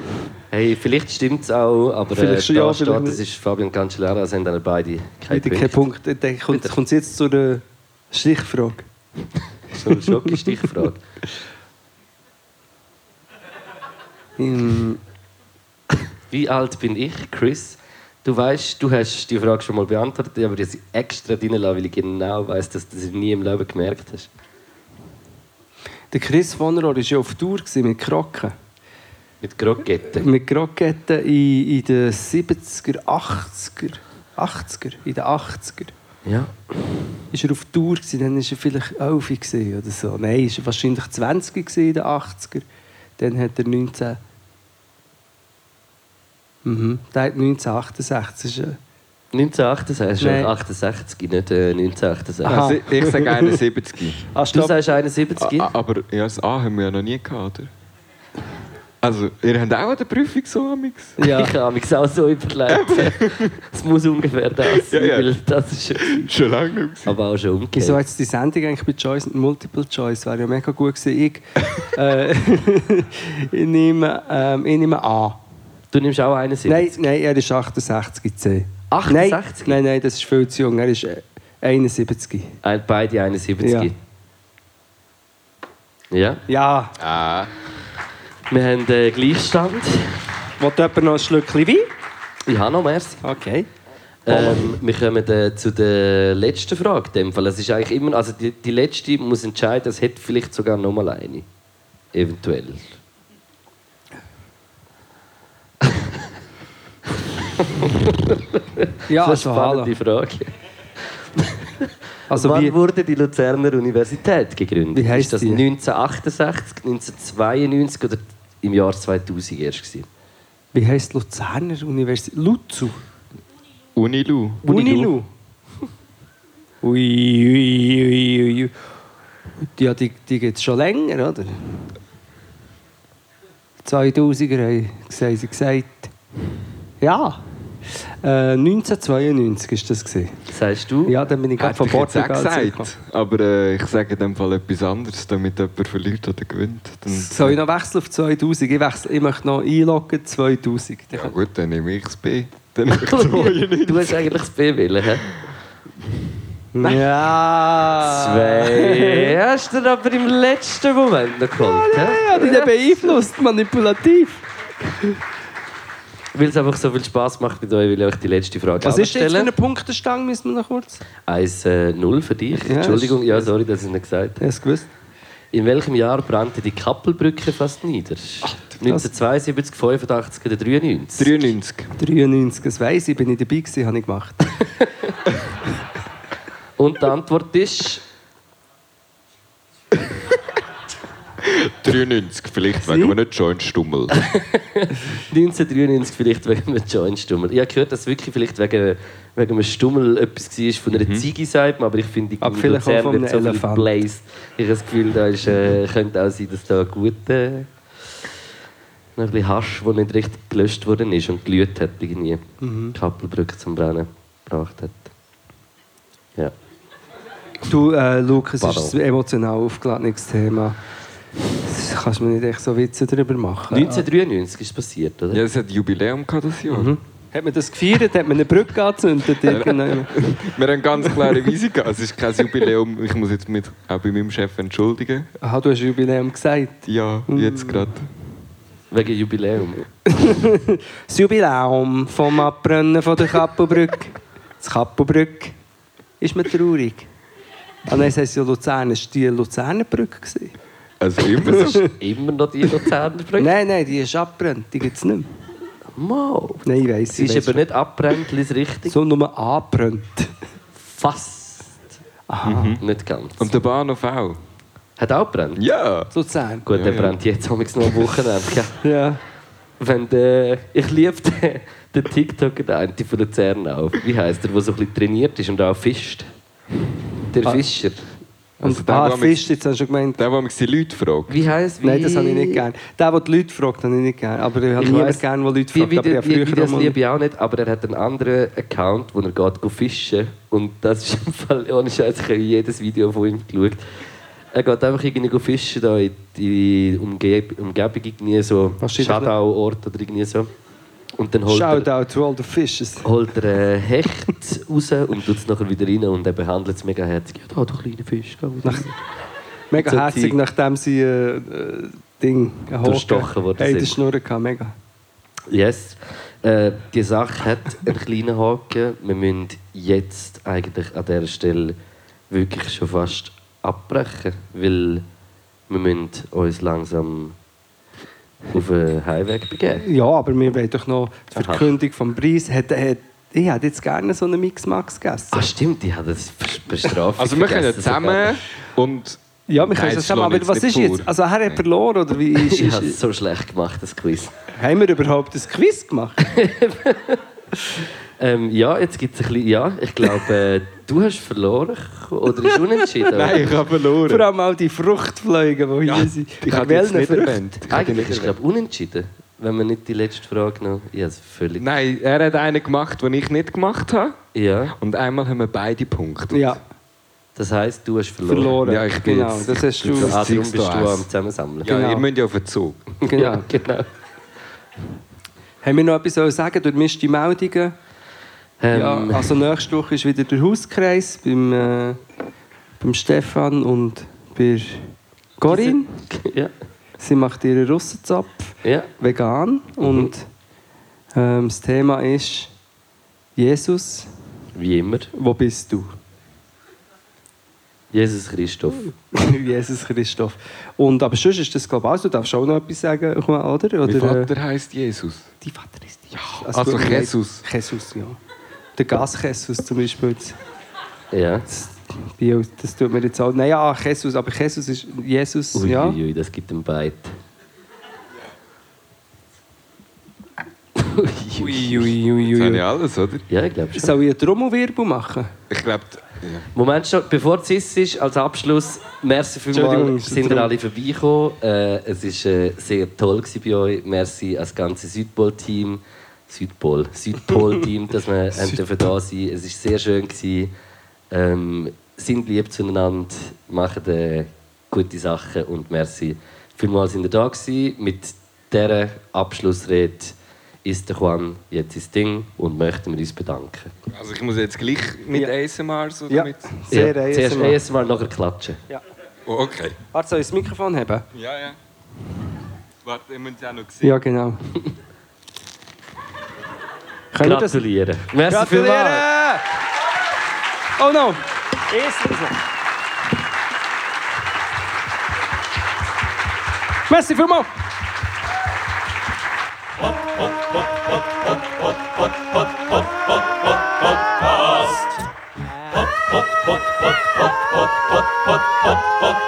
Hey, vielleicht stimmt es auch, aber Vielleicht äh, schon, da ja, steht, vielleicht das ist Fabian Cancellara, also haben dann beide keinen Wieder kein Punkt. Kommt es jetzt zu der Stichfrage. So eine Schocke-Stichfrage. Im Wie alt bin ich, Chris? Du weißt, du hast die Frage schon mal beantwortet, aber ich sie extra reinlassen, weil ich genau weiß, dass du das nie im Leben gemerkt hast. Der Chris von Rohr war ja auf Tour mit Krocken. Mit Kroketten. Mit Kroketten in, in den 70er, 80er, 80er, in den 80er. Ja. Ist er auf Tour gewesen, dann war er vielleicht 11 gewesen oder so. Nein, ist er wahrscheinlich 20 gewesen in den 80er. Dann hat er 19... Mhm. Der hat 1968 ist, äh, 1968, Nein. 68, nicht äh, 1968. Also, ich, sage 71. Ah, Du sagst 71? Ah, aber ja, das A haben wir ja noch nie gehabt, oder? Also, ihr habt auch eine Prüfung so, Amix? Ja. Ich habe mich auch so überlegt. Es muss ungefähr das sein, Ja, ja. weil das ist Schon lange nicht gewesen. aber auch schon umgekehrt. Wieso jetzt die Sendung eigentlich bei Choice und Multiple Choice? Wäre ja mega gut gewesen. Ich, äh, ich, nehme, ähm, ich nehme A. Du nimmst auch 71? Nein, nein, er ist 68 C. 68? Nein, nein, nein, das ist viel zu jung. Er ist äh, 71. Ein- Beide 71? Ja. Ja. Ja. Ah. Wir haben äh, Gleichstand. Wollt jemand noch ein Schlückchen Wein? Ich habe noch mehr. Okay. Ähm, wir kommen äh, zu der letzten Frage. dem Fall. Es ist eigentlich immer, also die, die letzte muss entscheiden, es hätte vielleicht sogar noch mal eine. Eventuell. Ja, das ist also eine hallo. spannende Frage. Also Wann wie- wurde die Luzerner Universität gegründet? Wie heisst ist das die? 1968, 1992 oder im Jahr 2000 erst gewesen? Wie heisst Luzerner Universität? Luzu. Unilu. Unilu. Ui, ui, ui, ui, ui. Ja, die, die gibt es schon länger, oder? 2000er haben sie gesagt. Ja. Äh, 1992 war das. Gewesen. Sagst du? Ja, dann bin ich gerade von Portugal gesagt. Aber äh, ich sage in dem Fall etwas anderes, damit jemand verliert oder gewinnt. Dann, Soll ich noch wechseln auf 2000? Ich, wechsle, ich möchte noch einloggen 2000. Dann Ja gut, dann nehme ich das B. Dann ich 92. du hast eigentlich das B wählen, hä? Ja. Zwei. Hast du aber im letzten Moment noch geholt, hä? Ja, die beeinflusst, manipulativ. Weil es einfach so viel Spaß macht mit euch, will ich euch die letzte Frage Was ist denn jetzt für eine Punktestange, müssen wir noch kurz? 1-0 für dich. Ja, Entschuldigung, ja, sorry, dass ich es nicht gesagt habe. Es gewusst. In welchem Jahr brannte die Kappelbrücke fast nieder? 1972, 85 oder 93? 93. 93, das weiss ich, bin ich dabei gewesen, habe ich gemacht. Und die Antwort ist 93, vielleicht wegen einem nicht Joint Stummel. 1993 vielleicht wegen einem Joint-Stummel. Ich habe gehört, dass es wirklich vielleicht wegen, wegen einem Stummel etwas war von einer Ziege, sagt man, aber ich finde, die Aber vielleicht auch Luzern von wird einem so viel Elefant. gebläst. Ich habe das Gefühl, da ist, äh, könnte auch sein, dass da gut äh, noch ein bisschen Hasch, der nicht richtig gelöscht worden ist und glüht hat, irgendwie Mhm. die Kappelbrücke zum Brennen gebracht hat. Ja. Du, äh, Lukas, es ist ein emotional aufgeladenes Thema. Das kannst du mir nicht echt so Witze darüber machen. 1993 ist es passiert, oder? Ja, es hat Jubiläum gehabt das Jahr. Hat man das gefeiert? Hat man eine Brücke angezündet? Wir haben ganz klare Weise gehabt. Es ist kein Jubiläum. Ich muss jetzt mit, auch bei meinem Chef entschuldigen. Aha, du hast Jubiläum gesagt. Ja, jetzt gerade. Wegen Jubiläum. Das Jubiläum vom Abbrennen von der Kappelbrücke. Das Kappelbrücke. Ist mir traurig. Ah nein, es ja Luzern. Es war die Luzerner Brücke. gewesen. Also immer Das so. ist immer noch die Luzerner Brücke. Nein, nein, die ist abbrennt. Die gibt es nicht mehr. Mo. Nein, ich weiss. Sie ich ist weiss aber nicht abbrennt, ist richtig. So nur angebrannt. Fast. Aha. Nicht ganz. Und der Bahnhof auch. Hat auch brennt? Ja. Luzern. Gut, Ja, der ja. brennt jetzt amigs noch am Wochenende. gell? Ja. Wenn der, ich liebe den, den TikToker, der eine von Luzern auf. Wie heisst der, der so ein bisschen trainiert ist und auch fischt? Der Ah. Fischer. Und Also der, ah, der Fisch, jetzt hast du schon gemeint. Der, der mich die Leute fragt. Wie heisst wie? Nein, das habe ich nicht gern. Der, der die Leute fragt, habe ich nicht gern. Aber ich habe es- gern, der Leute Die fragt. Die früher Videos auch mal- liebe ich auch nicht, aber er hat einen anderen Account, wo er geht go fischen Und das ist im Fall, ohne Scheiß, ich habe jedes Video von ihm geschaut. Er geht einfach irgendwie fischen da in die Umgeb Umgebung, irgendwie so Schadau-Ort oder irgendwie so. Und dann holt er, Shoutout to all the fishes. holt er einen Hecht raus und tut es nachher wieder rein und er behandelt es mega herzig. Ja, da, du kleiner Fisch, geh raus. Mega So herzig, nachdem sie äh, äh, Ding einen Durchstochen worden Hey, die Schnurren gehabt, mega. Yes. Äh, die Sache hat einen kleinen Haken. Wir müssen jetzt eigentlich an dieser Stelle wirklich schon fast abbrechen, weil wir müssen uns langsam auf einen Heimweg begeben. Ja, aber wir wollen doch noch die Aha. Verkündung vom Preis. Hat, hat, ich hätte jetzt gerne so einen Mix-Max gegessen. Ah stimmt, ich habe das bestraft. Also wir können ja zusammen und... Ja, wir können es zusammen. Aber was ist jetzt? Also er hat verloren oder wie ist, Ich habe ist, es so schlecht gemacht, das Quiz. Haben wir überhaupt ein Quiz gemacht? Ähm, ja, jetzt gibt es ein bisschen. Ja, ich glaube, äh, du hast verloren oder ist unentschieden? Nein, ich habe verloren. Vor allem auch die Fruchtfliegen, die Ja, hier sind. ich habe jetzt nicht erwähnt. Die Eigentlich ist glaube unentschieden, wenn man nicht die letzte Frage noch. Ja, also völlig. Nein, er hat einen gemacht, den ich nicht gemacht habe. Ja. Und einmal haben wir beide Punkte. Ja, Das heisst, du hast verloren. verloren. Ja, ich bin genau, jetzt- das hast du. Das Ah, darum Zeugs bist du am Zusammensammeln. Ja, Genau. ihr müsst ja auf den Zug. Genau. Genau. Haben wir noch etwas zu sagen durch die Meldungen? Ähm, Ja, also nächste Woche ist wieder der Hauskreis beim, äh, beim Stefan und bei Corinne. Ja. Sie macht ihren Russenzapf Ja. vegan und ähm, das Thema ist Jesus, Wie immer. wo bist du? Jesus Christoph. Jesus Christoph. Und, aber sonst ist das glaube ich auch so. Du darfst auch noch etwas sagen, oder? oder Mein äh, Vater heisst Jesus. Die Vater ist ja. Also gut, Jesus. Jesus, ja. Der Gas-Jesus zum Beispiel. Ja. Das, Bio, das tut mir jetzt auch. Nein, ja, Jesus, aber Jesus ist Jesus, Ui, ja. ui, das gibt einen Beit. Ui, ui, ui, Das habe ich ui. alles, oder? Ja, ich glaube schon. Soll ich einen Trommelwirbel machen? Ich glaube, ja. Moment schon, bevor es ist, als Abschluss, merci Entschuldigung, vielmals, sind ihr drum. alle vorbeigekommen. Äh, es war äh, sehr toll gewesen bei euch. Merci ans ganze Südpol-Team. Südpol, Südpol-Team, dass wir haben dürfen da sein Es war sehr schön. Gewesen. Ähm, sind lieb zueinander, machen äh, gute Sachen und merci vielmals sind ihr da gewesen. Mit dieser Abschlussrede ist der Juan jetzt ins Ding und möchten wir uns bedanken. Also ich muss jetzt gleich mit ASMR so Ja. damit... Sehr ja, zuerst ASMR. ASMR, nachher klatschen. Oh, okay. Warte, soll ich das Mikrofon haben? Ja, ja. Warte, ihr müsst ja auch noch sehen. Ja, genau. Können wir das- Gratulieren. Merci Gratulieren! vielmals. Oh no! Erstens noch. Merci vielmals! Podcast.